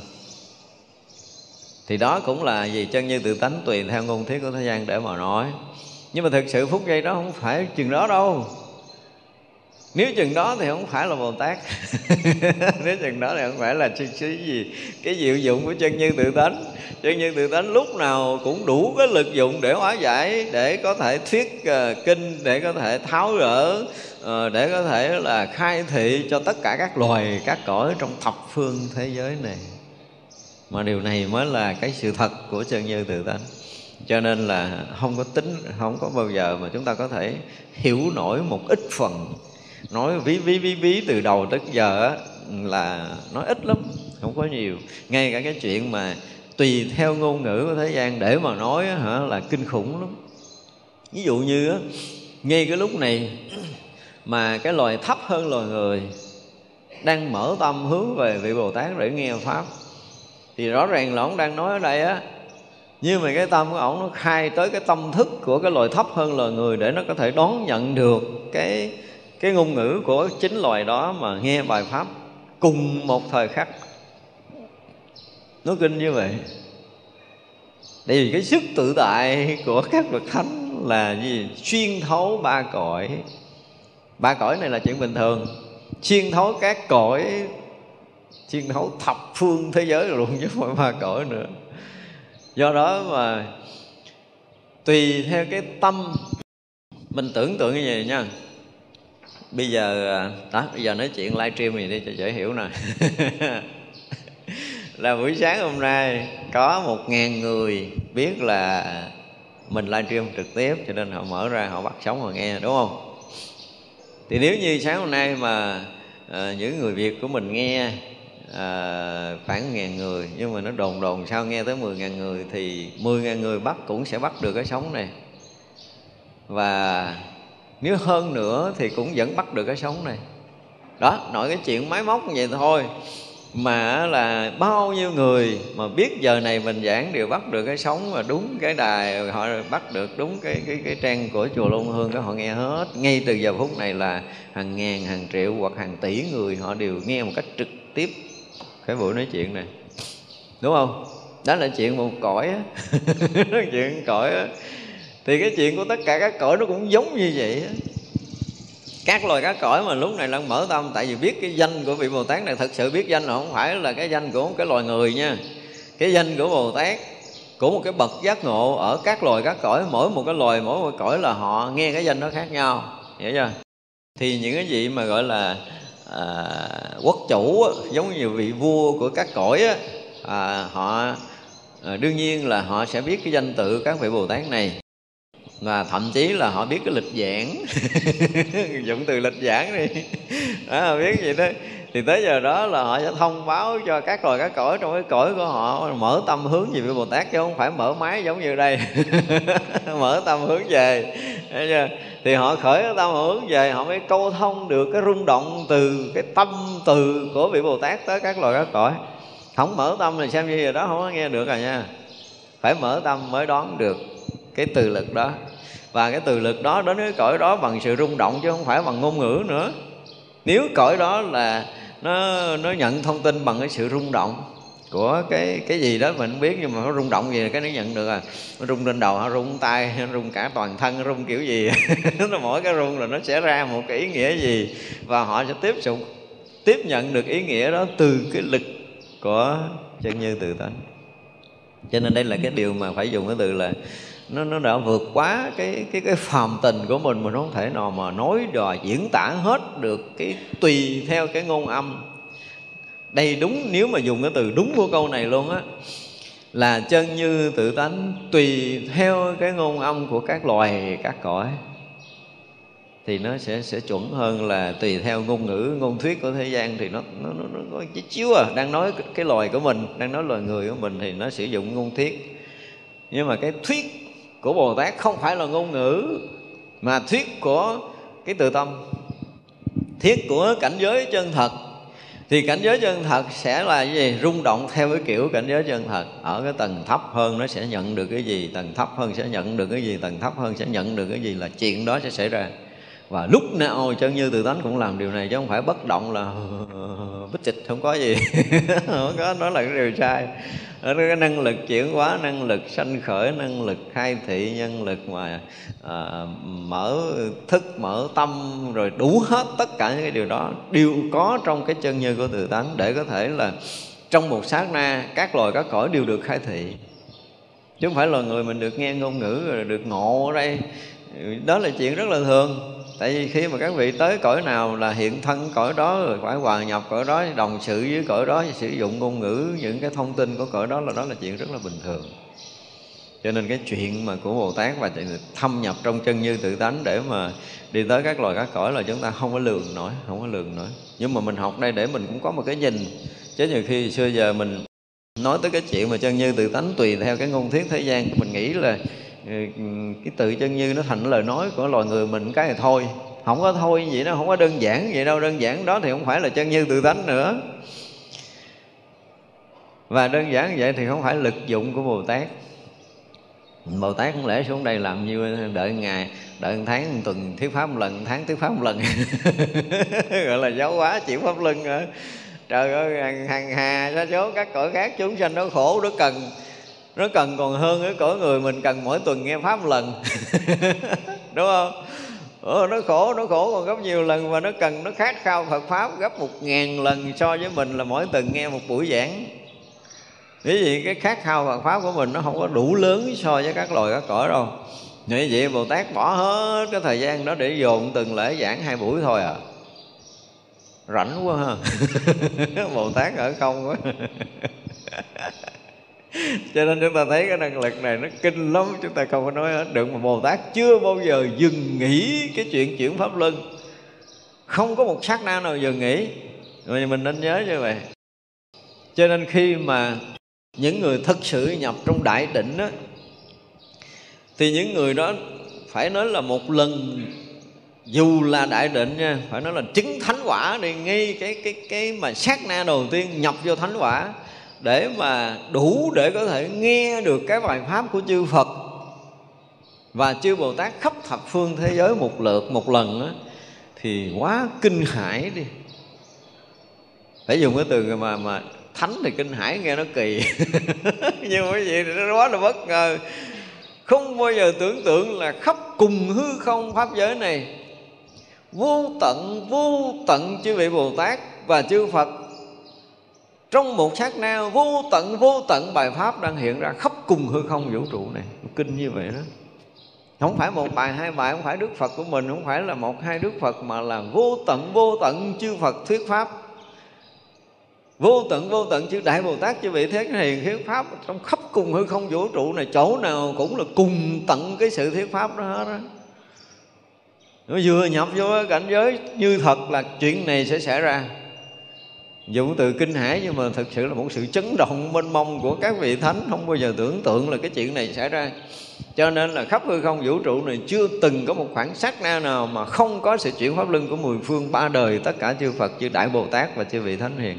Thì đó cũng là gì? Chân như tự tánh tùy theo ngôn thiết của thế gian để mà nói. Nhưng mà thực sự phút giây đó không phải chừng đó đâu nếu chừng đó thì không phải là bồ tát. *laughs* Nếu chừng đó thì không phải là cái gì cái diệu dụng của chân như tự tánh. Chân như tự tánh lúc nào cũng đủ cái lực dụng để hóa giải để có thể thuyết uh, kinh để có thể tháo gỡ uh, ờ, để có thể là khai thị cho tất cả các loài các cõi trong thập phương thế giới này. Mà điều này mới là cái sự thật của chân như tự tánh. Cho nên là không có tính không có bao giờ mà chúng ta có thể hiểu nổi một ít phần nói ví ví ví ví từ đầu tới giờ là nói ít lắm, không có nhiều. Ngay cả cái chuyện mà tùy theo ngôn ngữ của thế gian để mà nói hả, là kinh khủng lắm. Ví dụ như á, ngay cái lúc này *clears throat* mà cái loài thấp hơn loài người đang mở tâm hướng về vị bồ tát để nghe pháp, thì rõ ràng là ông đang nói ở đây á nhưng mà cái tâm của ổng nó khai tới cái tâm thức của cái loài thấp hơn loài người để nó có thể đón nhận được cái cái ngôn ngữ của chính loài đó mà nghe bài pháp cùng một thời khắc. Nó kinh như vậy. Tại vì cái sức tự tại của các bậc thánh là gì? Xuyên thấu ba cõi. Ba cõi này là chuyện bình thường. Xuyên thấu các cõi, xuyên thấu thập phương thế giới luôn chứ không phải ba cõi nữa. Do đó mà tùy theo cái tâm, mình tưởng tượng như vậy nha bây giờ à, đó bây giờ nói chuyện livestream gì đi cho dễ hiểu nè. *laughs* Là buổi sáng hôm nay có một ngàn người biết là mình livestream trực tiếp cho nên họ mở ra họ bắt sóng và nghe đúng không? Thì nếu như sáng hôm nay mà à, những người việt của mình nghe à, khoảng ngàn người nhưng mà nó đồn đồn sao nghe tới mười ngàn người thì mười ngàn người bắt cũng sẽ bắt được cái sóng này. Và nếu hơn nữa thì cũng vẫn bắt được cái sống này. Đó nói cái chuyện máy móc vậy thôi. Mà là bao nhiêu người mà biết giờ này mình giảng đều bắt được cái sống và đúng cái đài, họ bắt được đúng cái cái cái trang của chùa Long Hương cái họ nghe hết. Ngay từ giờ phút này là hàng ngàn, hàng triệu hoặc hàng tỷ người họ đều nghe một cách trực tiếp cái buổi nói chuyện này. Đúng không? Đó là chuyện một cõi á. *laughs* Chuyện cõi á thì cái chuyện của tất cả các cõi nó cũng giống như vậy các loài các cõi mà lúc này đang mở tâm tại vì biết cái danh của vị bồ tát này thật sự biết danh là không phải là cái danh của cái loài người nha. Cái danh của bồ tát của một cái bậc giác ngộ ở các loài các cõi mỗi một cái loài mỗi một cõi là họ nghe cái danh nó khác nhau hiểu chưa? Thì những cái gì mà gọi là à, quốc chủ giống như vị vua của các cõi á, à, họ à, đương nhiên là họ sẽ biết cái danh tự các vị bồ tát này và thậm chí là họ biết cái lịch giảng. *laughs* Dụng từ lịch giảng đi. Đó, biết vậy đó. Thì tới giờ đó là họ sẽ thông báo cho các loài, các cõi trong cái cõi của họ, mở tâm hướng về vị bồ tát chứ không phải mở máy giống như đây. *laughs* Mở tâm hướng về. Chưa? thì họ khởi cái tâm hướng về, họ mới câu thông được cái rung động từ cái tâm từ của vị bồ tát tới các loài, các cõi. Không mở tâm thì xem như giờ đó, không có nghe được rồi nha. Phải mở tâm mới đón được cái từ lực đó và cái từ lực đó, đến cái cõi đó bằng sự rung động chứ không phải bằng ngôn ngữ nữa. Nếu cõi đó là nó nó nhận thông tin bằng cái sự rung động của cái cái gì đó mình không biết, nhưng mà nó rung động gì cái nó nhận được à. Nó rung lên đầu, nó rung tay, nó rung cả toàn thân, nó rung kiểu gì. *laughs* Nó mỗi cái rung là nó sẽ ra một cái ý nghĩa gì. Và họ sẽ tiếp tục tiếp nhận được ý nghĩa đó từ cái lực của chân như tự tánh. Cho nên đây là cái điều mà phải dùng cái từ là nó nó đã vượt quá cái cái cái phàm tình của mình mình không thể nào mà nói đòi diễn tả hết được cái tùy theo cái ngôn âm. Đây đúng nếu mà dùng cái từ đúng của câu này luôn á là chân như tự tánh tùy theo cái ngôn âm của các loài các cõi. Thì nó sẽ sẽ chuẩn hơn là tùy theo ngôn ngữ ngôn thuyết của thế gian. Thì nó nó nó, nó có chỉ chiếu à. Đang nói cái loài của mình đang nói loài người của mình thì nó sử dụng ngôn thuyết. Nhưng mà cái thuyết của bồ tát không phải là ngôn ngữ, mà thuyết của cái tự tâm thiết của cảnh giới chân thật. Thì cảnh giới chân thật sẽ là cái gì? Rung động theo cái kiểu cảnh giới chân thật. Ở cái tầng thấp hơn nó sẽ nhận được cái gì? Tầng thấp hơn sẽ nhận được cái gì? Tầng thấp hơn sẽ nhận được cái gì? Là chuyện đó sẽ xảy ra. Và lúc nào chân như tự tánh cũng làm điều này, chứ không phải bất động là *laughs* bích trịch không có gì. *laughs* Không có, nó là cái điều sai ở cái năng lực chuyển hóa năng lực sanh khởi năng lực khai thị nhân lực mà à, mở thức mở tâm rồi đủ hết tất cả những cái điều đó đều có trong cái chân như của tự tánh để có thể là trong một sát na các loài các cõi đều được khai thị. Chứ không phải là người mình được nghe ngôn ngữ rồi được ngộ ở đây. Đó là chuyện rất là thường tại vì khi mà các vị tới cõi nào là hiện thân cõi đó, rồi phải hòa nhập cõi đó, đồng sự với cõi đó, sử dụng ngôn ngữ, những cái thông tin của cõi đó là đó là chuyện rất là bình thường. Cho nên cái chuyện mà của Bồ Tát và thâm nhập trong chân như tự tánh để mà đi tới các loài, các cõi là chúng ta không có lường nổi, không có lường nổi. Nhưng mà mình học đây để mình cũng có một cái nhìn. Chứ nhiều khi xưa giờ mình nói tới cái chuyện mà chân như tự tánh tùy theo cái ngôn thuyết thế gian, mình nghĩ là Ừ, cái tự chân như nó thành lời nói của loài người mình cái này thôi. Không có thôi vậy đó, không có đơn giản vậy đâu. Đơn giản đó thì không phải là chân như tự tánh nữa. Và đơn giản vậy thì không phải lực dụng của bồ tát. Bồ tát không lẽ xuống đây làm như đợi ngày, đợi một tháng, một tuần, thuyết pháp một lần, một tháng thuyết pháp một lần. *laughs* Gọi là giáo hóa chuyển pháp luân nữa trời ơi hàng hà sa số, các cõi khác chúng sanh nó khổ nó cần nó cần còn hơn cái cõi người mình cần mỗi tuần nghe pháp một lần. *laughs* Đúng không? Ừ, nó khổ nó khổ còn gấp nhiều lần và nó cần nó khát khao Phật pháp gấp một ngàn lần so với mình là mỗi tuần nghe một buổi giảng. Ví vậy cái khát khao Phật pháp của mình nó không có đủ lớn so với các loài các cõi đâu. Như vậy Bồ Tát bỏ hết cái thời gian đó để dồn từng lễ giảng hai buổi thôi à. Rảnh quá ha. *laughs* Bồ Tát ở không quá. *laughs* cho nên chúng ta thấy cái năng lực này nó kinh lắm chúng ta không có nói hết. Được mà bồ tát chưa bao giờ dừng nghỉ cái chuyện chuyển pháp luân. Không có một sát na nào dừng nghỉ rồi mình nên nhớ như vậy. Cho nên khi mà những người thật sự nhập trong đại định đó, thì những người đó phải nói là một lần dù là đại định nha phải nói là chứng thánh quả thì ngay cái cái cái mà sát na đầu tiên nhập vô thánh quả để mà đủ để có thể nghe được cái bài pháp của chư Phật. Và chư Bồ Tát khắp thập phương thế giới một lượt một lần đó, thì quá kinh hãi đi. Phải dùng cái từ mà mà thánh thì kinh hãi nghe nó kỳ. *laughs* Nhưng mà cái gì thì nó quá là bất ngờ. Không bao giờ tưởng tượng là khắp cùng hư không pháp giới này vô tận vô tận chư vị bồ tát và chư phật trong một sát na vô tận vô tận bài pháp đang hiện ra khắp cùng hư không vũ trụ này. Kinh như vậy đó. Không phải một bài, hai bài, không phải đức phật của mình, không phải là một, hai đức phật, mà là vô tận vô tận chư phật thuyết pháp. Vô tận vô tận chư đại bồ tát, chư vị thế hiền thuyết pháp trong khắp cùng hư không vũ trụ này, chỗ nào cũng là cùng tận cái sự thuyết pháp đó hết đó nó vừa nhập vô cảnh giới như thật là chuyện này sẽ xảy ra dùng từ kinh hãi nhưng mà thực sự là một sự chấn động mênh mông của các vị thánh. Không bao giờ tưởng tượng là cái chuyện này xảy ra. Cho nên là khắp hư không vũ trụ này chưa từng có một khoảng sát na nào mà không có sự chuyển pháp luân của mười phương ba đời. Tất cả chư Phật, chư Đại Bồ Tát và chư vị thánh hiền.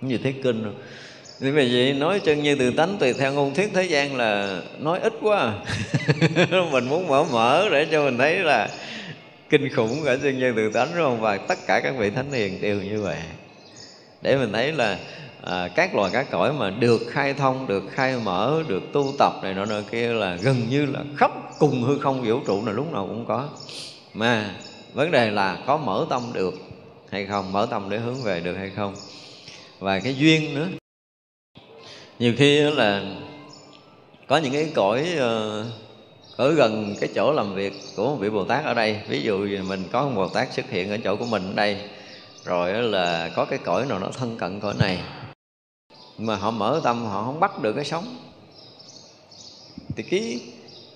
Như thế kinh rồi? Vì vậy nói chân như từ tánh tùy theo ngôn thuyết thế gian là nói ít quá à. *laughs* mình muốn mở mở để cho mình thấy là kinh khủng cả chân như từ tánh, đúng không? Và tất cả các vị thánh hiền đều như vậy để mình thấy là à, các loài các cõi mà được khai thông được khai mở được tu tập này nọ nọ kia là gần như là khắp cùng hư không vũ trụ này lúc nào cũng có. Mà vấn đề là có mở tâm được hay không mở tâm để hướng về được hay không. Và cái duyên nữa. Nhiều khi là có những cái cõi ờ, ở gần cái chỗ làm việc của một vị Bồ Tát ở đây. Ví dụ mình có một Bồ Tát xuất hiện ở chỗ của mình ở đây rồi là có cái cõi nào nó thân cận cõi này mà họ mở tâm họ không bắt được cái sống. Thì cái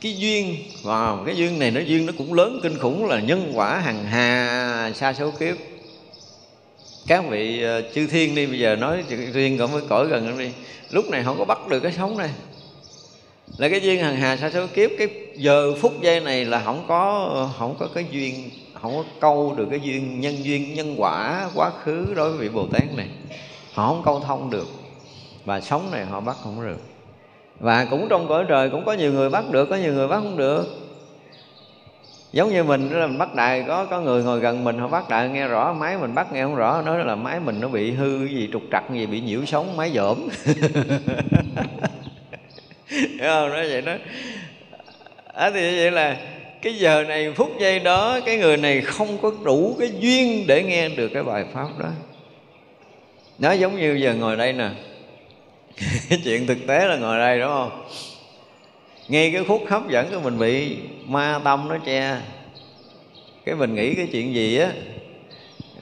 cái duyên vào wow, cái duyên này nó duyên nó cũng lớn kinh khủng là nhân quả hằng hà xa số kiếp. Các vị uh, chư thiên đi bây giờ nói riêng thiên cộng với cõi gần đi lúc này không có bắt được cái sống này. Là cái duyên hằng hà sa số kiếp cái giờ phút giây này là không có không có cái duyên không có câu được cái duyên nhân duyên nhân quả quá khứ đối với vị bồ tát này. Họ không câu thông được. Và sống này họ bắt không được. Và cũng trong cõi trời cũng có nhiều người bắt được có nhiều người bắt không được. Giống như mình là mình bắt đài có có người ngồi gần mình họ bắt đài nghe rõ máy mình bắt nghe không rõ nói là máy mình nó bị hư gì trục trặc gì bị nhiễu sóng máy dởm. *laughs* Hiểu không? Nói vậy đó. À, thì vậy là cái giờ này, phút giây đó, cái người này không có đủ cái duyên để nghe được cái bài pháp đó. Nó giống như giờ ngồi đây nè. Cái *laughs* chuyện thực tế là ngồi đây, đúng không? Nghe cái khúc hấp dẫn của mình bị ma tâm nó che. Cái mình nghĩ cái chuyện gì á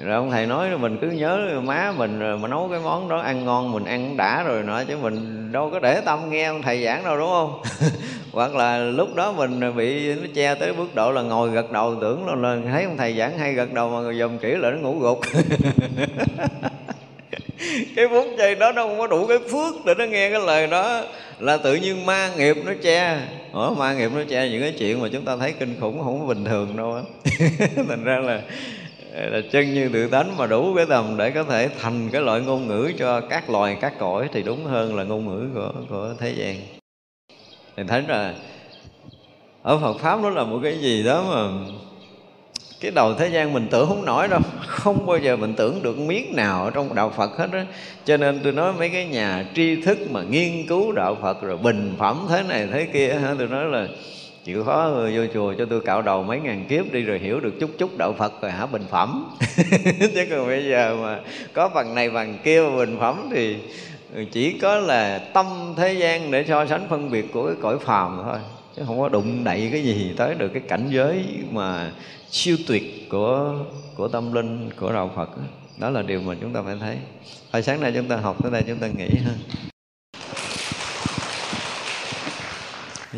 rồi ông thầy nói mình cứ nhớ má mình rồi mà nấu cái món đó ăn ngon mình ăn đã rồi nọ chứ mình đâu có để tâm nghe ông thầy giảng đâu đúng không? *laughs* Hoặc là lúc đó mình bị nó che tới bước độ là ngồi gật đầu tưởng là, là thấy ông thầy giảng hay gật đầu mà dòm kỹ là nó ngủ gục. *laughs* Cái phút giây đó nó không có đủ cái phước để nó nghe cái lời đó là tự nhiên ma nghiệp nó che. Ủa, ma nghiệp nó che những cái chuyện mà chúng ta thấy kinh khủng không có bình thường đâu á. *laughs* Thành ra là là chân như tự tánh mà đủ cái tầm để có thể thành cái loại ngôn ngữ cho các loài, các cõi thì đúng hơn là ngôn ngữ của của thế gian. Thì thấy là ở Phật pháp nó là một cái gì đó mà cái đầu thế gian mình tưởng không nổi đâu, *laughs* không bao giờ mình tưởng được miếng nào ở trong đạo phật hết á. Cho nên tôi nói mấy cái nhà tri thức mà nghiên cứu đạo phật rồi bình phẩm thế này thế kia ha tôi nói là chịu khó vô chùa cho tôi cạo đầu mấy ngàn kiếp đi rồi hiểu được chút chút đạo phật rồi hả bình phẩm. *laughs* Chứ còn bây giờ mà có bằng này bằng kia bình phẩm thì chỉ có là tâm thế gian để so sánh phân biệt của cái cõi phàm thôi. Chứ không có đụng đậy cái gì tới được cái cảnh giới mà siêu tuyệt của của tâm linh của đạo Phật đó, đó là điều mà chúng ta phải thấy. Hồi sáng nay chúng ta học tới đây chúng ta nghĩ ha.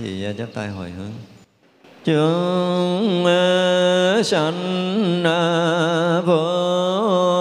Cái gì ra chắp tay hồi hướng. Chúng sanh vô